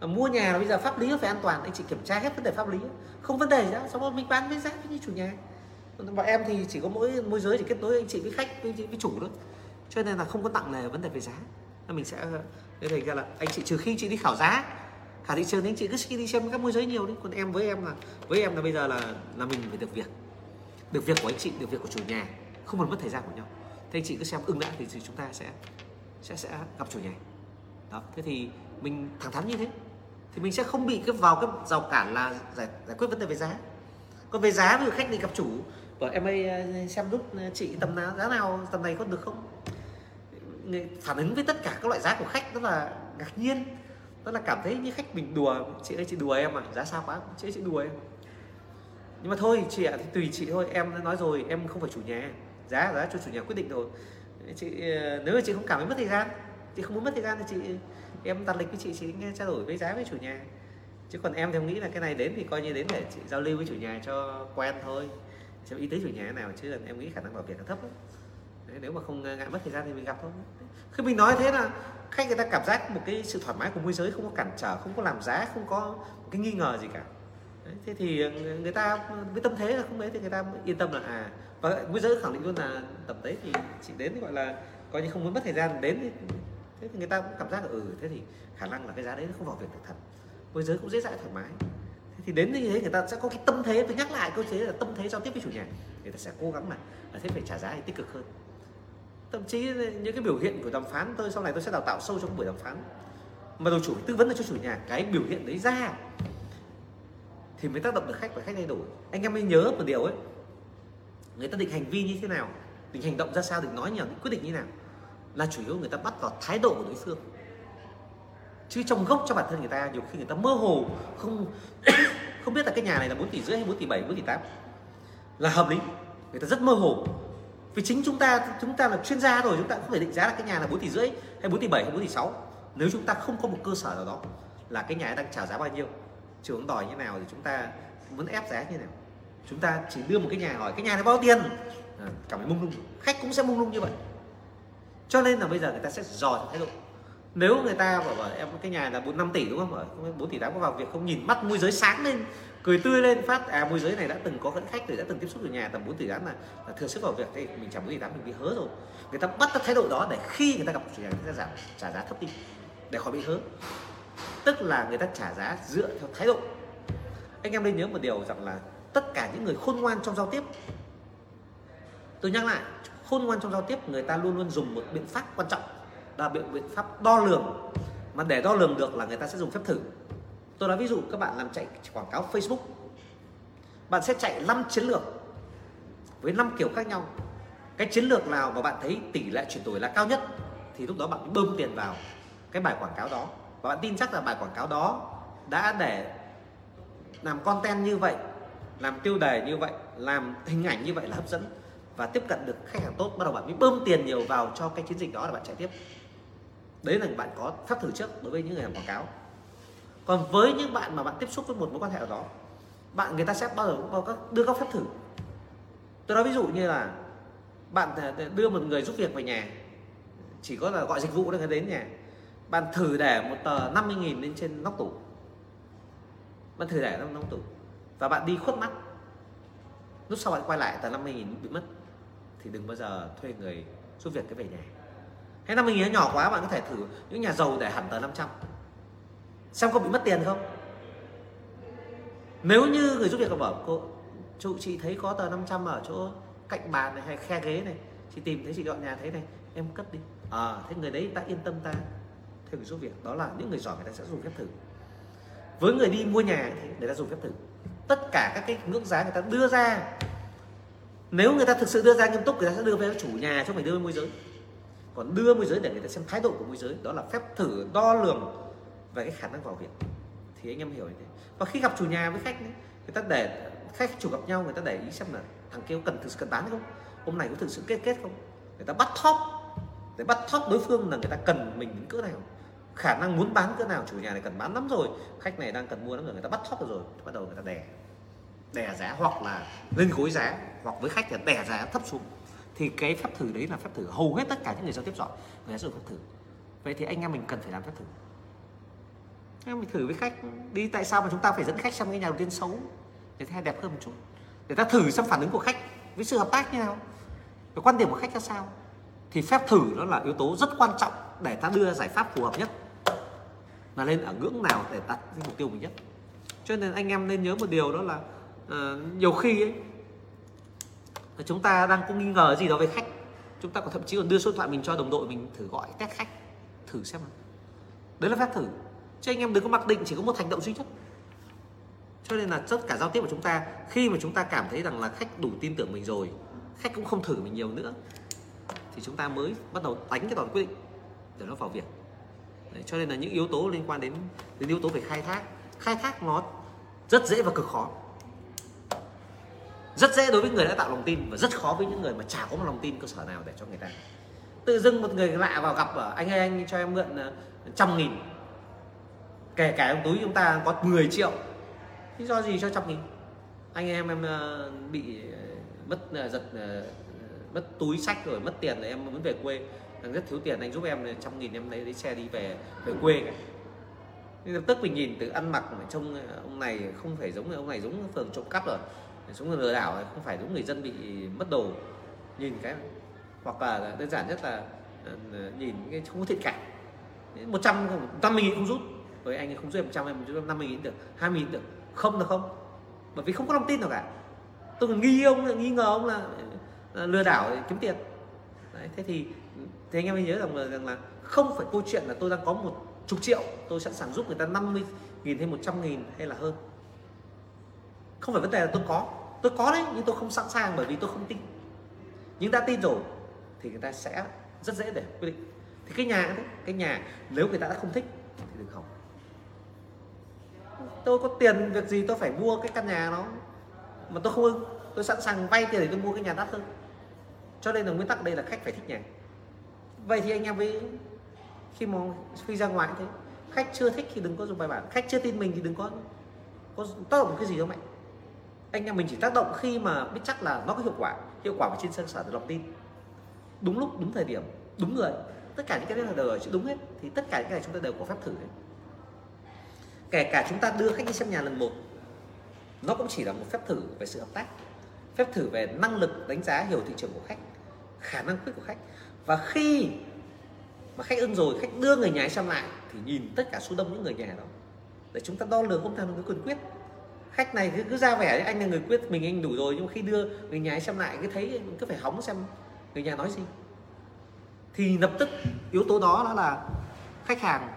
mua nhà là bây giờ pháp lý nó phải an toàn. Anh chị kiểm tra hết vấn đề pháp lý. Không vấn đề gì đó xong rồi mình bán với giá với chủ nhà. Bọn em thì chỉ có mỗi môi giới chỉ kết nối anh chị với khách với, với chủ thôi. Cho nên là không có tặng này vấn đề về giá. Mình sẽ thế thành ra là anh chị trừ khi chị đi khảo giá. Cả thị trường thì anh chị cứ đi xem các môi giới nhiều đấy còn em với em là với em là bây giờ là là mình phải được việc. Được việc của anh chị được việc của chủ nhà. Không cần mất thời gian của nhau. Thế anh chị cứ xem ưng đã thì chúng ta sẽ sẽ sẽ gặp chủ nhà. Đó thế thì mình thẳng thắn như thế thì mình sẽ không bị cái vào cái rào cản là giải giải quyết vấn đề về giá. Còn về giá ví khách đi gặp chủ. Bảo em ơi à, xem giúp à, chị tầm nào, giá nào, tầm này có được không? Phản ứng với tất cả các loại giá của khách rất là ngạc nhiên. Rất là cảm thấy như khách mình đùa, chị ơi, chị đùa em à? Giá sao quá? Chị ơi, chị đùa em. Nhưng mà thôi, chị ạ, thì tùy chị thôi. Em đã nói rồi, em không phải chủ nhà. Giá giá cho chủ nhà quyết định rồi. Chị à, nếu mà chị không cảm thấy mất thời gian, chị không muốn mất thời gian thì chị em đặt lịch với chị chị nghe ờ, trao đổi với giá với chủ nhà. Chứ còn em thì em nghĩ là cái này đến thì coi như đến để chị giao lưu với chủ nhà cho quen thôi. Xem ý tứ chủ nhà thế nào chứ em nghĩ khả năng bảo việc là thấp lắm. Đấy, nếu mà không ờ, ngại mất thời gian thì mình gặp thôi. Khi mình nói thế là khách người ta cảm giác một cái sự thoải mái của môi giới không có cản trở không có làm giá không có một cái nghi ngờ gì cả. Đấy, thế thì ờ, người ta với tâm thế là không đấy thì người ta yên tâm là à và môi giới khẳng định luôn là tầm đấy thì chị đến thì gọi là coi như không muốn mất thời gian đến thì thế thì người ta cũng cảm giác là ừ thế thì khả năng là cái giá đấy nó không vào việc được thật. Môi giới cũng dễ dãi thoải mái. Thế thì đến như thế người ta sẽ có cái tâm thế tôi nhắc lại câu thế là tâm thế giao tiếp với chủ nhà. Người ta sẽ cố gắng là à, thế phải trả giá thì tích cực hơn. Thậm chí những cái biểu hiện của đàm phán tôi sau này tôi sẽ đào tạo sâu trong buổi đàm phán. Mà đầu chủ tư vấn cho chủ nhà cái biểu hiện đấy ra thì mới tác động được khách và khách thay đổi. Anh em nên nhớ một điều ấy. Người ta định hành vi như thế nào định hành động ra sao định nói nhờ định quyết định như thế nào là chủ yếu người ta bắt vào thái độ của đối phương. Chứ trong gốc cho bản thân người ta nhiều khi người ta mơ hồ không (coughs) không biết là cái nhà này là 4 tỷ rưỡi hay 4 tỷ 7 4 tỷ 8 là hợp lý người ta rất mơ hồ. Vì chính chúng ta chúng ta là chuyên gia rồi chúng ta không thể định giá là cái nhà là 4 tỷ rưỡi hay 4 tỷ 7 hay 4 tỷ 6 nếu chúng ta không có một cơ sở nào đó là cái nhà đang trả giá bao nhiêu trường đòi như nào thì chúng ta muốn ép giá như nào. Chúng ta chỉ đưa một cái nhà hỏi cái nhà này bao tiền? À, cảm thấy mông lung. Khách cũng sẽ mông lung như vậy cho nên là bây giờ người ta sẽ dò thái độ. Nếu người ta bảo, bảo em cái nhà là bốn năm tỷ đúng không? Ở bốn tỷ tám có vào việc không nhìn mắt môi giới sáng lên cười tươi lên phát à môi giới này đã từng có dẫn khách rồi đã từng tiếp xúc ở nhà tầm 4 tỷ tám là, là thừa sức vào việc thì mình chẳng 4 tỷ tám mình bị hớ rồi. Người ta bắt cái thái độ đó để khi người ta gặp chủ nhà người ta giảm trả giá thấp đi để khỏi bị hớ. Tức là người ta trả giá dựa theo thái độ. Anh em nên nhớ một điều rằng là tất cả những người khôn ngoan trong giao tiếp tôi nhắc lại khôn ngoan trong giao tiếp, người ta luôn luôn dùng một biện pháp quan trọng, là biện biện pháp đo lường. Mà để đo lường được là người ta sẽ dùng phép thử. Tôi nói ví dụ, các bạn làm chạy quảng cáo Facebook. Bạn sẽ chạy 5 chiến lược với 5 kiểu khác nhau. Cái chiến lược nào mà bạn thấy tỷ lệ chuyển đổi là cao nhất, thì lúc đó bạn bơm tiền vào cái bài quảng cáo đó. Và bạn tin chắc là bài quảng cáo đó đã để làm content như vậy, làm tiêu đề như vậy, làm hình ảnh như vậy là hấp dẫn và tiếp cận được khách hàng tốt, bắt đầu bạn mới bơm tiền nhiều vào cho cái chiến dịch đó là bạn chạy tiếp. Đấy là bạn có phép thử trước đối với những người làm quảng cáo. Còn với những bạn mà bạn tiếp xúc với một mối quan hệ nào đó, bạn người ta sẽ bao giờ cũng có các đưa các phép thử. Tôi nói ví dụ như là bạn ờ, đưa một người giúp việc về nhà, chỉ có là gọi dịch vụ để người đến nhà, bạn thử để một tờ 50.000 lên trên nóc tủ. Bạn thử để trong nóc tủ và bạn đi khuất mắt. Lúc sau bạn quay lại tờ 50.000 bị mất thì đừng bao giờ thuê người giúp việc cái về nhà hay 50.000 nó nhỏ quá, bạn có thể thử những nhà giàu để hẳn tờ 500 xem có bị mất tiền không? Nếu như người giúp việc bảo, cô, chú, chị thấy có tờ 500 ở chỗ cạnh bàn này hay khe ghế này, chị tìm thấy, chị dọn nhà thấy này, em cất đi. À thế người đấy ta yên tâm ta thuê người giúp việc. Đó là những người giỏi người ta sẽ dùng phép thử. Với người đi mua nhà thì người ta dùng phép thử. Tất cả các cái ngưỡng giá người ta đưa ra nếu người ta thực sự đưa ra nghiêm túc người ta sẽ đưa về chủ nhà chứ không phải đưa môi giới. Còn đưa môi giới để người ta xem thái độ của môi giới đó là phép thử đo lường về cái khả năng vào việc. Thì anh em hiểu như thế. Và khi gặp chủ nhà với khách ấy, người ta để khách chủ gặp nhau người ta để ý xem là thằng kia cần thực sự cần bán không hôm này có thực sự kết kết không. Người ta bắt thóp để bắt thóp đối phương là người ta cần mình đến cỡ nào. Khả năng muốn bán cỡ nào chủ nhà này cần bán lắm rồi khách này đang cần mua lắm rồi người ta bắt thóp rồi bắt đầu người ta đè. Đè giá hoặc là lên gối giá hoặc với khách là đẻ giá thấp xuống thì cái phép thử đấy là phép thử hầu hết tất cả những người giao tiếp giỏi người ta sử dụng phép thử. Vậy thì anh em mình cần phải làm phép thử. Em mình thử với khách đi tại sao mà chúng ta phải dẫn khách sang cái nhà đầu tiên xấu? Để thay đẹp hơn một chút. Để ta thử xem phản ứng của khách với sự hợp tác như nào. Cái quan điểm của khách ra sao? Thì phép thử nó là yếu tố rất quan trọng để ta đưa giải pháp phù hợp nhất. Là lên ở ngưỡng nào để đặt mục tiêu mình nhất. Cho nên anh em nên nhớ một điều đó là uh, nhiều khi ấy, chúng ta đang có nghi ngờ gì đó về khách? Chúng ta còn thậm chí còn đưa số điện thoại mình cho đồng đội mình thử gọi test khách thử xem nào. Đấy là phép thử. Chứ anh em đừng có mặc định chỉ có một hành động duy nhất. Cho nên là tất cả giao tiếp của chúng ta khi mà chúng ta cảm thấy rằng là khách đủ tin tưởng mình rồi khách cũng không thử mình nhiều nữa thì chúng ta mới bắt đầu đánh cái đòn quyết định để nó vào việc. Đấy, cho nên là những yếu tố liên quan đến đến yếu tố về khai thác. Khai thác nó rất dễ và cực khó rất dễ đối với người đã tạo lòng tin và rất khó với những người mà chả có một lòng tin cơ sở nào để cho người ta. Tự dưng một người lạ vào gặp ở anh ơi anh cho em mượn ờ, trăm nghìn. Kể cả trong túi chúng ta có 10 triệu. Lý do gì cho trăm nghìn? Anh em em ờ, bị mất giật mất túi sách rồi mất tiền rồi em muốn về quê. Đang rất thiếu tiền anh giúp em trăm nghìn em lấy, lấy xe đi về về quê. Nên lập tức mình nhìn từ ăn mặc trông ông này không phải giống ông này giống phường trộm cắp rồi chúng người lừa đảo không phải giống người dân bị mất đồ. Nhìn cái hoặc là đơn giản nhất là ờ, ờ, nhìn cái không có thiện cảm. Một trăm năm mươi nghìn không rút. Với anh không rút một trăm em rút năm mươi nghìn được hai mươi nghìn được. Không là không. Bởi vì không có lòng tin nào cả. Tôi còn nghi ông nghi ngờ ông là, là lừa đảo để kiếm tiền. Đấy, thế thì thì anh em nhớ rằng là, rằng là không phải câu chuyện là tôi đang có một chục triệu tôi sẵn sàng giúp người ta 50 nghìn hay 100 nghìn hay là hơn không phải vấn đề là tôi có. Tôi có đấy nhưng tôi không sẵn sàng bởi vì tôi không tin. Nhưng đã tin rồi thì người ta sẽ rất dễ để quyết định. Thì cái nhà đấy cái nhà nếu người ta đã không thích thì đừng hỏng tôi có tiền việc gì tôi phải mua cái căn nhà nó, mà tôi không ưng. Tôi sẵn sàng vay tiền để tôi mua cái nhà đắt hơn. Cho nên là nguyên tắc đây là khách phải thích nhà. Vậy thì anh em với khi mà khi ra ngoài thế. Khách chưa thích thì đừng có dùng bài bản. Khách chưa tin mình thì đừng có có tác động cái gì đâu mạnh anh em mình chỉ tác động khi mà biết chắc là nó có hiệu quả hiệu quả và trên cơ sở lòng tin. Đúng lúc, đúng thời điểm, đúng người. Tất cả những cái đấy là đều chữ đúng hết. Thì tất cả những cái này chúng ta đều có phép thử hết. Kể cả chúng ta đưa khách đi xem nhà lần một, nó cũng chỉ là một phép thử về sự hợp tác, phép thử về năng lực đánh giá hiểu thị trường của khách, khả năng quyết của khách. Và khi mà khách ưng rồi, khách đưa người nhà xem lại, thì nhìn tất cả số đông những người nhà đó, để chúng ta đo lường không thành một cái quyền quyết khách này cứ, cứ ra vẻ anh là người quyết mình anh đủ rồi nhưng khi đưa người nhà xem lại cứ thấy cứ phải hóng xem người nhà nói gì. Thì lập tức yếu tố đó đó là khách hàng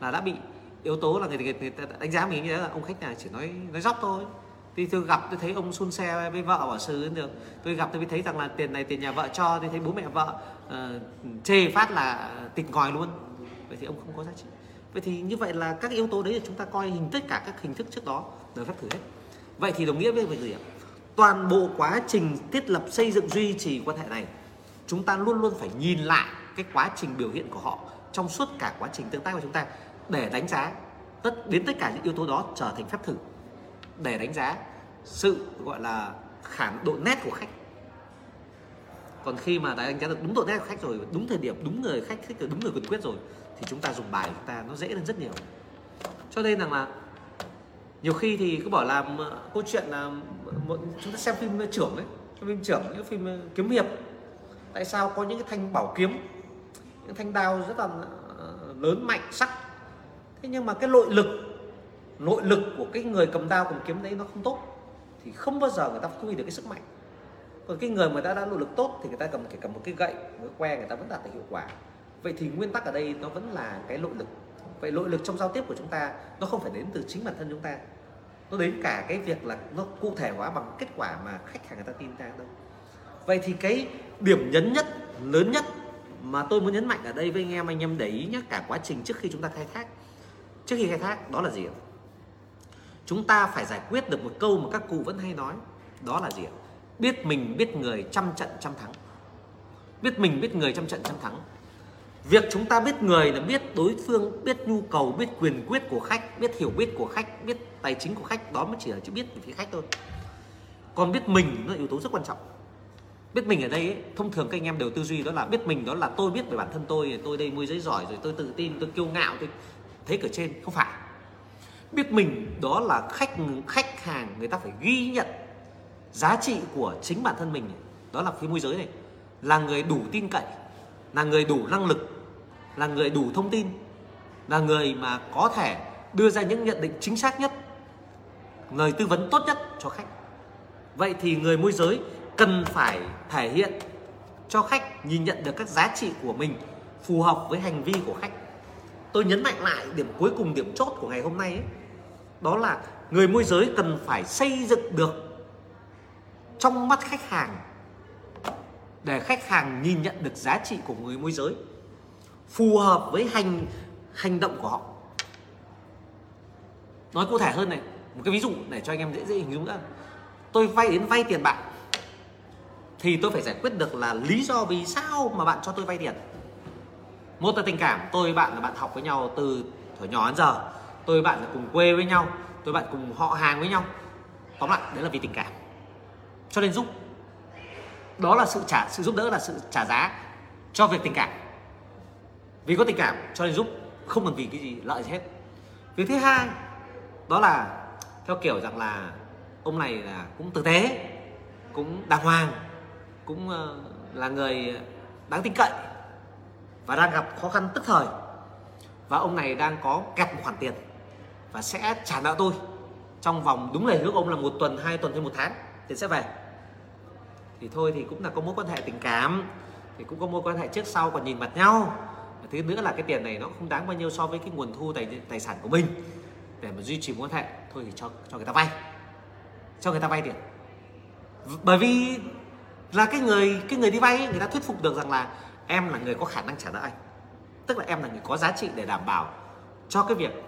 là đã bị yếu tố là người, người, người ta đánh giá mình như thế là ông khách này chỉ nói nói dóc thôi. Thì tôi gặp tôi thấy ông xun xe với vợ bảo sư được tôi gặp tôi mới thấy rằng là tiền này tiền nhà vợ cho tôi thấy bố mẹ vợ uh, chê phát là tịt ngòi luôn. Vậy thì ông không có giá trị. Vậy thì như vậy là các yếu tố đấy là chúng ta coi hình tất cả các hình thức trước đó đều phép thử hết. Vậy thì đồng nghĩa với việc gì ạ? Toàn bộ quá trình thiết lập xây dựng duy trì quan hệ này, chúng ta luôn luôn phải nhìn lại cái quá trình biểu hiện của họ trong suốt cả quá trình tương tác của chúng ta để đánh giá tất, đến tất cả những yếu tố đó trở thành phép thử, để đánh giá sự, gọi là khả độ nét của khách. Còn khi mà đã đánh giá được đúng độ nét của khách rồi, đúng thời điểm, đúng người khách thích, đúng người cần quyết rồi, thì chúng ta dùng bài chúng ta nó dễ hơn rất nhiều. Cho nên rằng là nhiều khi thì cứ bảo làm ờ, câu chuyện là ờ, một, chúng ta xem phim ờ, trưởng ấy phim trưởng, những phim kiếm hiệp. Tại sao có những cái thanh bảo kiếm, những thanh đao rất là lớn mạnh, sắc. Thế nhưng mà cái nội lực nội lực của cái người cầm đao cầm kiếm đấy nó không tốt, thì không bao giờ người ta phát huy được cái sức mạnh. Còn cái người mà đã đã nội lực tốt thì người ta cầm kể cầm một cái gậy, một cái que người ta vẫn đạt được hiệu quả. Vậy thì nguyên tắc ở đây nó vẫn là cái nội lực vậy nội lực trong giao tiếp của chúng ta, nó không phải đến từ chính bản thân chúng ta. Nó đến cả cái việc là nó cụ thể hóa bằng kết quả mà khách hàng người ta tin ta đâu. Vậy thì cái điểm nhấn nhất, lớn nhất mà tôi muốn nhấn mạnh ở đây với anh em anh em để ý nhé cả quá trình trước khi chúng ta khai thác. Trước khi khai thác, đó là gì chúng ta phải giải quyết được một câu mà các cụ vẫn hay nói, đó là gì biết mình, biết người trăm trận trăm thắng. Biết mình, biết người trăm trận trăm thắng việc chúng ta biết người là biết đối phương biết nhu cầu biết quyền quyết của khách biết hiểu biết của khách biết tài chính của khách đó mới chỉ là chữ biết về phía khách thôi. Còn biết mình nó là yếu tố rất quan trọng. Biết mình ở đây ấy, thông thường các anh em đều tư duy đó là biết mình đó là tôi biết về bản thân tôi tôi đây môi giới giỏi rồi tôi tự tin tôi kiêu ngạo tôi thế cửa trên. Không phải. Biết mình đó là khách khách hàng người ta phải ghi nhận giá trị của chính bản thân mình đó là phía môi giới này. Là người đủ tin cậy là người đủ năng lực là người đủ thông tin là người mà có thể đưa ra những nhận định chính xác nhất lời tư vấn tốt nhất cho khách. Vậy thì người môi giới cần phải thể hiện cho khách nhìn nhận được các giá trị của mình phù hợp với hành vi của khách. Tôi nhấn mạnh lại điểm cuối cùng điểm chốt của ngày hôm nay ấy, đó là người môi giới cần phải xây dựng được trong mắt khách hàng để khách hàng nhìn nhận được giá trị của người môi giới, phù hợp với hành hành động của họ. Nói cụ thể hơn này, một cái ví dụ để cho anh em dễ dễ hình dung nữa tôi vay đến vay tiền bạn, thì tôi phải giải quyết được là lý do vì sao mà bạn cho tôi vay tiền. Một là tình cảm, tôi bạn là bạn học với nhau từ thuở nhỏ đến giờ. Tôi bạn là cùng quê với nhau, tôi bạn cùng họ hàng với nhau. Tóm lại, đấy là vì tình cảm. Cho nên giúp đó là sự trả, sự giúp đỡ là sự trả giá cho việc tình cảm. Vì có tình cảm cho nên giúp, không cần vì cái gì, lợi gì hết. Việc thứ hai, đó là theo kiểu rằng là ông này là cũng tử tế, cũng đàng hoàng, cũng ờ, là người đáng tin cậy và đang gặp khó khăn tức thời. Và ông này đang có kẹt một khoản tiền và sẽ trả nợ tôi trong vòng đúng lời hứa của ông là một tuần, hai tuần hay một tháng tiền sẽ về thì thôi thì cũng là có mối quan hệ tình cảm, thì cũng có mối quan hệ trước sau còn nhìn mặt nhau. Và thứ nữa là cái tiền này nó không đáng bao nhiêu so với cái nguồn thu tài tài sản của mình. Để mà duy trì mối quan hệ, thôi thì cho cho người ta vay. Cho người ta vay tiền. Bởi vì là cái người cái người đi vay người ta thuyết phục được rằng là em là người có khả năng trả nợ anh. Tức là em là người có giá trị để đảm bảo cho cái việc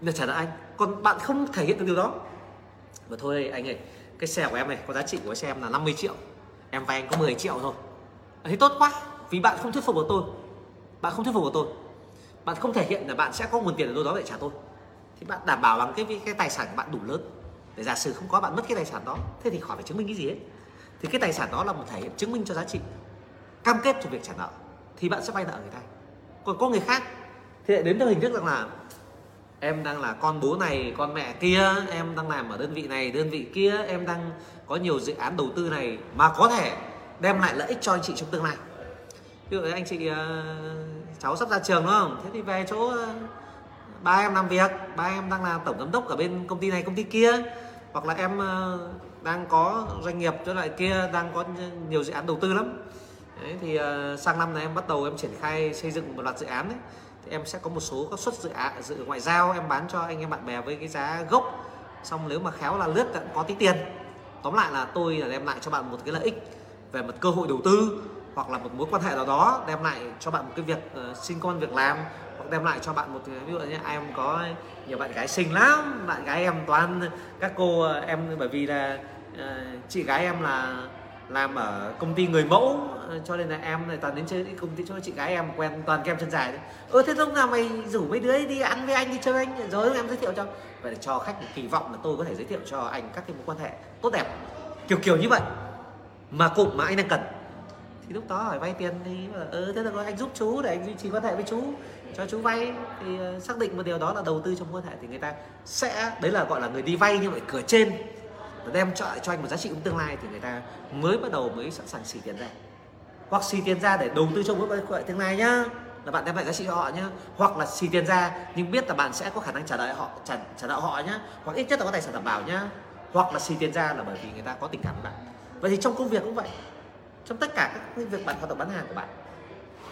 để trả nợ anh. Còn bạn không thể hiện được điều đó. Và thôi anh ơi cái xe của em này có giá trị của xe em là 50 triệu. Em vay anh có 10 triệu thôi. Thế tốt quá, vì bạn không thuyết phục được tôi. Bạn không thuyết phục được tôi. Bạn không thể hiện là bạn sẽ có nguồn tiền ở đâu đó để trả tôi. Thì bạn đảm bảo bằng cái cái tài sản của bạn đủ lớn. Để giả sử không có, bạn mất cái tài sản đó, thế thì khỏi phải chứng minh cái gì hết. Thì cái tài sản đó là một thể hiện chứng minh cho giá trị. Cam kết cho việc trả nợ, thì bạn sẽ vay nợ người ta. Còn có người khác, thì lại đến theo hình thức rằng là em đang là con bố này con mẹ kia em đang làm ở đơn vị này đơn vị kia em đang có nhiều dự án đầu tư này mà có thể đem lại lợi ích cho anh chị trong tương lai. Ví dụ anh chị ờ, cháu sắp ra trường đúng không? Thế thì về chỗ ờ, ba em làm việc ba em đang là tổng giám đốc ở bên công ty này công ty kia. Hoặc là em ờ, đang có doanh nghiệp chỗ lại kia đang có nhiều dự án đầu tư lắm. Đấy, thì sang năm này em bắt đầu em triển khai xây dựng một loạt dự án đấy thì em sẽ có một số các suất dự án dự ngoại giao em bán cho anh em bạn bè với cái giá gốc. Xong nếu mà khéo là lướt có tí tiền. Tóm lại là tôi là đem lại cho bạn một cái lợi ích về một cơ hội đầu tư hoặc là một mối quan hệ nào đó đem lại cho bạn một cái việc ờ, uh, sinh con việc làm hoặc đem lại cho bạn một ví dụ như em có nhiều bạn gái xinh lắm bạn gái em toàn các cô ờ, em bởi vì là uh, chị gái em là làm ở công ty người mẫu ờ, cho nên là em này toàn đến chơi công ty, cho chị gái em quen toàn kem chân dài đấy ơ, thế lúc nào mày rủ mấy đứa đi ăn với anh, đi chơi anh? Rồi em giới thiệu cho. Vậy để cho khách một kỳ vọng là tôi có thể giới thiệu cho anh các cái mối quan hệ tốt đẹp. Kiểu kiểu như vậy. Mà cụm mà anh đang cần. Thì lúc đó hỏi vay tiền thì ừ thế là có anh giúp chú để anh duy trì quan hệ với chú, cho chú vay. Thì ờ, xác định một điều đó là đầu tư trong quan hệ thì người ta sẽ, đấy là gọi là người đi vay, nhưng mà cửa trên đem cho cho anh một giá trị trong tương lai thì người ta mới bắt đầu mới sẵn sàng xỉ tiền ra. Hoặc xì tiền ra để đầu tư cho mối quan hệ tương lai nhá. Là bạn đem lại giá trị cho họ nhá. Hoặc là xì tiền ra nhưng biết là bạn sẽ có khả năng trả lại họ, trả trả nợ họ nhá. Hoặc ít nhất là có tài sản đảm bảo nhá. Hoặc là xì tiền ra là bởi vì người ta có tình cảm với bạn. Vậy thì trong công việc cũng vậy. Trong tất cả các việc bạn hoạt động bán hàng của bạn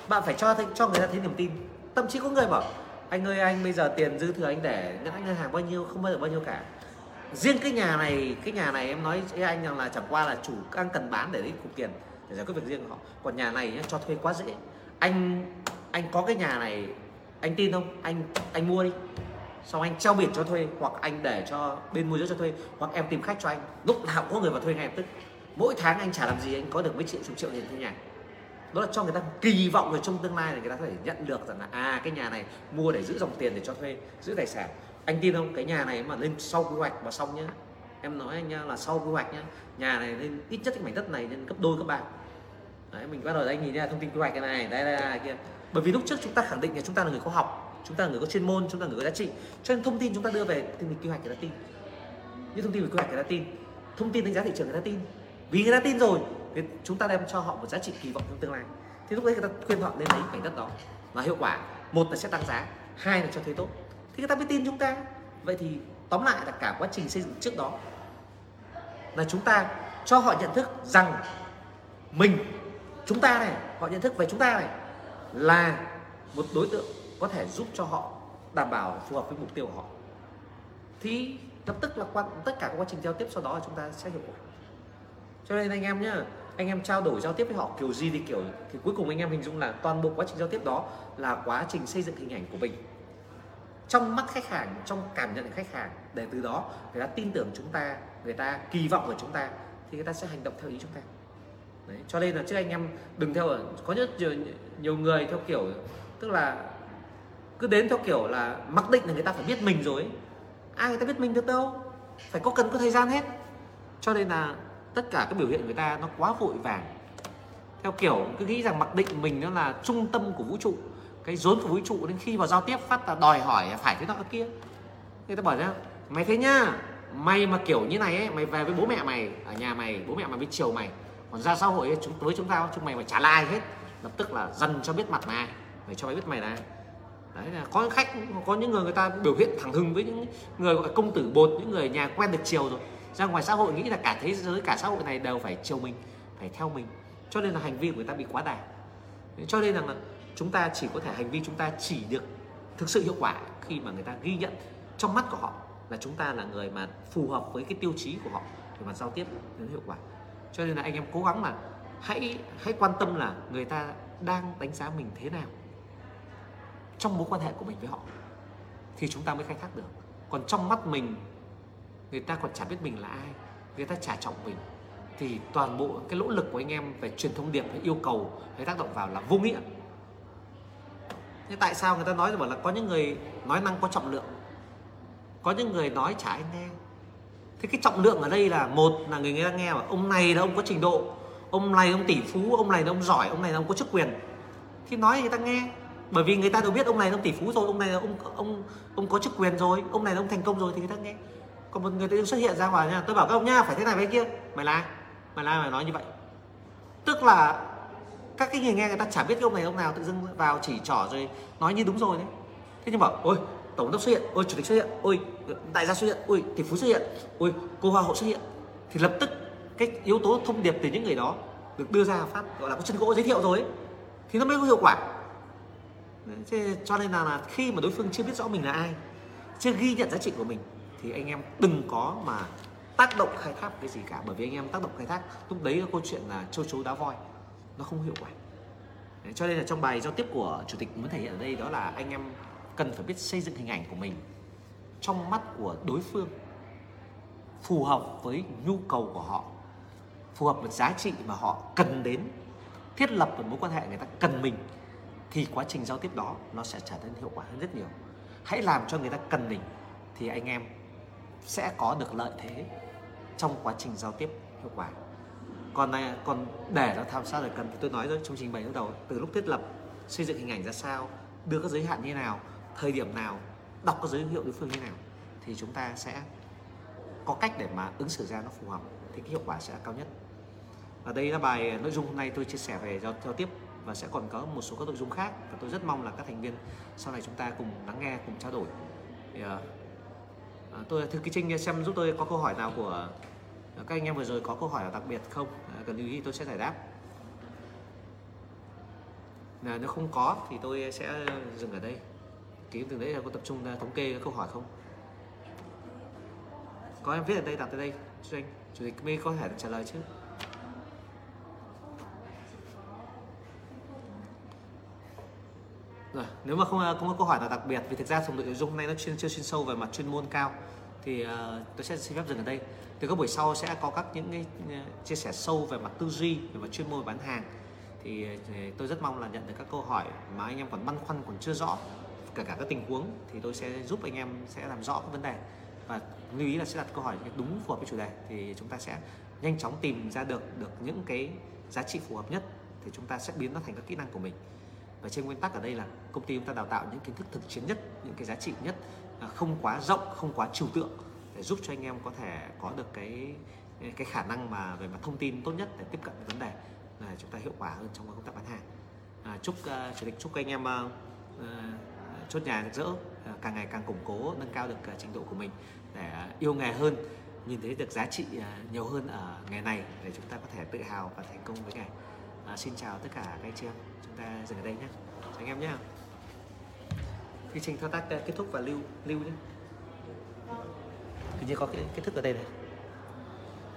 bạn phải cho cho người ta thấy niềm tin. Thậm chí có người bảo, anh ơi, anh bây giờ tiền dư thừa anh để ngân hàng bao nhiêu, không bao giờ bao nhiêu cả riêng cái nhà này cái nhà này em nói với anh rằng là chẳng qua là chủ đang cần bán để lấy cục tiền để giải quyết việc riêng của họ. Còn nhà này nhá, cho thuê quá dễ. Anh anh có cái nhà này anh tin không? Anh anh mua đi. Xong anh trao biển cho thuê hoặc anh để cho bên môi giới cho thuê hoặc em tìm khách cho anh. Lúc nào cũng có người vào thuê ngay lập tức. Mỗi tháng anh trả làm gì anh có được mấy triệu chục triệu tiền thuê nhà. Đó là cho người ta kỳ vọng về trong tương lai là người ta có thể nhận được rằng là à cái nhà này mua để giữ dòng tiền để cho thuê giữ tài sản anh tin không? Cái nhà này mà lên sau quy hoạch và xong nhá. Em nói anh nhá là sau quy hoạch nhá. Nhà này lên ít nhất cái mảnh đất này lên gấp đôi các bạn đấy mình bắt đầu anh nhìn ra thông tin quy hoạch cái này đây đây, đây kia. Bởi vì lúc trước chúng ta khẳng định là chúng ta là người khoa học chúng ta là người có chuyên môn chúng ta là người có giá trị. Cho nên thông tin chúng ta đưa về thì mình quy hoạch người ta tin. Như thông tin về quy hoạch người ta tin. Thông tin đánh giá thị trường người ta tin. Vì người ta tin rồi thì chúng ta đem cho họ một giá trị kỳ vọng trong tương lai. Thì lúc đấy người ta khuyên họ nên lấy mảnh đất đó. Là hiệu quả một là sẽ tăng giá hai là cho thuê tốt thì người ta mới tin chúng ta. Vậy thì tóm lại là cả quá trình xây dựng trước đó là chúng ta cho họ nhận thức rằng mình, chúng ta này, họ nhận thức về chúng ta này là một đối tượng có thể giúp cho họ đảm bảo phù hợp với mục tiêu của họ. Thì lập tức là quan tất cả các quá trình giao tiếp sau đó chúng ta sẽ hiệu quả cho nên anh em nhá, anh em trao đổi giao tiếp với họ kiểu gì thì kiểu, thì cuối cùng anh em hình dung là toàn bộ quá trình giao tiếp đó là quá trình xây dựng hình ảnh của mình trong mắt khách hàng trong cảm nhận của khách hàng để từ đó người ta tin tưởng chúng ta người ta kỳ vọng ở chúng ta thì người ta sẽ hành động theo ý chúng ta. Đấy, cho nên là trước anh em đừng theo ở có rất nhiều, nhiều người theo kiểu tức là cứ đến theo kiểu là mặc định là người ta phải biết mình rồi ai người ta biết mình được đâu phải có cần có thời gian hết. Cho nên là tất cả các biểu hiện người ta nó quá vội vàng. Theo kiểu cứ nghĩ rằng mặc định mình nó là trung tâm của vũ trụ cái rốn của vũ trụ đến khi vào giao tiếp phát là đòi hỏi phải thế nọ kia. Người ta bảo ra mày thế nhá mày mà kiểu như này ấy mày về với bố mẹ mày ở nhà mày bố mẹ mày biết chiều mày còn ra xã hội ấy, chúng với chúng tao chúng mày phải trả lai hết lập tức là dần cho biết mặt mày mày cho mày biết mày là đấy là có những khách có những người người ta biểu hiện thẳng hừng với những người gọi là công tử bột những người nhà quen được chiều rồi. Ra ngoài xã hội nghĩ là cả thế giới cả xã hội này đều phải chiều mình phải theo mình cho nên là hành vi của người ta bị quá đà. Cho nên rằng là chúng ta chỉ có thể hành vi chúng ta chỉ được thực sự hiệu quả khi mà người ta ghi nhận trong mắt của họ là chúng ta là người mà phù hợp với cái tiêu chí của họ để mà giao tiếp đến hiệu quả. Cho nên là anh em cố gắng là hãy hãy quan tâm là người ta đang đánh giá mình thế nào trong mối quan hệ của mình với họ thì chúng ta mới khai thác được. Còn trong mắt mình, người ta còn chả biết mình là ai, người ta chả trọng mình thì toàn bộ cái nỗ lực của anh em về truyền thông điệp hay yêu cầu hay tác động vào là vô nghĩa thế tại sao người ta nói bảo là có những người nói năng có trọng lượng, có những người nói chả ai nghe? Thế cái trọng lượng ở đây là một là người nghe nghe mà ông này là ông có trình độ, ông này ông tỷ phú, ông này là ông giỏi, ông này là ông có chức quyền. Thì nói người ta nghe, bởi vì người ta đều biết ông này là ông tỷ phú rồi, ông này là ông ông ông có chức quyền rồi, ông này là ông thành công rồi thì người ta nghe. Còn một người tự xuất hiện ra ngoài nha tôi bảo các ông nha, phải thế này với kia. Mày là mày là, mày nói như vậy. Tức là các cái người nghe người ta chả biết cái ông này ông nào tự dưng vào chỉ trỏ rồi nói như đúng rồi đấy. Thế nhưng bảo ôi tổng đốc xuất hiện ôi chủ tịch xuất hiện ôi đại gia xuất hiện ôi tỷ phú xuất hiện ôi cô hoa hậu xuất hiện. Thì lập tức cái yếu tố thông điệp từ những người đó được đưa ra phát gọi là có chân gỗ giới thiệu rồi ấy, thì nó mới có hiệu quả. Thế cho nên là, là khi mà đối phương chưa biết rõ mình là ai chưa ghi nhận giá trị của mình thì anh em đừng có mà tác động khai thác cái gì cả. Bởi vì anh em tác động khai thác lúc đấy là câu chuyện là châu chấu đá voi nó không hiệu quả. Đấy, cho nên là trong bài giao tiếp của chủ tịch muốn thể hiện ở đây đó là anh em cần phải biết xây dựng hình ảnh của mình trong mắt của đối phương phù hợp với nhu cầu của họ phù hợp với giá trị mà họ cần đến thiết lập một mối quan hệ người ta cần mình thì quá trình giao tiếp đó nó sẽ trở nên hiệu quả hơn rất nhiều. Hãy làm cho người ta cần mình thì anh em sẽ có được lợi thế trong quá trình giao tiếp hiệu quả còn này còn để nó tham sát là cần thì tôi nói rồi trong trình bày lúc đầu từ lúc thiết lập xây dựng hình ảnh ra sao đưa các giới hạn như thế nào thời điểm nào đọc các giới hiệu đối phương như thế nào thì chúng ta sẽ có cách để mà ứng xử ra nó phù hợp thì cái hiệu quả sẽ cao nhất. Và đây là bài nội dung hôm nay tôi chia sẻ về giao, giao tiếp và sẽ còn có một số các nội dung khác và tôi rất mong là các thành viên sau này chúng ta cùng lắng nghe cùng trao đổi. Thì, uh, tôi thư ký trinh xem giúp tôi có câu hỏi nào của các anh em vừa rồi có câu hỏi nào đặc biệt không? Cần lưu ý tôi sẽ giải đáp. Là nếu không có thì tôi sẽ dừng ở đây. Kiếm từ đấy là có tập trung thống kê các câu hỏi không? Có em viết ở đây đặt ở đây cho anh chủ tịch mới có thể trả lời chứ? Rồi nếu mà không à, không có câu hỏi nào đặc biệt vì thực ra trong nội dung này nó chuyên chưa chuyên sâu về mặt chuyên môn cao thì uh, tôi sẽ xin phép dừng ở đây từ các buổi sau sẽ có các những cái ờ, chia sẻ sâu về mặt tư duy về mặt chuyên môn bán hàng. Thì, ờ, tôi rất mong là nhận được các câu hỏi mà anh em còn băn khoăn còn chưa rõ cả cả các tình huống thì tôi sẽ giúp anh em sẽ làm rõ các vấn đề. Và lưu ý là sẽ đặt câu hỏi đúng phù hợp với chủ đề thì chúng ta sẽ nhanh chóng tìm ra được được những cái giá trị phù hợp nhất thì chúng ta sẽ biến nó thành các kỹ năng của mình. Và trên nguyên tắc ở đây là công ty chúng ta đào tạo những kiến thức thực chiến nhất những cái giá trị nhất à, không quá rộng không quá trừu tượng để giúp cho anh em có thể có được cái cái khả năng mà về mặt thông tin tốt nhất để tiếp cận vấn đề là chúng ta hiệu quả hơn trong công tác bán hàng. À, chúc uh, chủ tịch chúc anh em uh, uh, chốt nhà rỡ uh, càng ngày càng củng cố nâng cao được uh, trình độ của mình để uh, yêu nghề hơn nhìn thấy được giá trị uh, nhiều hơn ở nghề này để chúng ta có thể tự hào và thành công với nghề. À, xin chào tất cả các anh chị em chúng ta dừng ở đây nhé. Anh em nhé. Quy trình thao tác kết thúc và lưu lưu nhé. Vâng thì chỉ có cái cái thức ở đây này.